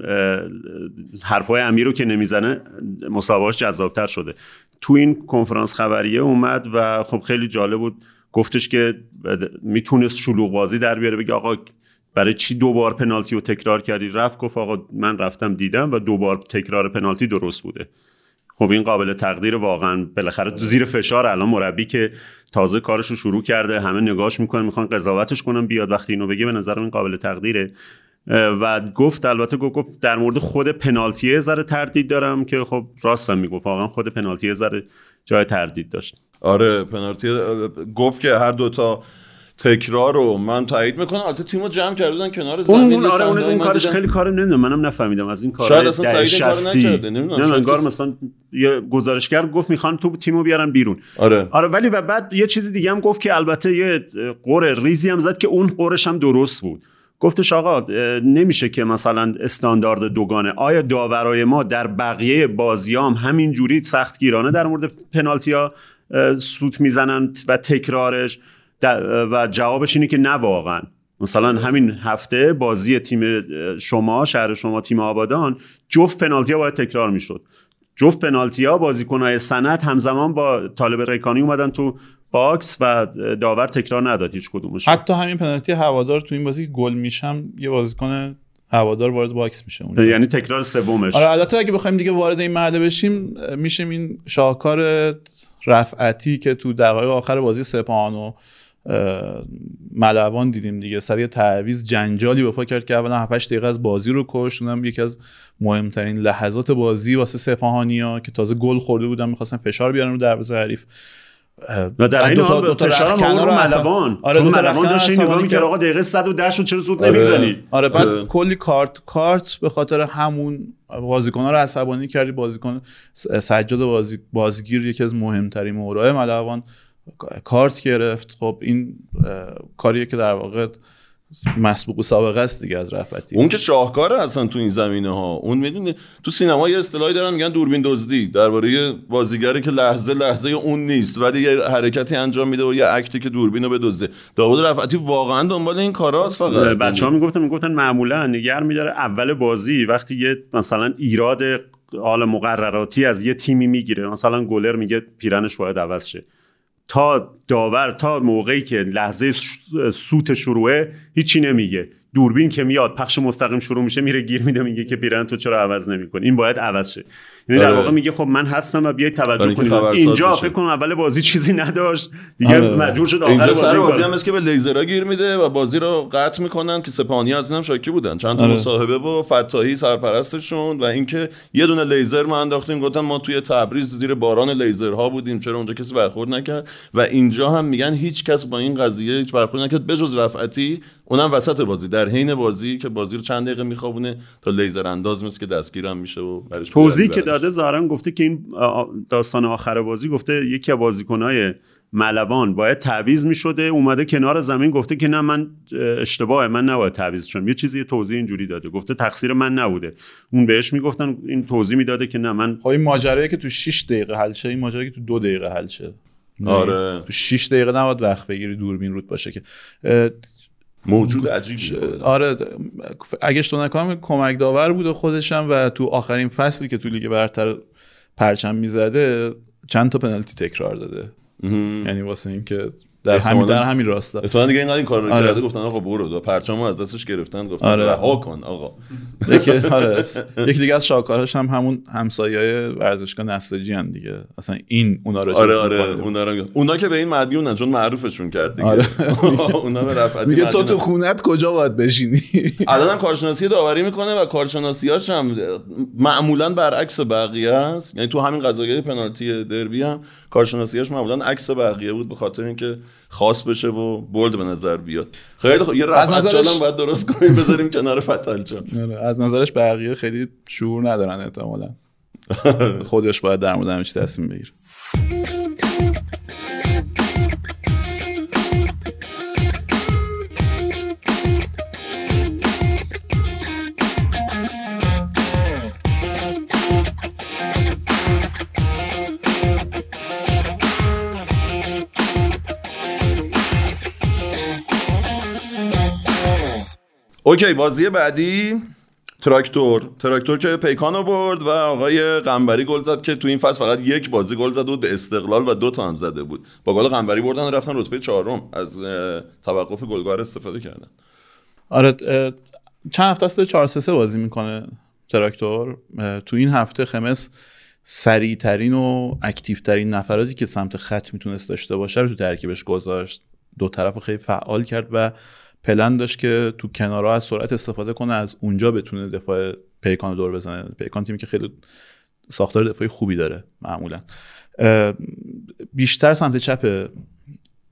حرفای امیر رو که نمی‌زنه مسابقاش جذابتر شده. تو این کنفرانس خبریه اومد و خب خیلی جالب بود. گفتش که می‌تونست شلوغ بازی در بیاره بگه آقا برای چی دو بار پنالتی رو تکرار کردی؟ رفت گفت آقا من رفتم دیدم و دو بار تکرار پنالتی درست بوده. خب این قابل تقدیر واقعا بالاخره تو زیر فشار الان مربی که تازه کارش رو شروع کرده همه نگاش می‌کنن می‌خوان قضاوتش کنن بیاد وقتی اینو بگه به نظرم این قابل تقدیره. و گفت البته گفت در مورد خود پنالتی ذره تردید دارم که خب راستم می‌گفت واقعا خود پنالتی ذره جای تردید داشت. آره پنالتی گفت که هر دوتا تکرار رو من تایید می‌کنم. البته تیمو جمع کردن کنار زمین اون آره اون, اون کارش خیلی کار نمی‌دونم. منم نفهمیدم. از این کار شاید اصلا سعید کار نکرده. نمی‌دونم. انگار مثلا یه گزارشگر گفت می‌خوان تو تیمو بیارن بیرون. آره. آره ولی و بعد یه چیز دیگه هم گفت که البته یه قره ریزی هم زد که اون قرش هم درست بود. گفتش آقا نمیشه که مثلا استاندارد دوگانه. آیا داورای ما در بقیه بازیام همین جوری سختگیرانه در مورد پنالتی ها سوت می‌زنن و تکرارش؟ و جوابش اینه که نه واقعا. مثلا همین هفته بازی تیم شما شهر شما تیم آبادان جفت پنالتی ها باید تکرار می‌شد. جفت پنالتی ها بازیکنهای صنعت همزمان با طالب ریکانی اومدن تو box و داور تکرار نداد هیچ کدومش. حتی همین پنالتی هوادار تو این بازی گل میشم یه بازیکن هوادار وارد box میشه اونجا. یعنی تکرار سومش. آره البته اگه بخوایم دیگه وارد این مرحله بشیم میشه این شاهکار رفعتی که تو دقایق آخر بازی سپاهان و ملوان دیدیم دیگه. سر یه تعویض جنجالی به پا کرد که اولا 7 دقیقه از بازی رو کشت اونم یکی از مهمترین لحظات بازی واسه سپاهانیا که تازه گل خورده بودن می‌خواستن فشار بیارن رو دروازه حریف. و در این حال فشار هم رو ملوان آره چون ملوان داشت نگاه می‌کرد آقا دقیقه 110 شد چرا زود نمی‌زنی؟ آره بعد کلی کارت کارت به خاطر همون بازیکن رو عصبانی کردی. بازیکن سجاد بازی بازگیر یکی از مهمترین مهرهای ملوان کارت گرفت. خب این کاریه که در واقع مسبوق سابقه است دیگه از رفتی اون که شاهکاره اصلا تو این زمینه ها. اون می‌دونی تو سینما یه اصطلاحی دارن میگن دوربین دزدی. درباره بازیگری که لحظه لحظه اون نیست ولی یه حرکتی انجام میده و یه اکتی که دوربین رو بدزده. داوود رفعتی واقعا دنبال این کاراست فقط. بچه‌ها می‌گفتن می‌گفتن معمولا نگر میداره اول بازی وقتی یه مثلا ایراد حال مقرراتی از یه تیمی می‌گیره. مثلا گلر میگه پیرنش باید عوض شه. تا داور تا موقعی که لحظه سوت شروعه هیچی نمیگه. دوربین که میاد پخش مستقیم شروع میشه میره گیر میده میگه که پیرن تو چرا عوض نمی‌کنی؟ این باید عوض شه. یعنی در آره. واقع میگه خب من هستم و بیاید توجه کنید اینجا فکر کنم اول بازی چیزی نداشت. دیگه آره. مجبور شد آخر بازی بازی هم که به لیزرها گیر میده و بازی رو قطع می‌کنن که سپاهانی از اینم شاکی بودن. چند تا آره. مصاحبه و فتاحی سرپرستشون و اینکه یه دونه لیزر ما انداختیم گفتن ما توی تبریز زیر باران لیزرها بودیم چرا اونجا کسی برخورد نکرد؟ و اینجا هم میگن هیچ کس با این قضیه هیچ برخورد نکرد بجز رفعتی اونم وسط بازی در حین بازی که بازی رو چند دقیقه میخوابونه تا لیزر انداز مثل که دستگیرم میشه و توضیح که داده زارم گفته که این داستان آخر بازی گفته یکی از بازیکنهای ملوان باید تعویض می‌شده اومده کنار زمین گفته که نه من اشتباهه من نباید تعویض شم. یه چیزی توضیح اینجوری داده. گفته تقصیر من نبوده. اون بهش می‌گفتن این توضیح می‌داده که نه من خب این ماجرایی که تو 6 دقیقه حل شه این ماجرایی که تو دو دقیقه حل شه. آره. تو 6 دقیقه نباید وقت بگیری دوربین رود باشه که. موجود عجیبی آره اگه اشتباه نکنم کمک داور بوده خودشم و تو آخرین فصلی که تو لیگ برتر پرچم می‌زده چند تا پنالتی تکرار داده. یعنی واسه اینکه در همین در همین راستا اتفاقا دیگه این این کار رو آره. کرده گفتن آقا برو دو پرچمو از دستش گرفتن گفتن آره. رها کن آقا [laughs] یکی آره یکی دیگه از شاکارش هم همون همسایه‌های ورزشگاه نساجی ان دیگه اصلا این اونا رو آره آره. اونا رو اونا که به این مدیونن چون معروفشون کرد دیگه آره. [laughs] اونا به رفعتی میگه تو. تو خونت کجا باید بشینی [laughs] الان هم کارشناسی داوری می‌کنه و کارشناسیاش هم معمولا برعکس بقیه است یعنی تو همین قضايای پنالتی دربی هم کارشناسیاش معمولا عکس بقیه بود به خاطر اینکه خاص بشه و بولد به نظر بیاد. خیلی خب یه از رفعت نظرش- هم باید درست کنیم بذاریم کنار فتل جان. [laughs] آره، از نظرش بقیه خیلی شعور ندارن احتمالا. [laughs] خودش باید در مورد چی تصمیم بگیره. OK بازی بعدی. تراکتور. تراکتور که پیکانو برد و آقای قنبری گل زد که تو این فصل فقط یک بازی گل زده بود به استقلال و دو تا هم زده بود. با گل قنبری بردن و رفتن رتبه چهارم. از توقف گلگهر استفاده کردن. آره چند هفته است 4 3 بازی می‌کنه تراکتور. تو این هفته خمز سریع ترین و active ترین نفراتی که سمت خط می‌تونست داشته باشه رو تو ترکیبش گذاشت. دو طرف خیلی فعال کرد و پلن داشت که تو کنارها از سرعت استفاده کنه از اونجا بتونه دفاع پیکان دور بزنه. پیکان تیمی که خیلی ساختار دفاعی خوبی داره معمولا. بیشتر سمت چپ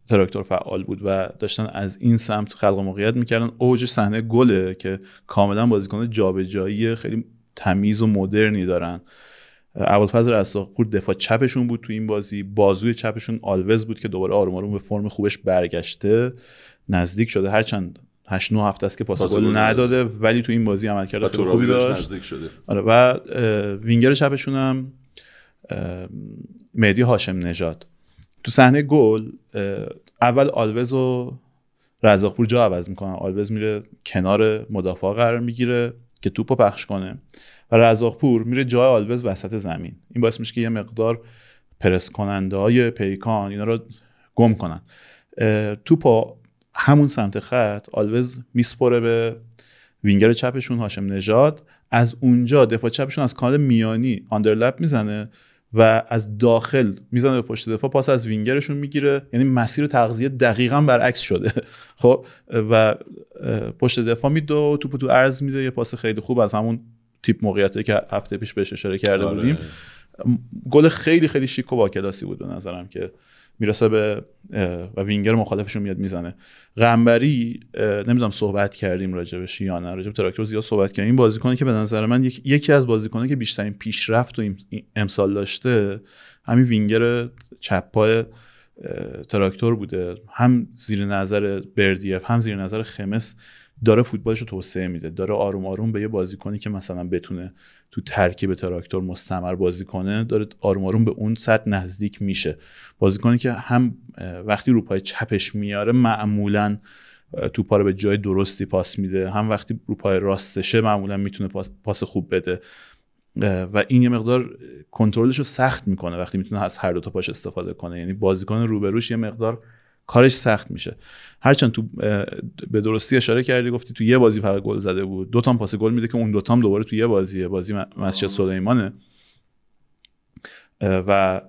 تراکتور فعال بود و داشتن از این سمت خلق موقعیت می‌کردن. اوج صحنه گله که کاملا بازیکن جابجایی خیلی تمیز و مدرنی دارن. ابوالفضل رزاقپور دفاع چپشون بود تو این بازی. بازوی چپشون آلوز بود که دوباره آروم آروم به فرم خوبش برگشته. نزدیک شده. هرچند 8 9 هفته است که پاس گل نداده. ولی تو این بازی عملکرد خیلی خوبی داشت. نزدیک شده. آره و وینگر چپشون هم مهدی هاشم نژاد. تو صحنه گل اول آلوز و رزاقپور جا عوض می‌کنن. آلوز میره کنار مدافع قرار می‌گیره که توپو پخش کنه. و رزاقپور میره جای آلوز وسط زمین. این باعث میشه که یه مقدار پرس کننده های پیکان اینا رو گم کنن. توپو همون سمت خط آلوز میسپره به وینگر چپشون هاشم نژاد. از اونجا دفاع چپشون از کانال میانی آندرلپ می‌زنه و از داخل می‌زنه به پشت دفاع پاس از وینگرشون می‌گیره. یعنی مسیر تغذیه دقیقا برعکس شده. [laughs] خب و پشت دفاع میده و توپو تو عرض میده. یه پاس خیلی خوب از همون تیپ موقعیتی که هفته پیش بهش اشاره کرده آره. بودیم. گل خیلی خیلی شیک و با کلاسی بود به نظرم که می‌رسه به و وینگر مخالفشون میاد می‌زنه. قنبری نمی‌دونم صحبت کردیم راجبش یا نه راجب تراکتور زیاد صحبت کردیم. این بازیکنی که به نظر من یک- یکی از بازیکنانی که بیشترین پیشرفت و ام- امسال داشته همین وینگر چپ پای تراکتور بوده. هم زیر نظر بردیف هم زیر نظر خمس. داره فوتبالش رو توسعه میده داره آروم آروم به یه بازیکنی که مثلا بتونه تو ترکیب تراکتور مستمر بازی کنه داره آروم آروم به اون سطح نزدیک میشه. بازیکنی که هم وقتی رو پای چپش میاره معمولا توپا رو به جای درستی پاس میده. هم وقتی رو پای راستشه معمولا می‌تونه پاس, پاس خوب بده. و این یه مقدار کنترلش رو سخت می‌کنه وقتی می‌تونه از هر دو تا پاش استفاده کنه. یعنی بازیکن روبروش یه مقدار کارش سخت میشه. هرچند تو به درستی اشاره کردی گفتی تو یه بازی فقط گل زده بود. دو تا پاس گل میده که اون دو تا هم دوباره تو یه بازیه. بازی مسجد سلیمانه. و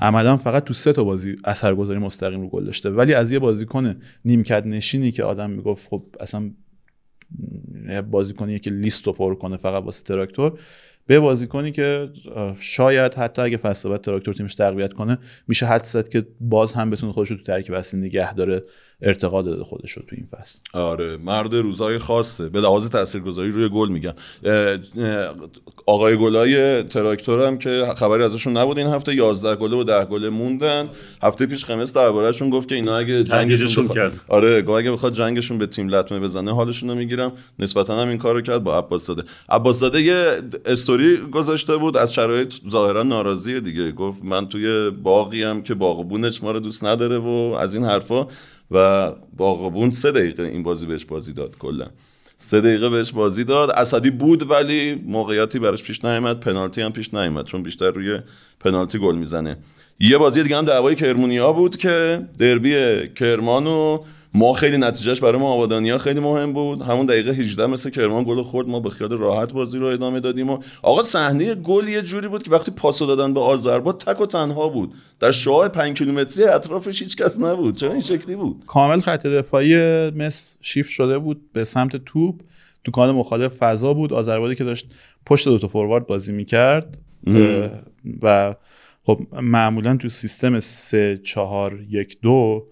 عملا فقط تو سه تا بازی اثرگذاری مستقیم رو گل داشته. ولی از یه بازیکن نیمکت نشینی که آدم می‌گفت خب اصلا یه بازیکنیه که لیست رو پر کنه فقط واسه تراکتور به بازیکنی که شاید حتی اگه فصل بعد تراکتور تیمش تقویت کنه میشه حد زد که باز هم بتونه خودش رو تو ترکیب اصلی نگه داره. ارتقا داده خودش رو تو این فصل. آره مرد روزای خاصه. به لحاظ تاثیرگذاری روی گل میگم آقای گلای تراکتور هم که خبری ازشون نبود این هفته 11 گله و 10 گله موندن. هفته پیش خمس دربارهشون گفت که اینا اگه جنگشون بخوا- کرد. آره اگه بخواد جنگشون به تیم لطمه بزنه حالشون رو می‌گیرم. نسبتا هم این کارو کرد با عباس زاده عباس زاده یه استوری گذاشته بود از شرایط ظاهرا ناراضیه دیگه. گفت من توی باقی هم که باغبونش ما رو دوست نداره و از این حرفا و باغبون سه دقیقه این بازی بهش بازی داد کلا. سه دقیقه بهش بازی داد. اسدی بود ولی موقعیتی براش پیش نیامد. پنالتی هم پیش نیامد چون بیشتر روی پنالتی گل می‌زنه. یه بازی دیگه هم دعوای کرمونیا بود که دربی کرمان و ما خیلی نتیجهش برای ما آبادانیا خیلی مهم بود. همون دقیقه 18 مثل کرمان گل خورد ما به خیال راحت بازی رو ادامه دادیم و آقا صحنه گل یه جوری بود که وقتی پاس دادن به آذربایجان تک و تنها بود. در شعاع 5 کیلومتری اطرافش هیچ کس نبود. چرا این شکلی بود؟ کامل خط دفاعی مس شیفت شده بود به سمت توپ. تو کان مخالف فضا بود. آذربایجان که داشت پشت دو تا فوروارد بازی می‌کرد. و خب معمولا تو سیستم 3 4 1 2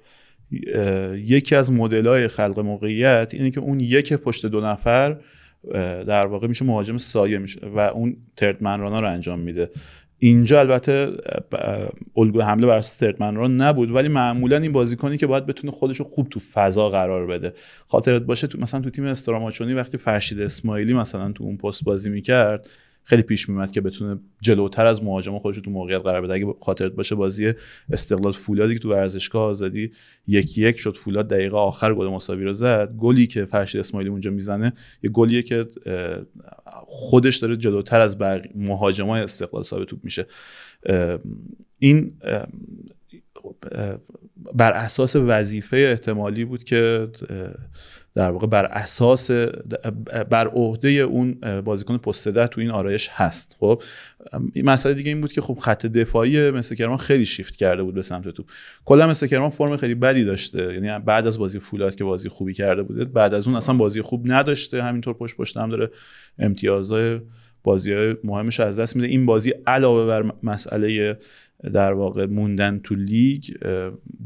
یکی از مدل خلق موقعیت اینه که اون یک پشت دو نفر در واقع میشه مهاجم سایه میشه و اون ترد منرانا رو انجام میده. اینجا البته الگو حمله بر اساس ترد منران نبود ولی معمولا این بازیکنی که باید بتونه خودش رو خوب تو فضا قرار بده. خاطرت باشه تو مثلا تو تیم استراماچونی وقتی فرشید اسماعیلی مثلا تو اون پست بازی می‌کرد خیلی پیش میومد که بتونه جلوتر از مهاجم خودش تو موقعیت قرار بده. اگه خاطرت باشه بازی استقلال فولادی که تو ورزشگاه آزادی یکی یک شد. فولاد دقیقه آخر گل مساوی رو زد. گلی که فرشید اسماعیلی اونجا می‌زنه یه گلیه که خودش داره جلوتر از مهاجمای استقلال صاحب توپ میشه. این بر اساس وظیفه احتمالی بود که در واقع بر اساس بر عهده اون بازیکن پست ده تو این آرایش هست. خب مسئله دیگه این بود که خب خط دفاعی مثل کرمان خیلی شیفت کرده بود به سمت تو کلا مثل کرمان فرم خیلی بدی داشته. یعنی بعد از بازی فولاد که بازی خوبی کرده بوده بعد از اون اصلا بازی خوب نداشته. همینطور پشت پشت هم داره امتیازهای بازی مهمش از دست میده. این بازی علاوه بر مسئله در واقع موندن تو لیگ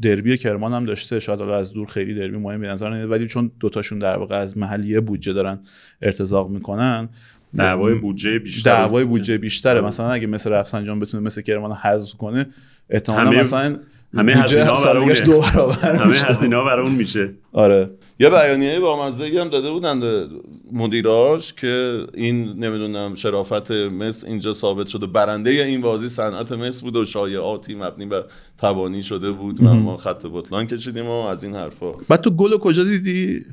دربی کرمان هم داشته. شاید از دور خیلی دربی مهم به نظر نمیاد ولی چون دوتاشون در واقع از محلیه بودجه دارن ارتزاق می‌کنن دعوای بودجه بیشتر دعوای بودجه بیشتره. مثلا اگه مثل رفسنجان بتونه مثل کرمان حذف کنه احتمالاً مثلا همه هزینه برای دو برابر همه هزینه برای اون میشه. آره. یه بیانیه با مزه هم داده بودن مدیراش که این نمی‌دونم شرافت مس اینجا ثابت شده برنده این بازی صنعت مس بود و شایعاتی مبنی بر تبانی شده بود. و ما خط بطلان کشیدیم و از این حرفا. بعد تو گلو کجا دیدی؟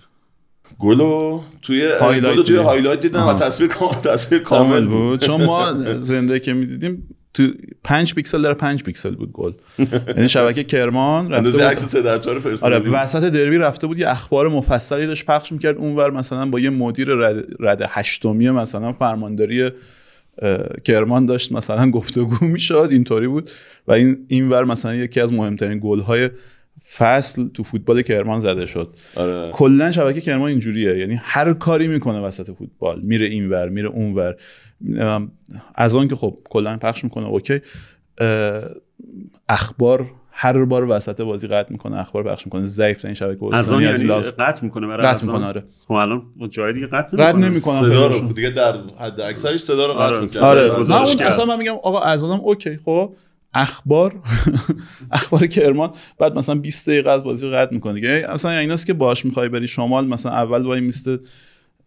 گلو توی highlight توی highlight دیدم. و تصویر تصویر کامل بود. چون ما [laughs] زنده که می‌دیدیم تو 5 پیکسل در 5 پیکسل بود گل. یعنی شبکه کرمان رفته بود عکس 3 در 4 آره وسط دربی رفته بود یه اخبار مفصلی داشت پخش می‌کرد اونور مثلا با یه مدیر رد, رد هشتمی مثلا فرمانداری کرمان داشت مثلا گفتگو می‌شد اینطوری بود. و این اینور مثلا یکی از مهمترین گل های فصل تو فوتبال کرمان زده شد. آره. کلا شبکه کرمان اینجوریه. یعنی هر کاری می‌کنه وسط فوتبال. میره اینور میره اونور. از آن که خب کلا پخش می‌کنه اوکی. اخبار هر بار وسط بازی قطع می‌کنه اخبار پخش می‌کنه. ضعیف این شبکه از آن یعنی قطع می‌کنه برای قطع می‌کنه آره. خب الان جای دیگه قطع قطع نمی‌کنه. صدا رو دیگه در حد اکثرش صدا رو قطع می‌کنه. آره, آره. اصلا من میگم آقا از آنم اوکی خب؟ اخبار؟ [laughs] اخبار کرمان. بعد مثلا 20 دقیقه از بازی قطع می‌کنه. دیگه. مثلا ایناست که باش می‌خوای بری. شمال مثلا اول وای میسته.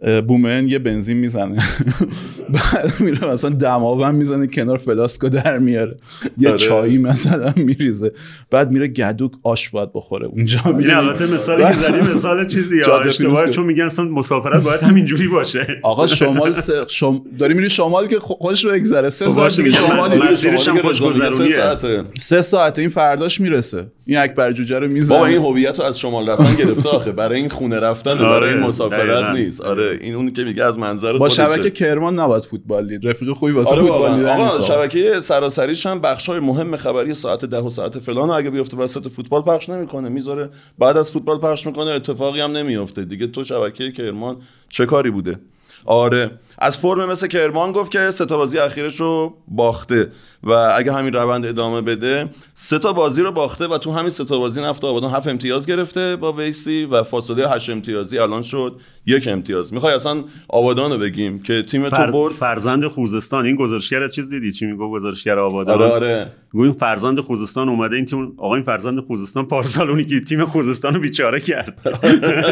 بومن یه بنزین می‌زنه. [laughs] بعد میره مثلا دماغم می‌زنه کنار فلاسکو در میاره. یه آره. چایی مثلا میریزه. بعد میره گدوک آش باید بخوره. اونجا میره البته مثالی که زدی مثال چیزی اشتباه چون میگن اصلا مسافرت باید همینجوری باشه. آقا شمال س... شم... داری میری شمال که خوش بگذره. سه خب ساعت دیگه شمالی مسیرش هم خوش سه ساعته. سه ساعته این فرداش می‌رسه. این اکبر جوجه رو می‌زنه. بابا این هویت رو از شمال رفتن گرفته آخه. برای این خونه رفتن برای این آره، مسافرت نیست. آره این اون که میگه از منظر با شبکه کرمان نباید فوتبال دید. رفیق خوبی واسه آره فوتبال دیدن آقا شبکه سراسریش هم بخش های مهم خبری ساعت ده و ساعت فلان اگه بیفته وسط فوتبال پخش نمی‌کنه می‌ذاره بعد از فوتبال پخش می‌کنه اتفاقی هم نمیفته دیگه تو شبکه کرمان چه کاری بوده؟ آره. از فرم مثل کرمان گفت که سه تا بازی اخیرش رو باخته و اگه همین روند ادامه بده سه تا بازی رو باخته و تو همین سه تا بازی نفت آبادان هفت امتیاز گرفته با ویسی و فاصله هشت امتیازی الان شد یک امتیاز. می‌خوای اصلا آبادان رو بگیم که تیم فر... تو برد؟ فرزند خوزستان. این گزارشگر چیز دیدی؟ چی میگه گزارشگر آبادان؟ آره آره. این فرزند خوزستان اومده این تیم آقا این فرزند خوزستان پارسال که تیم خوزستان رو بیچاره کرد.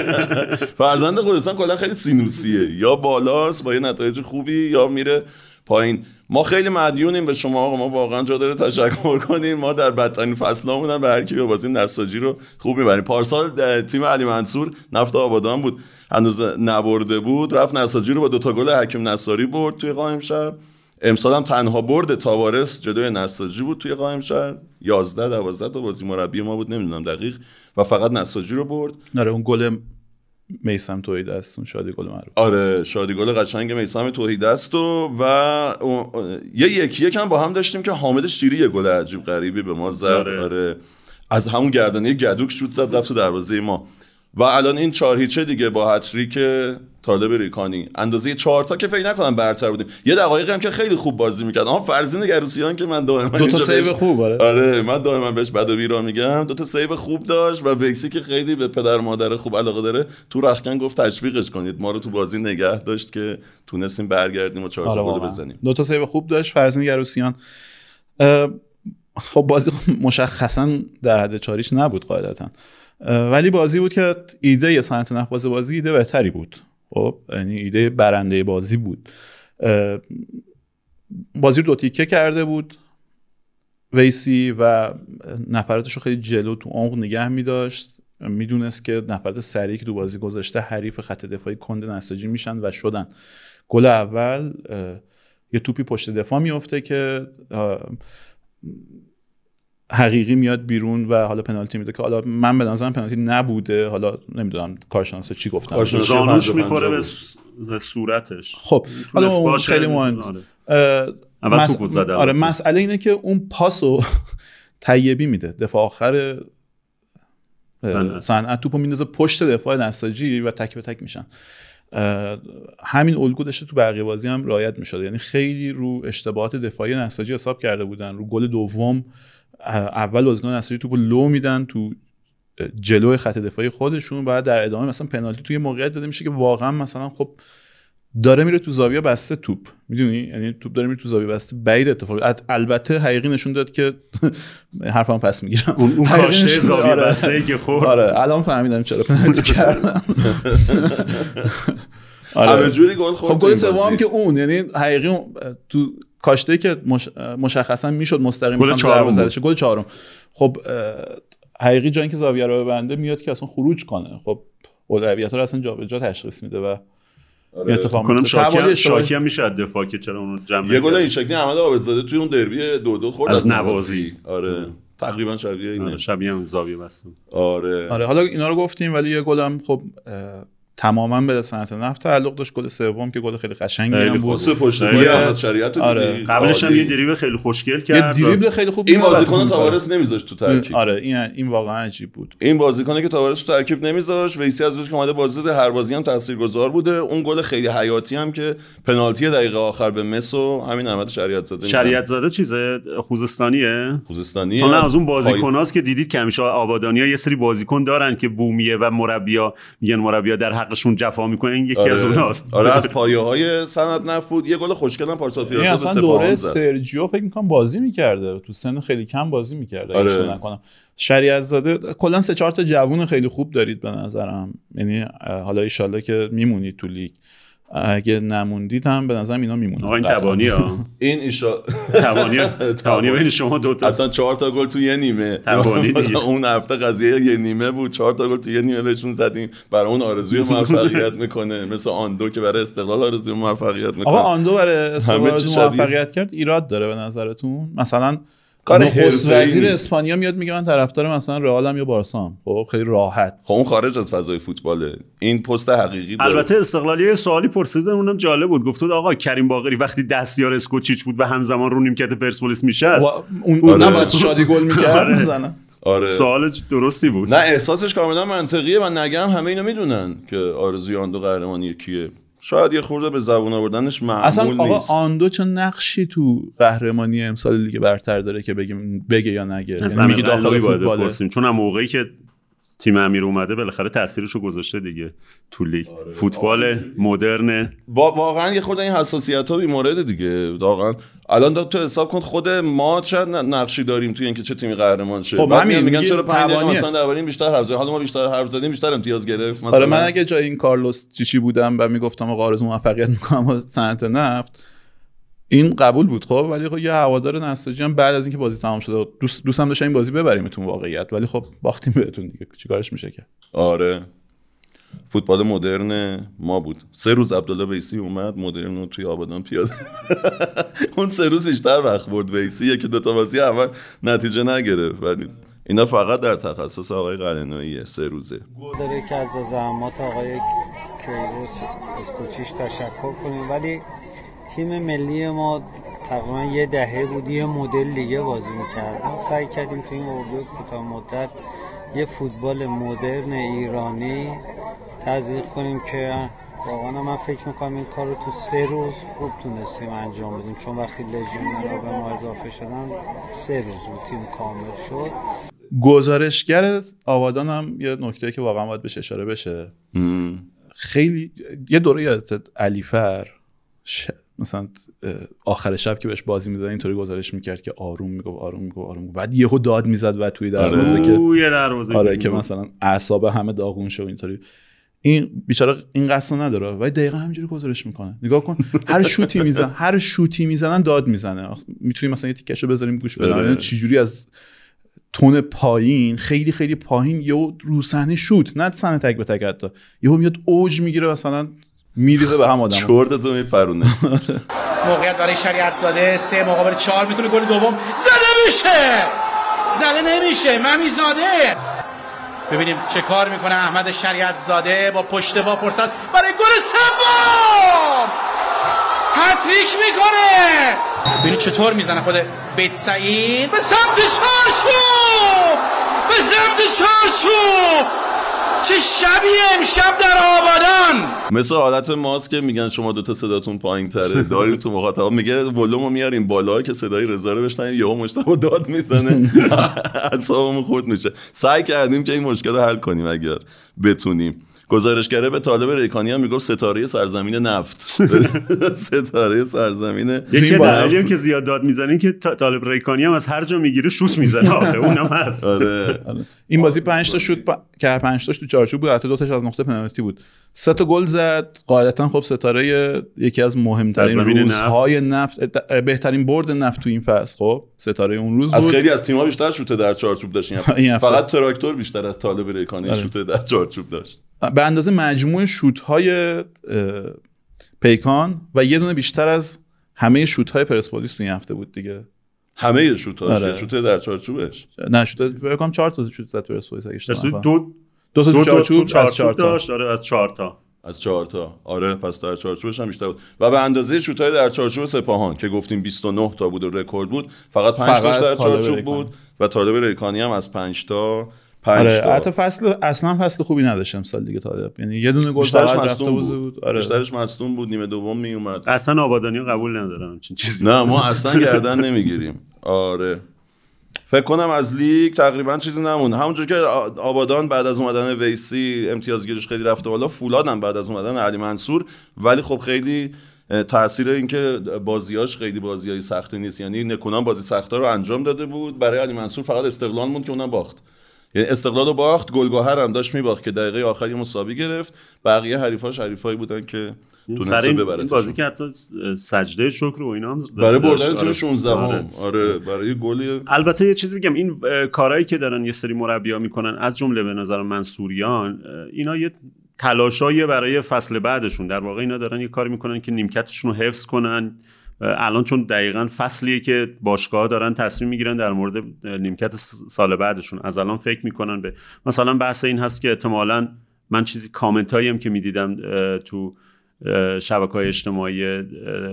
[laughs] فرزند خوزستان کلا خیلی سینوسیه. یا بالاست با یه نتایج خوبی یا میره پایین. ما خیلی مدیونیم به شما آقا ما واقعا جا داره تشکر کنیم. ما در بدترین فصلامون به هر کی بازی نساجی رو خوب می‌بریم. پارسال تیم علی منصور نفت آبادان بود. هنوز نبرده بود. رفت نساجی رو با دو تا گل حکیم نصاری برد توی قائم شهر. امسال هم تنها برد تاوارس جلوی نساجی بود توی قائم شهر. 11 12 تا بازی مربی ما بود. نمی‌دونم دقیق. و فقط نساجی رو برد. آره اون گل میسم توحید است اون شادی گل معروف آره شادی گل قشنگ میسم توحید است و و یه یکی یکم با هم داشتیم که حامد شیری یه گل عجیب غریبی به ما زد آره. آره. از همون گردنه گدوک شوت زد رفت تو دروازه ما و الان این چهار هیچه دیگه با هتریک طالب ریکانی. اندازه چهار تا که فکر نکنم برتر بودیم. یه دقایقی هم که خیلی خوب بازی می‌کرد. اما فرزین گروسیان که من دائما دو تا save خوب آره. آره من دائما بهش بد و بیراه میگم. دو تا save خوب داشت و کسی که خیلی به پدر مادر خوب علاقه داره تو رختکن گفت تشویقش کنید. ما رو تو بازی نگه داشت که تونستیم برگردیم و چهار تا آره گل بزنیم. دو تا save خوب داشت. فرزین گروسیان خب بازی مشخصا در حد چاریش نبود قاعدتا. ولی بازی بود که ایده صنعت نفت بازی ایده بهتری بود. خب یعنی ایده برنده بازی بود. بازی رو دو تیکه کرده بود. ویسی و نفراتش رو خیلی جلو تو عمق نگه میداشت. می‌دونست که نفرات سریع که دو بازی گذاشته حریف خط دفاعی کند نساجی میشن و شدن. گل اول یه توپی پشت دفاع میفته که حقیقی میاد بیرون و حالا پنالتی میده که حالا من به نظرم پنالتی نبوده. حالا نمی‌دونم کارشناس چی گفتم زانوش می‌خوره به صورتش. خب حالا اون خیلی مهم نیست مس... آره مسئله اینه که اون پاسو [laughs] طیبی میده. دفاع آخر صنعت. توپو میندازه پشت دفاع نساجی و تک به تک میشن. همین الگو داشته تو بقیه بازی هم رایت می‌شد. یعنی خیلی رو اشتباهات دفاعی نساجی حساب کرده بودن. رو گل دوم اول بازیکن اصلی توپو لو میدن تو جلو خط دفاعی خودشون بعد در ادامه مثلا پنالتی توی موقعیت داده میشه که واقعا مثلا خب داره میره تو زاویه بسته توپ. می‌دونی؟ یعنی توپ داره میره تو زاویه بسته. بعید اتفاق. البته حقیقی نشون داد که [laughs] حرفم پس می‌گیرم. اون, اون کاشته زاویه آره. بسته که خورد. آره. الان فهمیدم چرا پنالتی [laughs] کردم. [laughs] آره. جوری گل خورد. خب گل سوم که اون. یعنی حقیقی تو کاشته که مش... مشخصا می‌شد مستقیم گل چهارم گل چهارم. خب حقیقی جایی که زاویه رو ببنده میاد که اصلا خروج کنه. خب اولویت رو اصلا جابجا تشخیص میده و آره. اتفاق کنم شاکی, شاکی هم میشه دفاع که چرا اون جمع یه گل این شکلی احمد عابدزاده توی اون دربی دو دو خورد. از نوازی. آره. تقریبا شبیه اینه. آره، شبیه هم زاویه بستم آره. آره حالا اینا رو گفتیم ولی یه گلم خب تماما به صنعت نفت. تعلق داشت گل سوم که گل خیلی قشنگی هم بود. پشت پای شریعت آره. قبلش هم یه دریبل خیلی خوشگل کرد یه دریبل خیلی خوب این بازیکن تاوارس نمیذاشت تو ترکیب. آره این این واقعا عجیب بود. این بازیکنی که تاوارس تو ترکیب نمیذاشت ویسی از روز که اومده بازی هر بازی هم تاثیرگذار بوده. اون گل خیلی حیاتی هم که پنالتی دقیقه آخر به مس و همین احمد شریعت زاده شریعت زاده چیزه؟ خوزستانیه؟ خوزستانیه. تو نه از اون بازیکناست که دیدید که همیشه آبادانیا یه سری بازیکن دارن که بومیه و مربیا میگن مربیا در حقشون جفا این یکی آره. از اوناست. آره از [laughs] پایه های سند نفود یه گل خوشگل هم پارسال پیراسا اصلا دوره سرجیو فکر می‌کنم بازی می‌کرده. تو سن خیلی کم بازی می‌کرده آره. نکنم. شریعت زاده کلا سه چهار تا جوون خیلی خوب دارید به نظرم. یعنی حالا ایشالله که میمونید تو لیگ. اگه نموندید هم به نظرم اینا میمونن. آقا این تبانی ها. [laughs] این ایشا تبانی [laughs] تبانی بین شما دو تا. اصلا چهار تا گل تو یه نیمه. تبانی [laughs] دیگه. اون هفته قضیه یه نیمه بود. چهار تا گل تو یه نیمه بهشون زدیم. برای اون آرزوی موفقیت می‌کنه. مثل آندو که برای استقلال آرزوی موفقیت می‌کنه. آقا آندو برای استقلال موفقیت کرد. ایراد داره به نظرتون؟ مثلا کار نخست وزیر اسپانیا میاد میگه من طرفدار مثلا رئالم یا بارسام؟ خب خیلی راحت. خب اون خارج از فضای فوتباله. این پست حقیقی داره. البته استقلالی سوالی پرسیدن اونم جالب بود. گفت آقا کریم باقری وقتی دستیار اسکوچیچ بود و همزمان رو نیمکت پرسپولیس میشه اون آره. نباید شادی گل می‌کرد آره. می‌زنه. آره. سوال درستی بود. نه احساسش کاملا منطقیه. و نگم همه اینو می‌دونن که آرزوی آن دو قهرمانی کیه. شاید یه خورده به زبون آوردنش معمول اصلا آقا نیست. آندو چه نقشی تو قهرمانی امسال لیگ برتر داره که بگه بگه یا نگه؟ یعنی میگه داخل فوتبال چون هم موقعی که تیم امیر اومده بالاخره تاثیرشو گذاشته دیگه تو لیگ. آره. فوتبال آره. مدرن. واقعا یه خورده این حساسیت ها مورد دیگه. واقعا. الان تو حساب کن خود ما چه نقشی داریم توی اینکه چه تیمی قهرمان شه. خب همین میگن چرا 5 دقیقه مثلا درباره بیشتر حرف زدیم. حالا ما بیشتر حرف زدیم بیشتر امتیاز گرفت. مثلا آره من اگه جای این کارلوس چی چی بودم و می‌گفتم آقا آرزو موفقیت می‌کنم صنعت نفت این قبول بود خب ولی خب یه هوادار نساجی هم بعد از اینکه بازی تمام شده دوست دوستم داشت این بازی ببریمتون واقعیت ولی خب باختیم بهتون دیگه. چیکارش میشه که؟ آره. فوتبال مدرن ما بود. سه روز عبدالله بیسی اومد مدرن رو توی آبادان پیاده. [laughs] اون سه روز بیشتر وقت برد. بیسی یکی دوتا بازی اول نتیجه نگرفت. ولی اینا فقط در تخصص آقای قلنویه سه روزه. داره که از زحمات آقای کیروس اسکوچیش تشکر کنیم. ولی تیم ملی ما تقریبا یه دهه بود یه مدل دیگه بازی می‌کرد ما سعی کردیم تو این اردو کوتاه مدت یه فوتبال مدرن ایرانی تزریق کنیم که واقعا من فکر می‌کنم این کار رو تو سه روز خوب تونستیم انجام بدیم. چون وقتی لژیونر به ما اضافه شدن سه روز بود تیم کامل شد. گزارشگر آبادان هم یه نکته که واقعا باید بهش اشاره بشه. خیلی یه دوره یادت علیفر ش... مثلا آخر شب که بهش بازی می‌زد اینطوری گزارش می‌کرد که آروم می‌گفت آروم می‌گفت آروم می‌گفت. بعد یهو داد می‌زد و توی دروازه که یه دروازه آره که مثلا اعصاب همه داغون شد اینطوری. این بیچاره این قصد نداره ولی دقیقا همینجوری گزارش می‌کنه. نگاه کن هر شوتی میزن هر شوتی می‌زنن داد می‌زنه. می‌تونیم مثلا یه تیکشو بذاریم گوش بدیم چجوری از تون پایین خیلی خیلی پایین یهو رو صحنه شوت. نه صحنه تک به تک حتی. یهو میاد اوج می‌گیره مثلا میریزه به هم آدم. چرت تو میپرونه. [laughs] موقعیت برای شریعت زاده سه مقابل چهار می‌تونه گل دوم. زده میشه! زده نمیشه ممی زاده! ببینیم چه کار می‌کنه احمد شریعت زاده با پشت با فرصت برای گل سوم! هتریک می‌کنه! ببینید چطور می‌زنه خود بیت سعید. به سمت چارچوب! به سمت چارچوب! چه شبیه امشب در آبادان؟ مثل حالت ماست که میگن شما دوتا صداتون پایین تره داریم تو مخاطب میگه ولومو میاریم بالا که صدای رضا رو بشنویم یهو مشتاق داد می‌زنه. [laughs] اعصابمون خورد میشه. سعی کردیم که این مشکل رو حل کنیم اگر بتونیم. گزارشگره به طالب ریکانی هم می‌گفت ستاره سرزمین نفت. [laughs] ستاره سرزمین یکی دلیلی که زیاد داد می‌زنیم که طالب ریکانی هم از هر جا می‌گیره شوت می‌زنه. [laughs] آخه اونم هست. آره. این بازی 5 تا شوت که 5 تاش تو چارچوب بود حتی دو تاش از نقطه پنالتی بود. سه تا گل زد. قاعدتا خب ستاره یکی از مهمترین روزهای نفت. نفت بهترین برد نفت تو این فصل. خب ستاره اون روز از بود. خیلی از تیم‌ها بیشتر شوت در چارچوب داشت [laughs] فقط تراکتور بیشتر از طالب ریکانی آره. شوت در چارچوب داشت. به اندازه مجموع شوت های پیکان و یه دونه بیشتر از همه شوت های پرسپولیس تو این هفته بود دیگه. همه شوت ها آره. شوت در چارچوبش؟ نه شوت بگم 4 تا شوت زد پرسپولیس اگه اشتباه دو دو تا چارچوب از 4 تا. داشت آره از 4 تا. از 4 تا. آره پس در چارچوبش هم بیشتر بود. و به اندازه شوت های در چارچوب سپاهان که گفتیم 29 تا بود و رکورد بود فقط 5 تاش در چارچوب بود. و طالب ریکانی هم از 5 تا آره حتی فصل اصلا فصل خوبی نداشت امسال دیگه طالب یعنی یه دونه گل فقط رفته بود, بود. آره. بیشترش مصدوم بود نیمه دوم می اومد اصلا آبادانی قبول ندارم چیزی. نه ما اصلا گردن نمی‌گیریم. آره. فکر کنم از لیگ تقریبا چیزی نمون همونجور که آبادان بعد از اومدن ویسی امتیازگیریش خیلی رفته بالا فولادم بعد از اومدن علی منصور. ولی خب خیلی تاثیر اینکه بازیاش خیلی بازیای سختی نیست. یعنی نکونان بازی سختا رو انجام داده بود. برای علی منصور فقط استقلال موند که اونم باخت. یعنی استقلال رو باخت گلگهر هم داشت میباخت که دقیقه آخری مساوی گرفت. بقیه حریفاش حریفایی بودن که تونسته ببره این بازی که حتی سجده شکر و اینا هم برای بردن تیم 16 آره. آره برای گل البته یه چیزی میگم این کارهایی که دارن یه سری مربیا می‌کنن از جمله به نظر منصوریان اینا یه تلاشایی برای فصل بعدشون. در واقع اینا دارن یه کاری می‌کنن که نیمکتشون رو حفظ کنن. الان چون دقیقا فصلیه که باشگاه دارن تصمیم می‌گیرن در مورد نیمکت سال بعدشون. از الان فکر می‌کنن به مثلا بحث این هست که احتمالا من چیزی کامنت هم که می‌دیدم تو شبکه های اجتماعی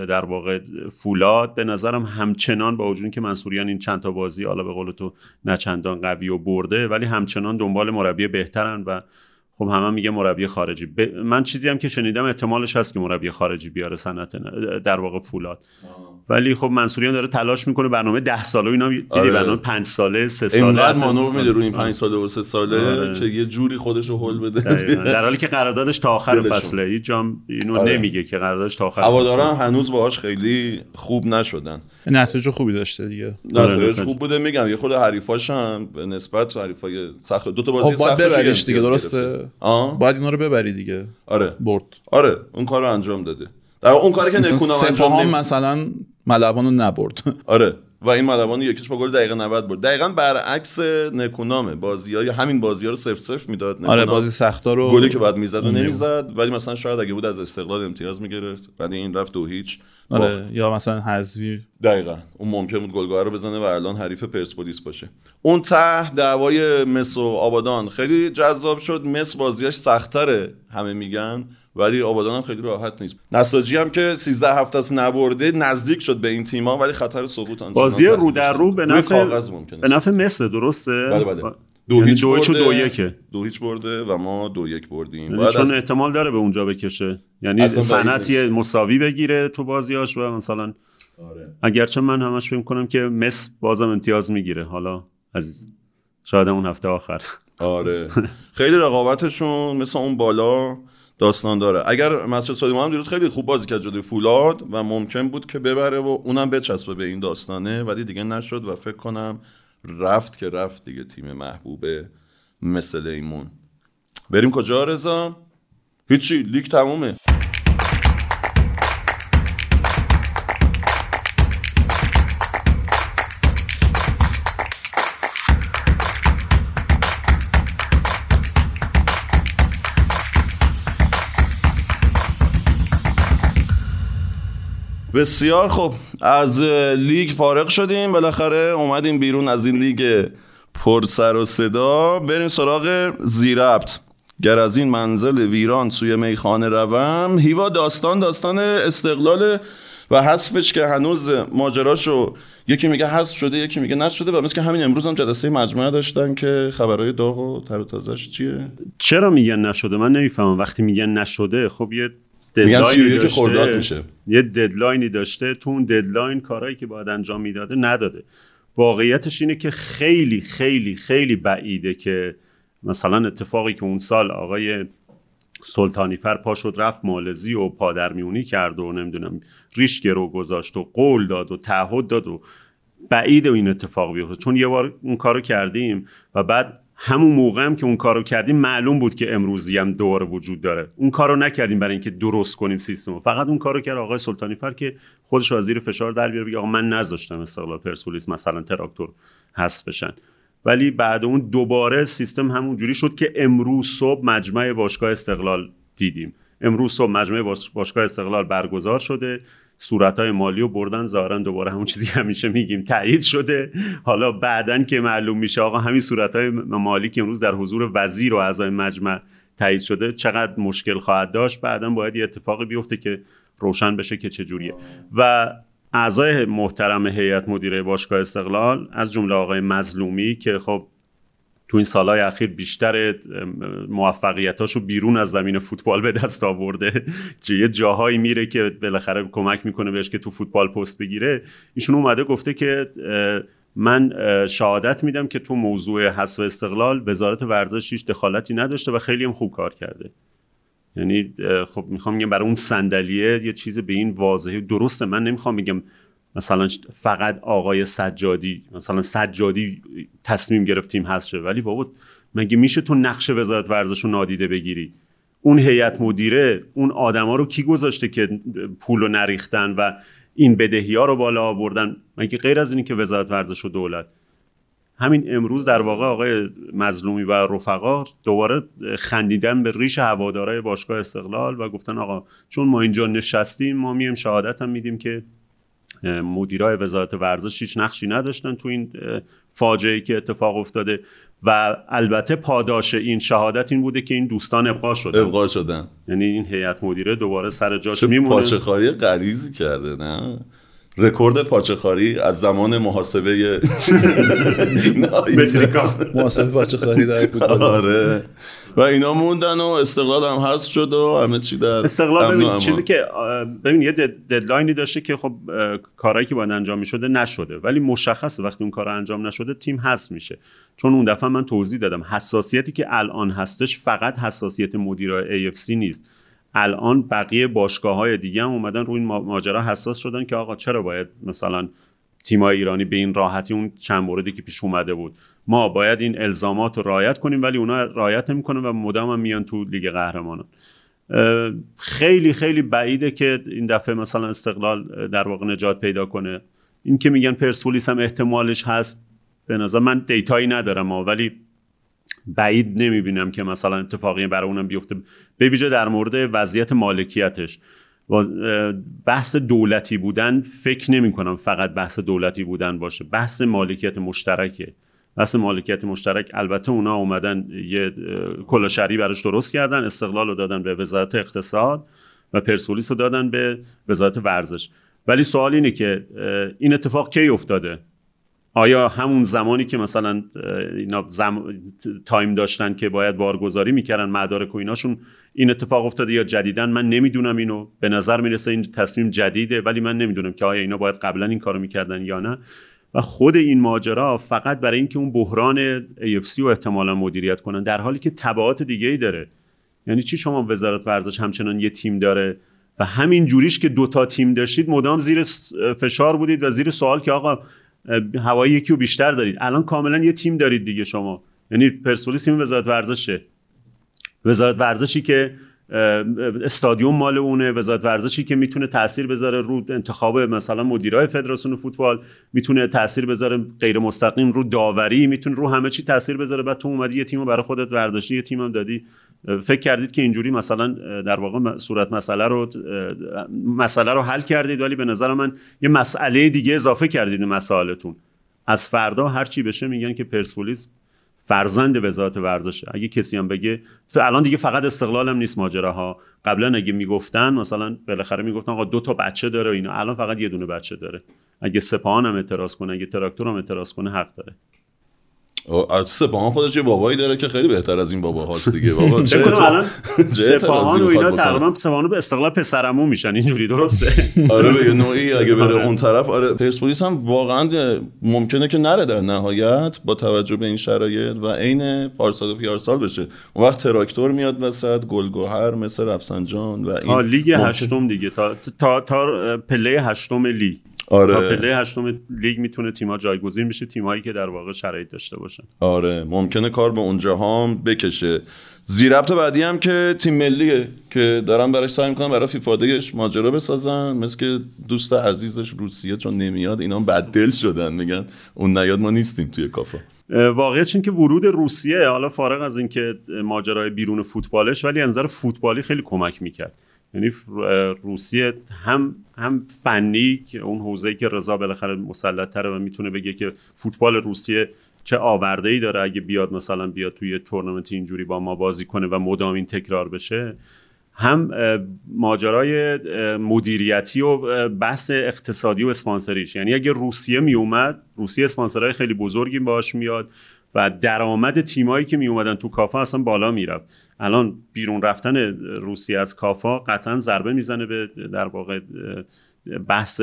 در واقع فولاد به نظرم همچنان با وجود که منصوریان این چند تا بازی حالا به قول تو نه قوی و برده ولی همچنان دنبال مربی بهترن و خب همه میگه مربی خارجی. ب... من چیزی هم که شنیدم احتمالش هست که مربی خارجی بیاره صنعت در واقع فولاد. ولی خب منصوریان داره تلاش می‌کنه برنامه ده ساله اینا دیدی آره. برنامه پنج ساله سه ساله اینقدر مانور میده روی این پنج ساله و سه ساله آره. که یه جوری خودش رو هول بده. [laughs] در حالی که قراردادش تا آخر فصله. هیچ جام اینو آره. نمیگه که قراردادش تا آخر هواداران هنوز باهاش خیلی خوب نشدن. نتایج خوبی داشته دیگه. نتایج خوب بوده میگم یه خود حریفاش هم به نسبت حریفای سخت دو تا بازی سخت ببریش دیگه درسته؟ باید اینا رو ببری دیگه. آره. برد. آره اون کارو انجام داده. در اون کاری که نکونا انجام نمی... مثلا ملعبان رو نبرد. [laughs] آره. و این ملوان یکیش با گل دقیقه 90 برد. دقیقا برعکس نکونامه. بازی های همین بازی ها رو سف سف می‌داد آره بازی سختا رو گلی که بعد می‌زد و نمی‌زد. ولی مثلا شاید اگه بود از استقلال امتیاز می‌گرفت. ولی این رفت دو هیچ. آره یا مثلا حذفی. دقیقا. اون ممکن بود گلگاه رو بزنه و الان حریف پرسپولیس باشه. اون ته دعوای مس و آبادان خیلی جذاب شد. مس بازیاش سختره همه میگن ولی آبادان هم خیلی راحت نیست. نساجی هم که 13 هفته است نبرده نزدیک شد به این تیم‌ها ولی خطر سقوط بازی رو در رو به نفع به نفع مصر درسته؟ بله بله. دو یعنی هیچ برده دو یکه دو هیچ برده و ما دو یک بردیم. یعنی چون از... احتمال داره به اونجا بکشه. یعنی سنتی مساوی بگیره تو بازیاش و مثلا آره. اگرچه من همش فکر کنم که مس بازم امتیاز می‌گیره. حالا از شاید اون هفته آخر. آره. [laughs] خیلی رقابتشون مثل اون بالا داستان داره. اگر مسجد سلیمان هم دیروز خیلی خوب بازی کرد جلوی فولاد و ممکن بود که ببره و اونم بچسبه به این داستانه ولی دیگه نشد و فکر کنم رفت که رفت دیگه تیم محبوبه مثل ایمون. بریم کجا رضا؟ هیچی لیگ تمومه. بسیار خوب. از لیگ فارغ شدیم. بالاخره اومدیم بیرون از این لیگ پر سر و صدا. بریم سراغ زیربت گر از این منزل ویران سوی میخانه روم هیوا داستان داستان استقلال و حذفش که هنوز ماجراشو یکی میگه حذف شده یکی میگه نشده و مثل که همین امروز هم جلسه مجموعه داشتن که خبرهای داغ و تر و تازهش چیه؟ چرا میگن نشده؟ من نمی‌فهمم. وقتی میگن نشده خب یه deadline ی داشته. میشه. یه deadline ی داشته. تو اون deadline کارهایی که باید انجام می‌داده نداده. واقعیتش اینه که خیلی خیلی خیلی بعیده که مثلا اتفاقی که اون سال آقای سلطانی فر پا شد رفت مالزی و پادرمیونی کرد و نمی‌دونم ریش گرو گذاشت و قول داد و تعهد داد و بعید این اتفاق بیفته. چون یه بار اون کارو کردیم و بعد همون موقع هم که اون کارو کردیم معلوم بود که امروزی هم دوباره وجود داره. اون کارو نکردیم برای اینکه درست کنیم سیستم فقط اون کارو کرد آقای سلطانی فر که خودش از زیر فشار در بیاره بگه آقا من نذاشتم استقلال پرسپولیس مثلا تراکتور حذف بشن. ولی بعد اون دوباره سیستم همونجوری شد که امروز صبح مجمع باشگاه استقلال دیدیم. امروز صبح مجمع باشگاه استقلال برگزار شده. صورت های مالی رو بردن ظاهرا دوباره همون چیزی که همیشه میگیم تایید شده. حالا بعدا که معلوم میشه آقا همین صورت های مالی که امروز در حضور وزیر و اعضای مجمع تایید شده چقدر مشکل خواهد داشت؟ بعدا باید یه اتفاقی بیفته که روشن بشه که چجوریه و اعضای محترم هیئت مدیره باشگاه استقلال از جمله آقای مظلومی که خب تو این سالهای اخیر بیشتر موفقیتاشو بیرون از زمین فوتبال به دست آورده. چه یه جاهایی میره که بالاخره کمک می‌کنه بهش که تو فوتبال پست بگیره. ایشون اومده گفته که من شهادت میدم که تو موضوع حذف استقلال وزارت ورزش هیچ دخالتی نداشته و خیلی هم خوب کار کرده. یعنی خب می‌خوام بگم برای اون صندلیه یه چیز به این واضحی درسته من نمی‌خوام بگم مثلا فقط آقای سجادی مثلا سجادی تصمیم گرفتیم هست شه. ولی بابا مگه میشه تو نقش وزارت ورزش رو نادیده بگیری؟ اون هیئت مدیره اون آدما رو کی گذاشته که پول رو نریختن و این بدهی ها رو بالا آوردن؟ مگه غیر از اینی که وزارت ورزش و دولت؟ همین امروز در واقع آقای مظلومی و رفقا دوباره خندیدن به ریش هوادارای باشگاه استقلال و گفتن آقا چون ما اینجا نشستیم ما میم شهادت هم میدیم که مدیرای وزارت ورزش هیچ نقشی نداشتن تو این فاجعه که اتفاق افتاده. و البته پاداش این شهادت این بوده که این دوستان ابقا شدن. ابقا شدن. یعنی این هیئت مدیره دوباره سر جاش میمونه. پاچه خاری غلیظی کرده نه؟ رکورد پاچخاری از زمان محاسبه محاسبه پاچخاری در فوتبال. آره. و اینا موندن و استقلال هم هست شد و همه چی در استقلال ببین چیزی که ببین یه ددلاینی داشته که خب کارهایی که باید انجام می‌شده نشده. ولی مشخصه وقتی اون کار انجام نشده تیم هست میشه. چون اون دفعه من توضیح دادم حساسیتی که الان هستش فقط حساسیت مدیرای AFC نیست. الان بقیه باشگاه های دیگه هم اومدن روی این ماجرا حساس شدن که آقا چرا باید مثلا تیمای ایرانی به این راحتی اون چند موردی که پیش اومده بود. ما باید این الزامات رو رعایت کنیم ولی اونا رعایت نمی‌کنن و مدام هم میان تو لیگ قهرمانان. خیلی خیلی بعیده که این دفعه مثلا استقلال در واقع نجات پیدا کنه. این که میگن پرسپولیس هم احتمالش هست به نظر من دیتایی ندارم ولی بعید نمی‌بینم که مثلا اتفاقی برای اونم بیفته. به ویژه در مورد وضعیت مالکیتش. بحث دولتی بودن فکر نمی کنم فقط بحث دولتی بودن باشه. بحث مالکیت مشترکه. بحث مالکیت مشترک البته اونا اومدن یه کلاشری براش درست کردن استقلال رو دادن به وزارت اقتصاد و پرسپولیس رو دادن به وزارت ورزش. ولی سوال اینه که این اتفاق کی افتاده؟ آیا همون زمانی که مثلا اینا زم... تایم داشتن که باید بارگذاری می‌کردن مدارک و ایناشون این اتفاق افتاده یا جدیدن؟ من نمی‌دونم اینو. به نظر می‌رسه این تصمیم جدیده ولی من نمی‌دونم که آیا اینا باید قبلا این کارو می‌کردن یا نه. و خود این ماجرا فقط برای اینکه اون بحران AFC رو احتمالا مدیریت کنن در حالی که تبعات دیگه ای داره. یعنی چی شما وزارت ورزش همچنان یه تیم داره و همین جوریش که دوتا تیم داشتید مدام زیر فشار بودید و زیر سوال که آقا هوایی یکی رو بیشتر دارید. الان کاملا یه تیم دارید دیگه شما. یعنی پرسپولیس تیم وزارت ورزشه. وزارت ورزشی که استادیوم مال اونه وزارت ورزشی که می‌تونه تاثیر بذاره رو انتخاب مثلا مدیرای فدراسیون فوتبال می‌تونه تاثیر بذاره غیر مستقیم رو داوری می‌تونه رو همه چی تاثیر بذاره. بعد تو اومدی یه تیمو برای خودت ورزشی یه تیمم دادی. فکر کردید که اینجوری مثلا در واقع صورت مسئله رو مسئله رو حل کردید ولی به نظر من یه مسئله دیگه اضافه کردید مسائلتون. از فردا هر چی بشه میگن که پرسپولیس فرزند وزارت ورزشه اگه کسی هم بگه تو الان دیگه فقط استقلال هم نیست ماجراها. قبلا اگه می‌گفتن مثلا بالاخره می‌گفتن آقا دو تا بچه داره اینا. الان فقط یه دونه بچه داره. اگه سپاهان هم اعتراض کنه اگه تراکتور هم اعتراض کنه حق داره. سپاهان خودش یه بابایی داره که خیلی بهتر از این بابا هاست دیگه. [laughs] بابا [laughs] سپاهان و اینا تقریبا سپاهان به استقلال پسرمو میشن. اینجوری درسته؟ [laughs] آره به نوعی اگه بره آره. اون طرف آره پرسپولیس هم واقعا ممکنه که نره در نهایت با توجه به این شرایط و عین پارسال و پیارسال بشه. اون وقت تراکتور میاد وسط گلگهر مس رفسنجان و این لیگ هشتم دیگه. تا تا, تا پله هشتم لیگ آره. پله هشتم لیگ می‌تونه تیم‌ها جایگزین بشه تیمایی که در واقع شرایط داشته باشن. آره ممکنه کار به اونجا هم بکشه. زیربط بعدی هم که تیم ملیه که دارن براش سعی می‌کنن برای FIFA Day ش ماجرا بسازن. مثل که دوست عزیزش روسیه چون نمیاد اینا بددل شدن. میگن اون نیاد ما نیستیم توی کافا واقعیت این که ورود روسیه حالا فارغ از اینکه ماجرای بیرون فوتبالش ولی نظر فوتبالی خیلی کمک می‌کرد. یعنی روسیه هم هم فنی که اون حوزه که رضا بالاخره مسلط تره و می‌تونه بگه که فوتبال روسیه چه آورده ای داره اگه بیاد مثلا بیاد توی تورنمنت اینجوری با ما بازی کنه و مدام این تکرار بشه. هم ماجرای مدیریتی و بحث اقتصادی و اسپانسریش. یعنی اگه روسیه می اومد روسیه اسپانسرهای خیلی بزرگی باش میاد. و درآمد تیمایی که می اومدن تو کافا اصلا بالا می‌رفت. الان بیرون رفتن روسیه از کافا قطعا ضربه می‌زنه به در واقع بحث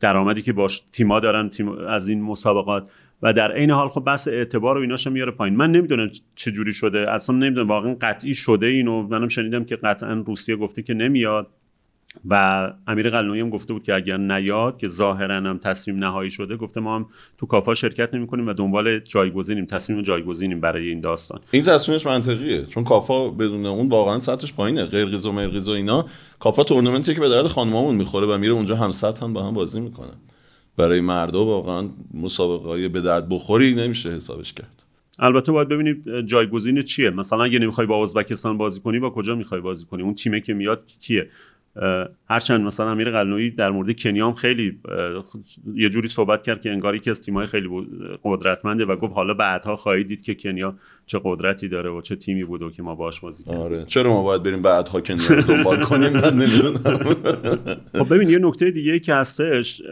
درآمدی که باش تیما دارن تیم از این مسابقات. و در عین حال خب بحث اعتبار و ایناش میاره پایین. من نمی‌دونم چه جوری شده. اصلا نمی‌دونم واقعا قطعی شده اینو. منم شنیدم که قطعا روسیه گفته که نمیاد. و امیر قلنوی هم گفته بود که اگر نیاد که ظاهرا هم تصمیم نهایی شده گفته ما هم تو کافا شرکت نمی کنیم و دنبال جایگزینیم تصمیم جایگزینیم برای این داستان. این تصمیمش منطقیه چون کافا بدون اون واقعا سطحش پایینه غیر غذا و اینا. کافا تورنمنتیه که به درد خانمامون می‌خوره و میره اونجا هم سطح هم با هم بازی می‌کنن برای مردا واقعا مسابقه های به درد بخوری نمیشه حسابش کرد. البته باید ببینید جایگزین چیه. مثلا اگه نمی‌خوای با ازبکستان بازی کنی با کجا می‌خوای بازی کنی؟ اون تیمه که میاد کیه؟ هرچند مثلا امیر قلنوی در مورد کنیام خیلی یه جوری صحبت کرد که انگاری که از تیمای خیلی قدرتمنده و گفت حالا بعدها خواهید دید که کنیا چه قدرتی داره و چه تیمی بود و که ما باش بازی کنیم آره. چرا ما باید بریم بعدها کنیا رو دنبال کنیم؟ من نمی‌دونم. [laughs] خب ببین یه نکته دیگه که هستش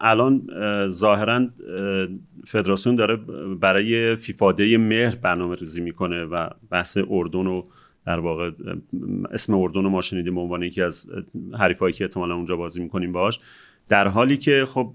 الان ظاهرا فدراسیون داره برای فیفاده مهر برنامه ریزی می‌کنه و بحث اردن و در واقع اسم اردن رو ما شنیدیم به عنوان یکی از حریفایی که احتمالا اونجا بازی می‌کنیم باش در حالی که خب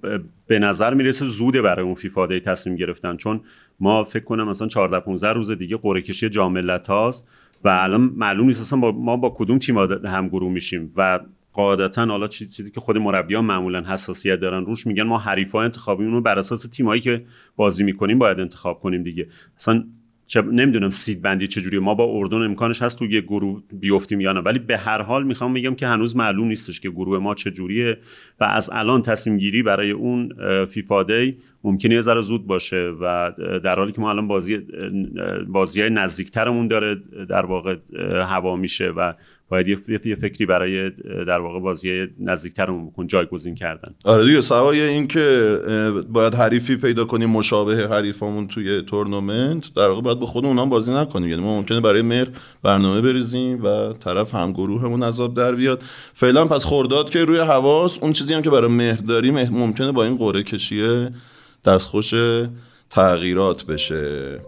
به نظر می‌رسه زوده برای اون فیفا دی تصمیم گرفتن چون ما فکر کنم مثلا 14 15 روز دیگه قرعه کشی جام هاست و الان معلوم نیست اصلا ما با کدوم تیم هم گروه میشیم و قاعدتا حالا چیزی که خود مربیان معمولا حساسیت دارن روش میگن ما حریفا انتخابیمون رو بر اساس تیمایی که بازی می‌کنیم باید انتخاب کنیم دیگه. اصلا چه نمی‌دونم سید بندی چجوریه. ما با اردن امکانش هست تو یه گروه بیفتیم یا نه. ولی به هر حال می‌خوام بگم که هنوز معلوم نیستش که گروه ما چجوریه و از الان تصمیم گیری برای اون فیفا دی ممکنه یه ذره زود باشه و در حالی که ما الان بازی بازی نزدیکترمون داره در واقع هوا میشه و باید یه فکری برای در واقع بازی نزدیکترمون بکن جایگزین کردن. آره دیگه سوای این که باید حریفی پیدا کنیم مشابه حریفامون توی تورنمنت در واقع باید به خود اونام بازی نکنیم. یعنی ما ممکنه برای مهر برنامه بریزیم و طرف هم گروهمون عذاب در بیاد. فعلا پس خورداد که روی حواس اون چیزی هم که برای مهر داریم ممکنه با این قرعه کشیه دستخوش تغییرات بشه.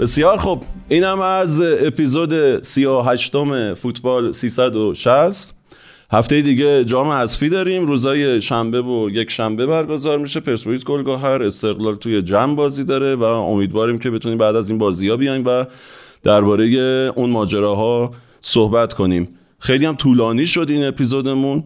بسیار خوب. اینم از اپیزود 38 م فوتبال 360 هفته دیگه جام حذفی داریم. روزای شنبه و یک شنبه برگزار میشه. پرسپولیس گلگهر استقلال توی جمع بازی داره و امیدواریم که بتونیم بعد از این بازی ها بیایم و درباره اون ماجراها صحبت کنیم. خیلی هم طولانی شد این اپیزودمون.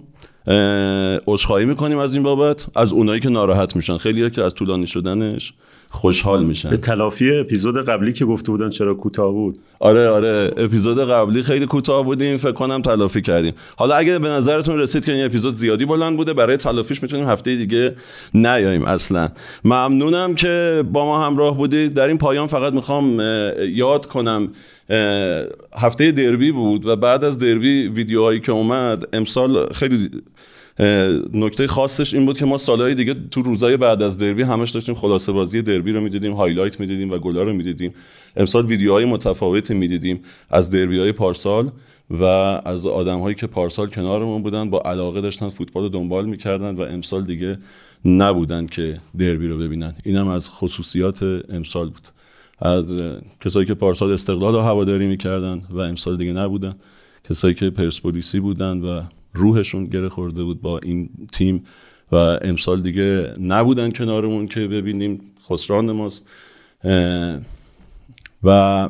عذرخواهی می‌کنیم از این بابت. از اونایی که ناراحت میشن. خیلی که از طولانی شدنش خوشحال میشن. به تلافی اپیزود قبلی که گفته بودن چرا کوتاه بود. آره آره اپیزود قبلی خیلی کوتاه بودیم فکر کنم تلافی کردیم. حالا اگه به نظرتون رسید که این اپیزود زیادی بلند بوده برای تلافیش می‌تونیم هفته دیگه نیاییم اصلا. ممنونم که با ما همراه بودید. در این پایان فقط می‌خوام یاد کنم هفته دربی بود و بعد از دربی ویدیوهایی که اومد امسال خیلی نکته خاصش این بود که ما سالهای دیگه تو روزای بعد از دربی همش داشتیم خلاصه بازی دربی رو می‌دیدیم هایلایت می‌دیدیم و گلا رو می‌دیدیم. امسال ویدیوهای متفاوتی می‌دیدیم از دربی های پارسال و از آدم هایی که پارسال کنارمون بودن با علاقه داشتن فوتبال رو دنبال می‌کردن و امسال دیگه نبودن که دربی رو ببینن. اینم از خصوصیات امسال بود. از کسایی که پارسال استقلال رو هواداری می‌کردن و امسال دیگه نبودن. کسایی که پرسپولیسی بودن و روحشون گره خورده بود با این تیم و امسال دیگه نبودن کنارمون که ببینیم خسران ماست. و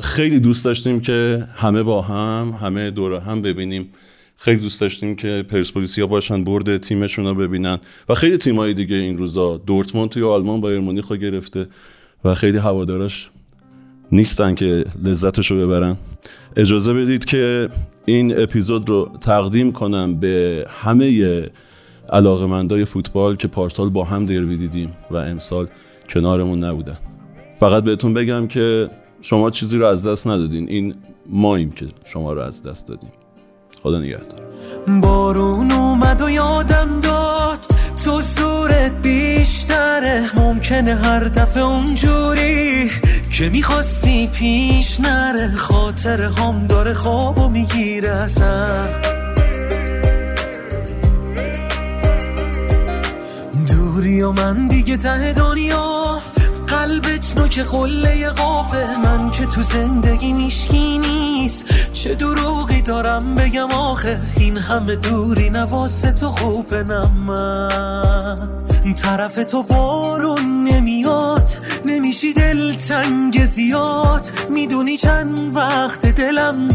خیلی دوست داشتیم که همه با هم همه دور هم ببینیم. خیلی دوست داشتیم که پرسپولیسیا باشن برد تیمشون رو ببینن. و خیلی تیمایی دیگه این روزا دورتموند توی آلمان بایر مونیخ گرفته و خیلی هواداراش نیستن که لذتش رو ببرن. اجازه بدید که این اپیزود رو تقدیم کنم به همه علاقمندای فوتبال که پارسال با هم دربی دیدیم و امسال کنارمون نبودن. فقط بهتون بگم که شما چیزی رو از دست ندادین. این ماییم که شما رو از دست دادیم. خدا نگهدار. بارون اومد و یادم داد. تو زورت بیشتره. ممکنه هر دفعه اونجوری که می‌خواستی پیش نره. خاطر هم داره خوابو می‌گیره اصلا. دوری و من دیگه ته دنیا. قلبت نوک قله قافه من که تو زندگی میشکی نیست. چه دروغی دارم بگم آخه؟ این همه دوری نواسه تو خوبه من. طرف تو بارون نمیاد نمیشی دل تنگ زیاد. می‌دونی چند وقت دلم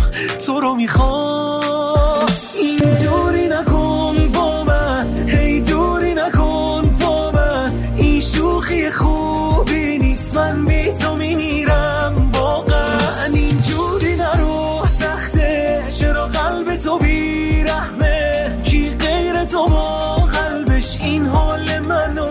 تو رو می‌خواد. اینجوری نکن با من هی دوری نکن با من. این شوخی خوبی نیست من بی تو میمیرم. واقعا اینجوری نرو. سخته. چرا قلب تو بیرحمه کی غیر تو با قلبش؟ این حال منو